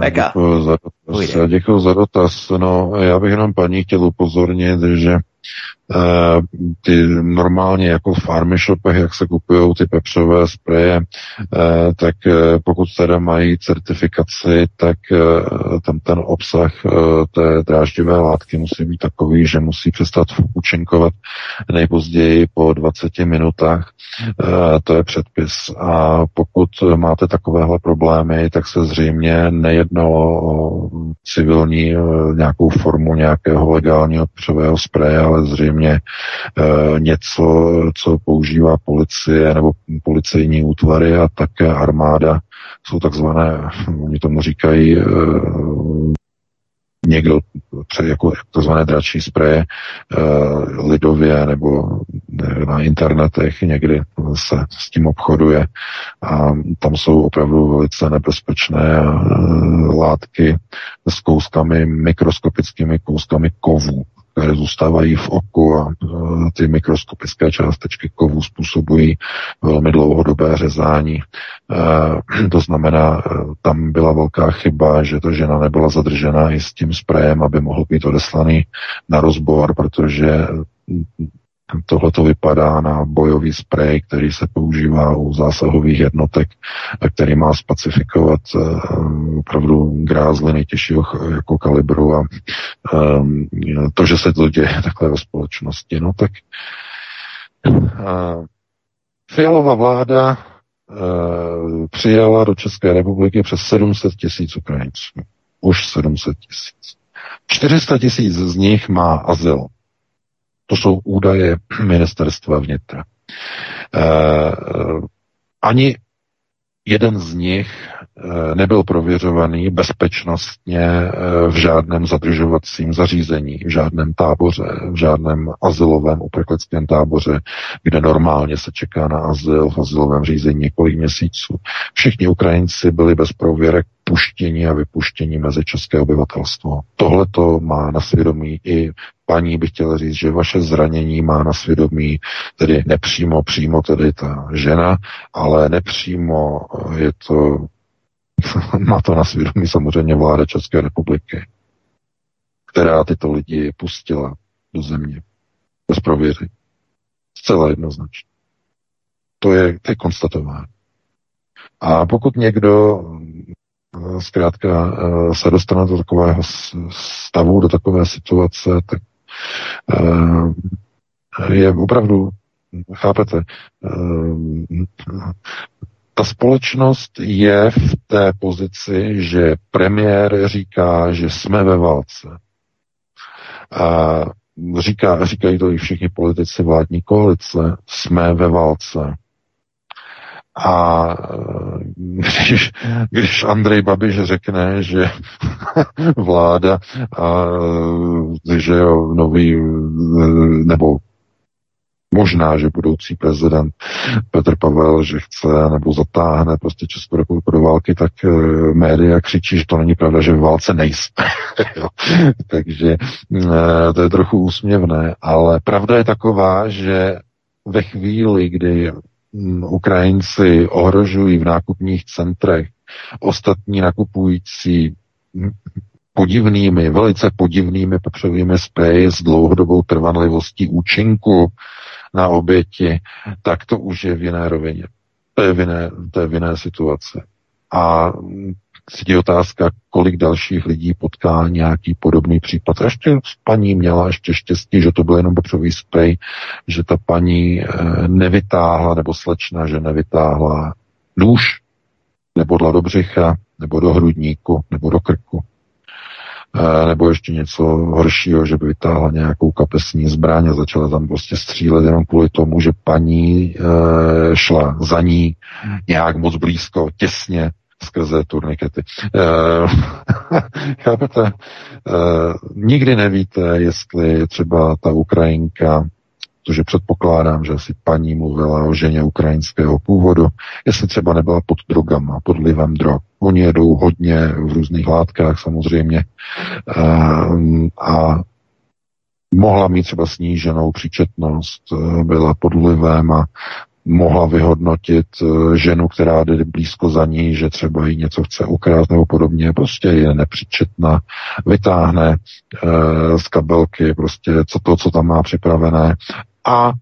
děkuji za dotaz. Děkuji za dotaz. No, já bych jenom paní chtěl upozornit, že ty normálně jako v army shopech, jak se kupují ty pepřové spreje, eh, tak eh, pokud teda mají certifikaci, tak tam ten obsah té dráždivé látky musí být takový, že musí přestat účinkovat nejpozději po 20 minutách. To je předpis. A pokud máte takovéhle problémy, tak se zřejmě nejednalo o civilní nějakou formu nějakého legálního pepřového spreje, ale zřejmě samozřejmě e, něco, co používá policie nebo policejní útvary a také armáda. Jsou takzvané, oni tomu říkají e, někdo jako takzvané dračí spreje e, lidově nebo na internetech někdy se s tím obchoduje a tam jsou opravdu velice nebezpečné e, látky s kouskami, mikroskopickými kouskami kovů které zůstávají v oku a e, ty mikroskopické částečky kovu způsobují velmi dlouhodobé řezání. E, to znamená, e, tam byla velká chyba, že ta žena nebyla zadržena i s tím sprejem, aby mohl být odeslaný na rozbor, protože Tohle to vypadá na bojový sprej, který se používá u zásahových jednotek který má specifikovat uh, opravdu grázly nejtěžšího jako kalibru a um, to, že se to děje takhle ve společnosti, no tak uh, Fialová vláda uh, přijala do České republiky přes 700 tisíc Ukrajinců. Už 700 tisíc. 400 tisíc z nich má azyl. To jsou údaje ministerstva vnitra. E, ani jeden z nich eh, nebyl prověřovaný bezpečnostně eh, v žádném zadržovacím zařízení, v žádném táboře, v žádném azylovém uprchlickém táboře, kde normálně se čeká na azyl v azylovém řízení několik měsíců. Všichni Ukrajinci byli bez prověrek puštění a vypuštění mezi české obyvatelstvo. Tohle to má na svědomí i paní bych chtěl říct, že vaše zranění má na svědomí tedy nepřímo, přímo tedy ta žena, ale nepřímo je to, má to na svědomí samozřejmě vláda České republiky, která tyto lidi pustila do země bez prověření. Zcela jednoznačně. To je, to je konstatování. A pokud někdo eh, zkrátka eh, se dostane do takového stavu, do takové situace, tak Eh, je opravdu, chápete, eh, ta společnost je v té pozici, že premiér říká, že jsme ve válce. A říká, říkají to i všichni politici vládní koalice, jsme ve válce. A když, když Andrej Babiš řekne, že vláda, a, že jo, nový, nebo možná, že budoucí prezident Petr Pavel, že chce nebo zatáhne prostě Českou republiku do války, tak e, média křičí, že to není pravda, že v válce nejsme. Takže e, to je trochu úsměvné, ale pravda je taková, že ve chvíli, kdy Ukrajinci ohrožují v nákupních centrech ostatní nakupující mm, podivnými, velice podivnými pepřovými spreji s dlouhodobou trvanlivostí účinku na oběti, tak to už je v jiné rovině. To je v jiné, to je v jiné situace. A je otázka, kolik dalších lidí potká nějaký podobný případ. A ještě paní měla ještě štěstí, že to byl jenom potřebový sprej, že ta paní eh, nevytáhla, nebo slečna, že nevytáhla nůž, nebo do břicha, nebo do hrudníku, nebo do krku. Eh, nebo ještě něco horšího, že by vytáhla nějakou kapesní zbraň a začala tam prostě střílet jenom kvůli tomu, že paní e, šla za ní nějak moc blízko, těsně skrze turnikety. Uh, chápete? Uh, nikdy nevíte, jestli třeba ta Ukrajinka, protože předpokládám, že asi paní mluvila o ženě ukrajinského původu, jestli třeba nebyla pod drogama, pod vlivem drog. Oni jedou hodně v různých látkách samozřejmě uh, a mohla mít třeba sníženou příčetnost, byla pod a mohla vyhodnotit eh, ženu, která jde blízko za ní, že třeba jí něco chce ukrást nebo podobně, prostě je nepřičetná, vytáhne e, z kabelky prostě co to, co tam má připravené a e,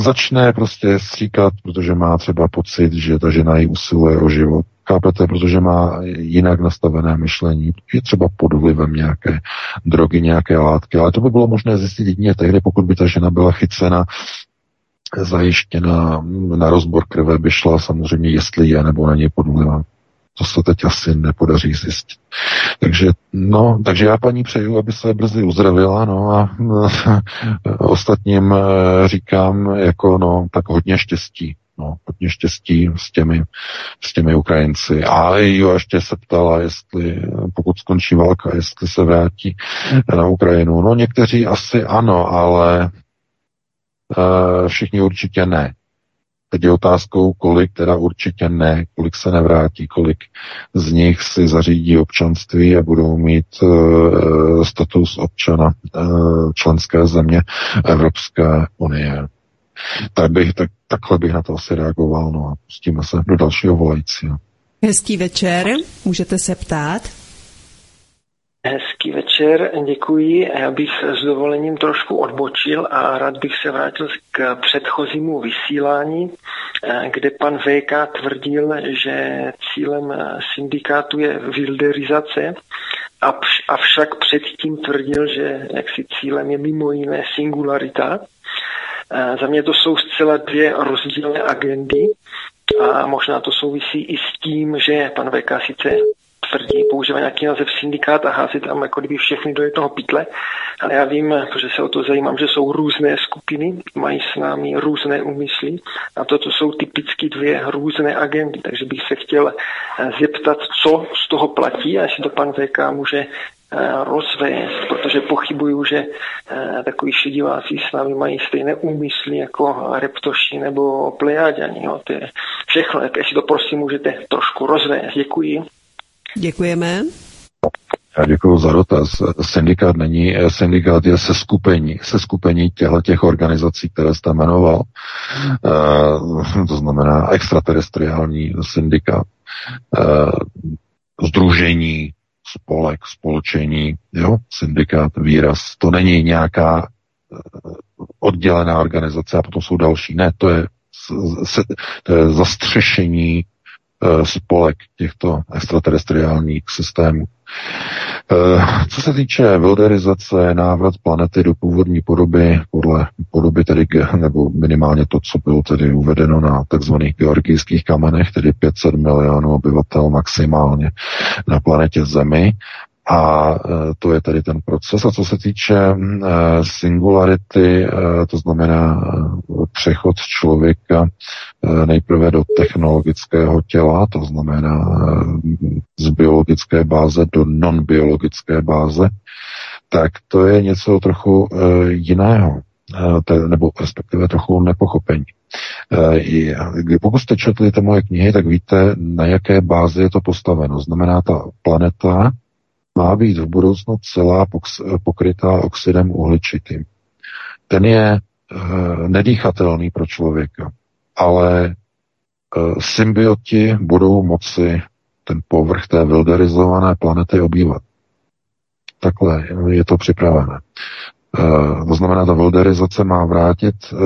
začne prostě stříkat, protože má třeba pocit, že ta žena jí usiluje o život. Chápete, protože má jinak nastavené myšlení, je třeba pod vlivem nějaké drogy, nějaké látky, ale to by bylo možné zjistit jedině tehdy, pokud by ta žena byla chycena zajištěna na rozbor krve by šla samozřejmě, jestli je nebo není pod vlivem. To se teď asi nepodaří zjistit. Takže, no, takže já paní přeju, aby se brzy uzdravila, no a ostatním eh, říkám jako, no, tak hodně štěstí. No, hodně štěstí s těmi, s těmi Ukrajinci. A jo, ještě se ptala, jestli, pokud skončí válka, jestli se vrátí na Ukrajinu. No, někteří asi ano, ale všichni určitě ne. Teď je otázkou, kolik teda určitě ne, kolik se nevrátí, kolik z nich si zařídí občanství a budou mít uh, status občana uh, členské země Evropské unie. Tak bych, tak, takhle bych na to asi reagoval, no a pustíme se do dalšího volajícího. Hezký večer, můžete se ptát. Hezký večer, děkuji. Já bych s dovolením trošku odbočil a rád bych se vrátil k předchozímu vysílání, kde pan VK tvrdil, že cílem syndikátu je wilderizace, avšak předtím tvrdil, že jaksi cílem je mimo jiné singularita. Eh, za mě to jsou zcela dvě rozdílné agendy a možná to souvisí i s tím, že pan VK sice tvrdí, používá nějaký název syndikát a hází tam jako kdyby všechny do jednoho pytle. Ale já vím, protože se o to zajímám, že jsou různé skupiny, mají s námi různé úmysly a toto jsou typicky dvě různé agendy. Takže bych se chtěl eh, zeptat, co z toho platí a jestli to pan VK může eh, rozvést, protože pochybuju, že eh, takový diváci s námi mají stejné úmysly jako reptoši nebo plejáďani. To je všechno. Tak jestli to prosím můžete trošku rozvést. Děkuji. Děkujeme. Já děkuji za dotaz. Syndikát není, syndikát je se skupení, se skupení těchto těch organizací, které jste jmenoval. E, to znamená extraterestriální syndikát, e, združení, spolek, spolčení, jo, syndikát, výraz. To není nějaká eh, oddělená organizace a potom jsou další. Ne, to je, to je zastřešení Eh, spolek těchto extraterestriálních systémů. Eh, co se týče wilderizace, návrat planety do původní podoby, podle podoby tedy, nebo minimálně to, co bylo tedy uvedeno na takzvaných georgijských kamenech, tedy 500 milionů obyvatel maximálně na planetě Zemi, a e, to je tady ten proces. A co se týče e, singularity, e, to znamená přechod člověka nejprve do technologického těla, to znamená z biologické báze do non-biologické báze, tak to je něco trochu jiného, nebo respektive trochu nepochopení. Pokud jste četli ty moje knihy, tak víte, na jaké bázi je to postaveno. Znamená, ta planeta má být v budoucnu celá pokrytá oxidem uhličitým. Ten je e, nedýchatelný pro člověka, ale e, symbioti budou moci ten povrch té wilderizované planety obývat. Takhle je to připravené. E, to znamená, ta wilderizace má vrátit e,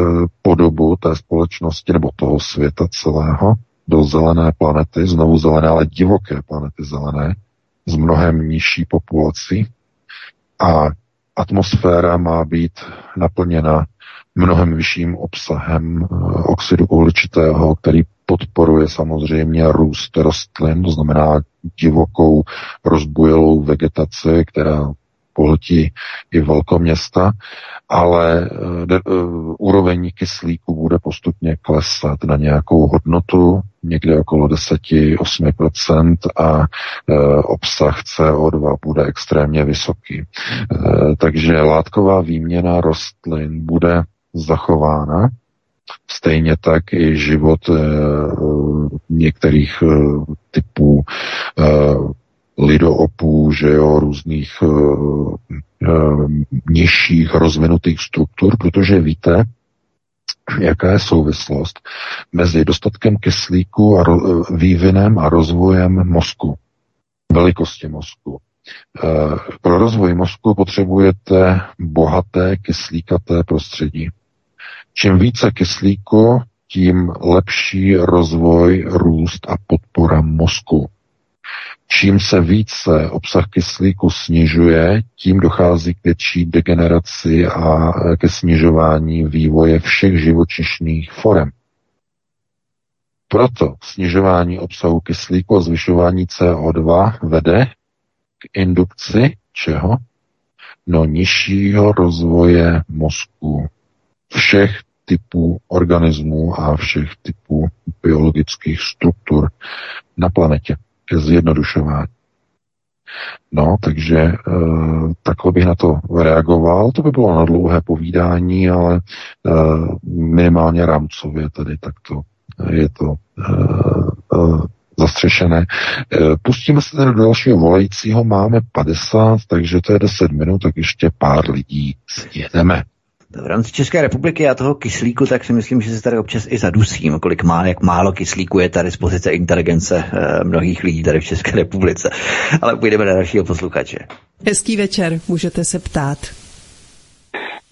podobu té společnosti nebo toho světa celého do zelené planety, znovu zelené, ale divoké planety zelené, s mnohem nižší populací a atmosféra má být naplněna mnohem vyšším obsahem eh, oxidu uhličitého, který podporuje samozřejmě růst rostlin, to znamená divokou rozbujelou vegetaci, která pohltí i velkoměsta, ale de, uh, úroveň kyslíku bude postupně klesat na nějakou hodnotu, někde okolo 10-8% a uh, obsah CO2 bude extrémně vysoký. Uh, takže látková výměna rostlin bude zachována, Stejně tak i život e, některých e, typů e, lidoopů, že jo, různých uh, uh, nižších rozvinutých struktur, protože víte, jaká je souvislost mezi dostatkem kyslíku a ro- vývinem a rozvojem mozku, velikosti mozku. Eh, Pro rozvoj mozku potřebujete bohaté kyslíkaté prostředí. Čím více kyslíku, tím lepší rozvoj, růst a podpora mozku. Čím se více obsah kyslíku snižuje, tím dochází k větší degeneraci a ke snižování vývoje všech živočišných forem. Proto snižování obsahu kyslíku a zvyšování CO2 vede k indukci čeho? No nižšího rozvoje mozku všech typů organismů a všech typů biologických struktur na planetě zjednodušování. No, takže e, takhle bych na to reagoval. To by bylo na dlouhé povídání, ale e, minimálně rámcově tedy takto je to e, e, zastřešené. E, pustíme se tedy do dalšího volajícího, máme 50, takže to je 10 minut, tak ještě pár lidí sjedeme. V rámci České republiky a toho kyslíku, tak si myslím, že se tady občas i zadusím, kolik má, jak málo kyslíku je tady z pozice inteligence eh, mnohých lidí tady v České republice. Ale půjdeme na dalšího posluchače. Hezký večer, můžete se ptát.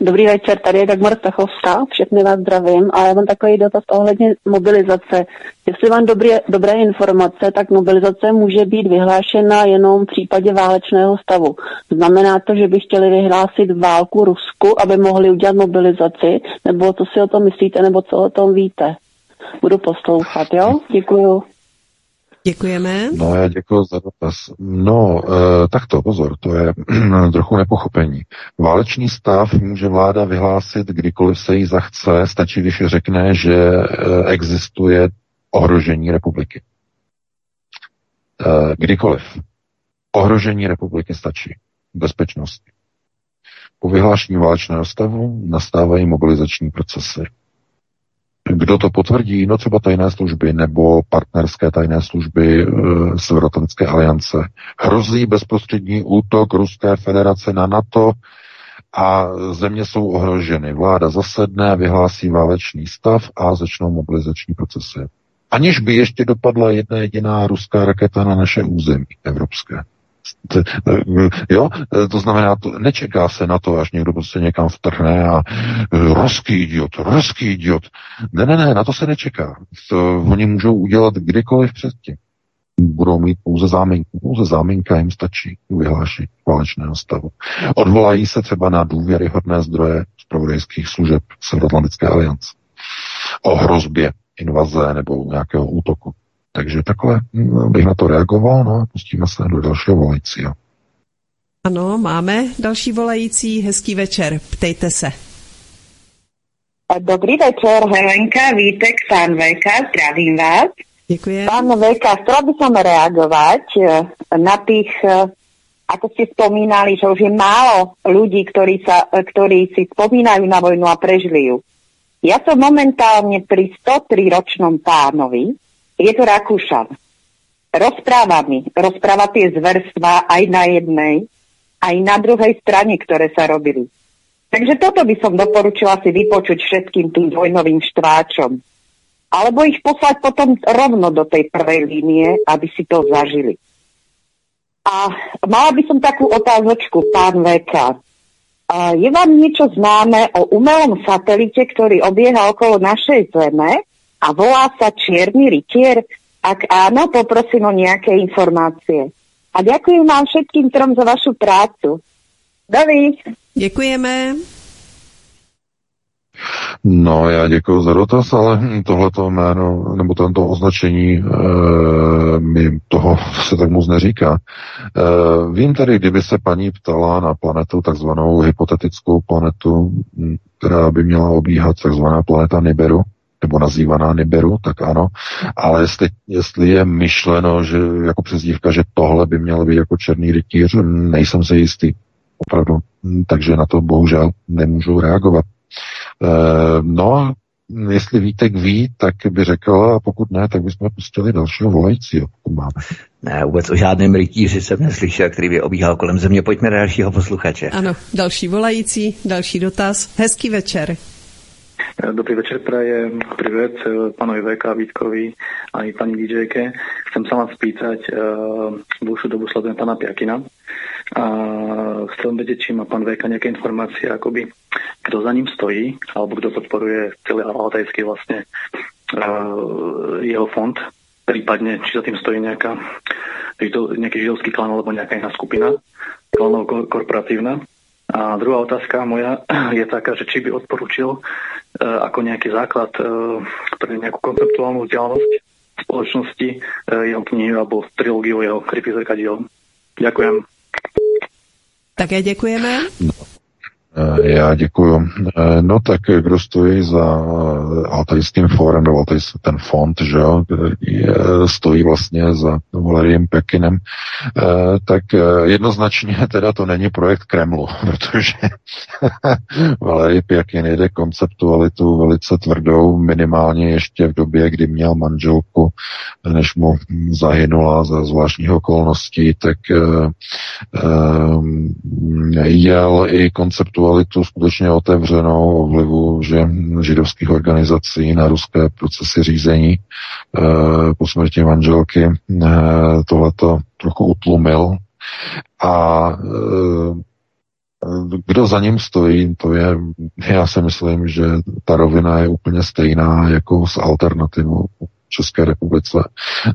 Dobrý večer, tady je Dagmar Stachovská, všechny vás zdravím a já mám takový dotaz ohledně mobilizace. Jestli mám dobré, dobré informace, tak mobilizace může být vyhlášena jenom v případě válečného stavu. Znamená to, že by chtěli vyhlásit válku Rusku, aby mohli udělat mobilizaci, nebo co si o tom myslíte, nebo co o tom víte? Budu poslouchat, jo? Děkuju. Děkujeme. No, já děkuji za dotaz. No, e, tak to, pozor, to je trochu nepochopení. Válečný stav může vláda vyhlásit, kdykoliv se jí zachce, stačí, když řekne, že e, existuje ohrožení republiky. E, kdykoliv. Ohrožení republiky stačí. Bezpečnosti. Po vyhlášení válečného stavu nastávají mobilizační procesy. Kdo to potvrdí? No třeba tajné služby nebo partnerské tajné služby e, Severoatlantické aliance. Hrozí bezprostřední útok Ruské federace na NATO a země jsou ohroženy. Vláda zasedne, vyhlásí válečný stav a začnou mobilizační procesy. Aniž by ještě dopadla jedna jediná ruská raketa na naše území evropské. Jo, to znamená, to, nečeká se na to, až někdo prostě někam vtrhne a ruský idiot, ruský idiot. Ne, ne, ne, na to se nečeká. To, oni můžou udělat kdykoliv předtím. Budou mít pouze záminku. Pouze záminka jim stačí vyhlášení válečného stavu. Odvolají se třeba na důvěryhodné zdroje zpravodajských služeb Severoatlantické aliance o hrozbě invaze nebo nějakého útoku. Takže takhle bych na to reagoval, no a pustíme se do dalšího volajícího. Ano, máme další volající. Hezký večer, ptejte se. Dobrý večer, Helenka, Vítek, pán VK, zdravím vás. Děkuji. Pán VK, chcela by som reagovať eh, na tých, eh, ako ste spomínali, že už je málo ľudí, ktorí, sa, eh, ktorí si spomínajú na vojnu a prežili ju. Ja som momentálne pri 103-ročnom pánovi, je to Rakúšan. Rozpráva mi, rozpráva tie zverstva aj na jednej, aj na druhej strane, ktoré sa robili. Takže toto by som doporučila si vypočuť všetkým tým vojnovým štváčom. Alebo ich poslať potom rovno do tej prvej línie, aby si to zažili. A mala by som takú otázočku, pán VK. A je vám niečo známe o umelom satelite, ktorý obieha okolo našej Zeme a volá sa Čierny rytier? Ak áno, poprosím o nejaké informácie. A ďakujem vám všetkým trom za vašu prácu. Dovi. Děkujeme. No, já děkuji za dotaz, ale tohleto jméno, nebo tento označení, e, mi toho se tak moc neříká. E, vím tady, kdyby se paní ptala na planetu, takzvanou hypotetickou planetu, která by měla obíhat takzvaná planeta Nibiru, nebo nazývaná Nibiru, tak ano. Ale jestli, jestli je myšleno, že jako přezdívka, že tohle by mělo být jako černý rytíř, nejsem si jistý. Opravdu. Takže na to bohužel nemůžu reagovat. E, no, jestli Vítek ví, tak by řekl, a pokud ne, tak bychom pustili dalšího volajícího, pokud máme. Ne, vůbec o žádném rytíři jsem neslyšel, který by obíhal kolem země. Pojďme na dalšího posluchače. Ano, další volající, další dotaz. Hezký večer. Dobrý večer, prajem privet eh, pánovi VK Vítkovi a i pani DJke. Chcem sa vás spýtať, uh, dlhšiu dobu sledujem pána Piakina a chcem vedieť, či má pán VK nejaké informácie, akoby kto za ním stojí, alebo kto podporuje celý altajský vlastne uh, jeho fond, prípadne či za tým stojí nejaká, židov, nejaký židovský klan alebo nejaká iná skupina klanov ko- korporatívna. A druhá otázka moja je taká, že či by odporučil ako nejaký základ uh, pre nejakú konceptuálnu vzdialenosť spoločnosti uh, jeho knihy alebo trilógiu jeho krypy zrkadiel. Ďakujem. Také děkujeme. Eh, Já děkuju. Eh, No tak kdo stojí za eh, altajským fórem, nebo altajs- ten fond, že jo, stojí vlastně za Valeriem Pekinem, tak jednoznačně teda to není projekt Kremlu, protože Valery Pěkin jede konceptualitu velice tvrdou, minimálně ještě v době, kdy měl manželku, než mu zahynula za zvláštních okolností, tak jel i konceptualitu skutečně otevřenou o vlivu že židovských organizací na ruské procesy řízení eh, po smrti manželky. Eh, tohleto trochu utlumil a eh, kdo za ním stojí, to je, já si myslím, že ta rovina je úplně stejná jako s alternativou České republice.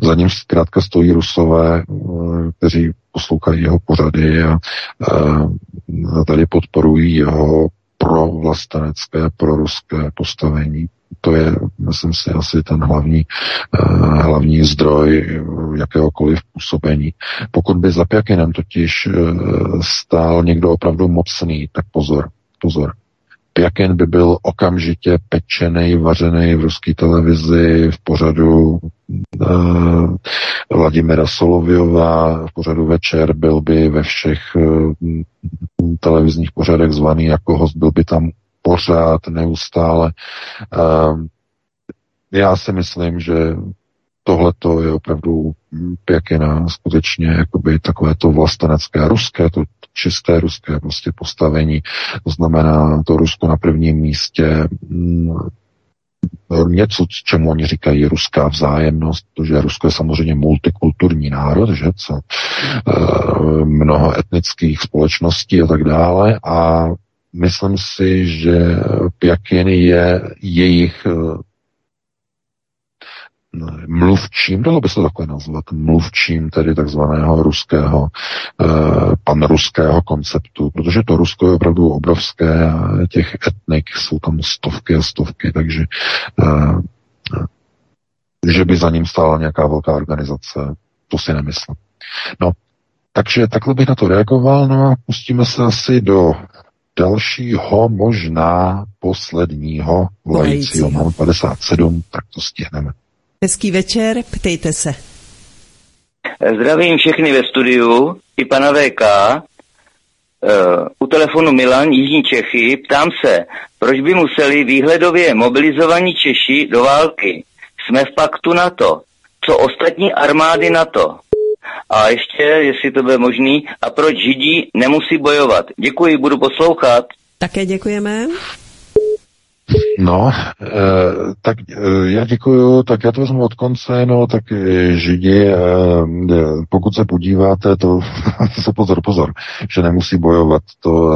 Za ním zkrátka stojí rusové, eh, kteří poslouchají jeho pořady a eh, tady podporují jeho pro vlastenecké, pro ruské postavení. To je, myslím si, asi ten hlavní, uh, hlavní zdroj jakéhokoliv působení. Pokud by za Pjakinem totiž stál někdo opravdu mocný, tak pozor, pozor. Pjakin by byl okamžitě pečený, vařený v ruské televizi v pořadu uh, Vladimira Soloviova, v pořadu večer byl by ve všech uh, televizních pořadech zvaný jako host, byl by tam pořád, neustále. Uh, já si myslím, že tohle to je opravdu pěkina, skutečně jakoby takové to vlastenecké ruské, to čisté ruské prostě postavení. To znamená to Rusko na prvním místě, mm, něco, čemu oni říkají ruská vzájemnost, protože Rusko je samozřejmě multikulturní národ, že co, e, mnoho etnických společností a tak dále a myslím si, že Pjakin je jejich mluvčím, dalo by se to takhle nazvat, mluvčím tedy takzvaného ruského, eh, panruského konceptu, protože to Rusko je opravdu obrovské a těch etnik jsou tam stovky a stovky, takže eh, že by za ním stála nějaká velká organizace, to si nemyslím. No, takže takhle bych na to reagoval, no a pustíme se asi do dalšího, možná posledního volajícího. Máme 57, tak to stihneme. Hezký večer, ptejte se. Zdravím všechny ve studiu, i pana VK. Uh, u telefonu Milan, Jižní Čechy, ptám se, proč by museli výhledově mobilizovaní Češi do války? Jsme v paktu NATO. Co ostatní armády NATO? A ještě, jestli to bude možný, a proč Židí nemusí bojovat? Děkuji, budu poslouchat. Také děkujeme. No, e, tak e, já děkuju, tak já to vezmu od konce, no, tak e, Židi, e, pokud se podíváte, to se pozor, pozor, že nemusí bojovat, to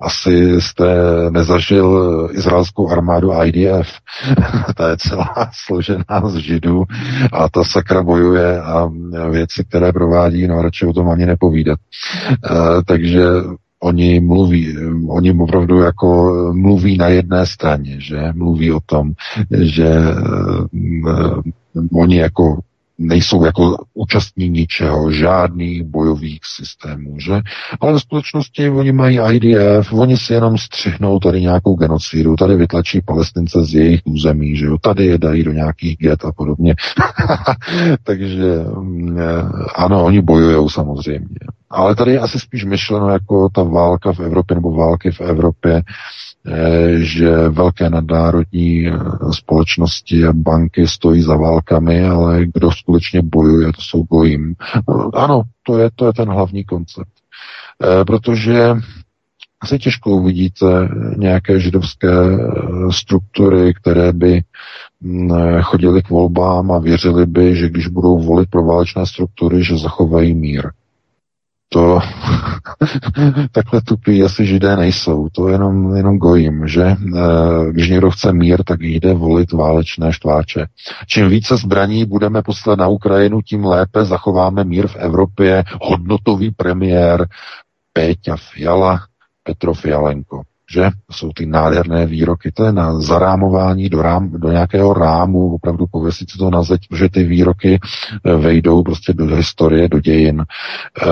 asi jste nezažil izraelskou armádu IDF, ta je celá složená z Židů a ta sakra bojuje a věci, které provádí, no radši o tom ani nepovídat. Takže oni mluví, oni opravdu jako mluví na jedné straně, že mluví o tom, že uh, oni jako nejsou jako účastní ničeho, žádných bojových systémů, že? Ale ve skutečnosti oni mají IDF, oni si jenom střihnou tady nějakou genocidu, tady vytlačí palestince z jejich území, že jo? Tady je dají do nějakých get a podobně. Takže ano, oni bojují samozřejmě. Ale tady je asi spíš myšleno jako ta válka v Evropě nebo války v Evropě, že velké nadnárodní společnosti a banky stojí za válkami, ale kdo skutečně bojuje, to jsou gojím. Ano, to je, to je ten hlavní koncept. Protože asi těžko uvidíte nějaké židovské eh, struktury, které by mm, chodili k volbám a věřili by, že když budou volit pro válečné struktury, že zachovají mír. To takhle tupí asi židé nejsou, to jenom, jenom gojím, že e, když někdo chce mír, tak jde volit válečné štváče. Čím více zbraní budeme poslat na Ukrajinu, tím lépe zachováme mír v Evropě. Hodnotový premiér Péťa Fiala, Petro Fialenko že jsou ty nádherné výroky, to je na zarámování do, rám, do nějakého rámu, opravdu pověsit si to na zeď, protože ty výroky eh, vejdou prostě do historie, do dějin. Eh,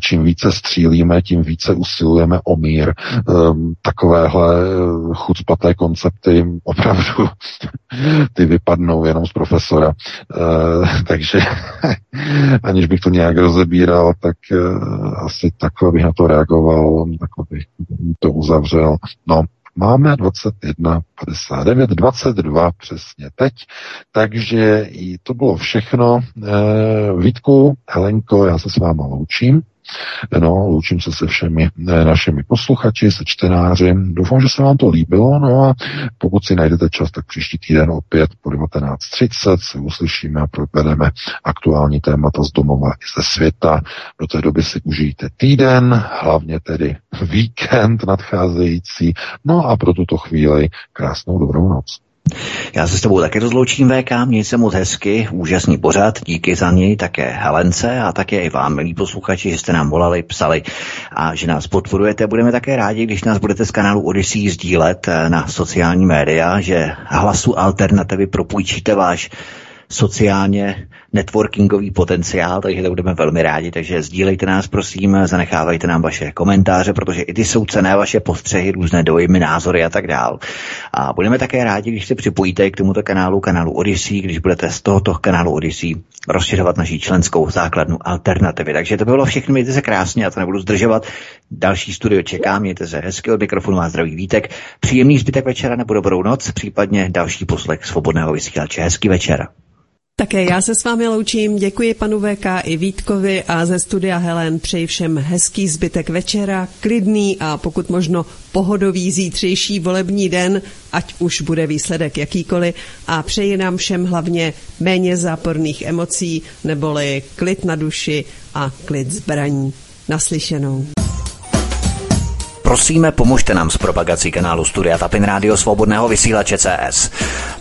čím více střílíme, tím více usilujeme o mír. Ehm, takovéhle eh, chucpaté koncepty opravdu ty vypadnou jenom z profesora. Takže aniž bych to nějak rozebíral, tak asi takhle bych na to reagoval, takhle bych to uzavřel říkal, no, máme 21, 59, 22 přesně teď, takže to bylo všechno. E, Vítku, Helenko, já se s váma loučím. No, loučím se se všemi eh, našimi posluchači, se čtenáři. Doufám, že se vám to líbilo. No a pokud si najdete čas, tak příští týden opět po 19.30 se uslyšíme a probereme aktuální témata z domova i ze světa. Do té doby si užijte týden, hlavně tedy víkend nadcházející. No a pro tuto chvíli krásnou dobrou noc. Já se s tebou také rozloučím VK, měj se moc hezky, úžasný pořad, díky za něj také Helence a také i vám, milí posluchači, že jste nám volali, psali a že nás podporujete. Budeme také rádi, když nás budete z kanálu Odyssey sdílet eh, na sociální média, že hlasu alternativy propůjčíte váš sociálně networkingový potenciál, takže to budeme velmi rádi, takže sdílejte nás, prosím, zanechávajte nám vaše komentáře, protože i ty jsou cené vaše postřehy, různé dojmy, názory a tak dál. A budeme také rádi, když se připojíte k tomuto kanálu, kanálu Odyssey, když budete z tohoto kanálu Odyssey rozšiřovat naší členskou základnu alternativy. Takže to bylo všechno, mějte se krásně, já to nebudu zdržovat. Další studio čeká, mějte se hezky od mikrofonu a zdravý vítek. Příjemný zbytek večera nebo dobrou noc, případně další poslech svobodného vysílače. Hezký večer. Také já se s vámi loučím, děkuji panu VK i Vítkovi a ze studia Helen přeji všem hezký zbytek večera, klidný a pokud možno pohodový zítřejší volební den, ať už bude výsledek jakýkoliv a přeji nám všem hlavně méně záporných emocí, neboli klid na duši a klid zbraní. Naslyšenou. Prosíme, pomožte nám s propagací kanálu Studia Tapin Rádio Svobodného vysílače CS.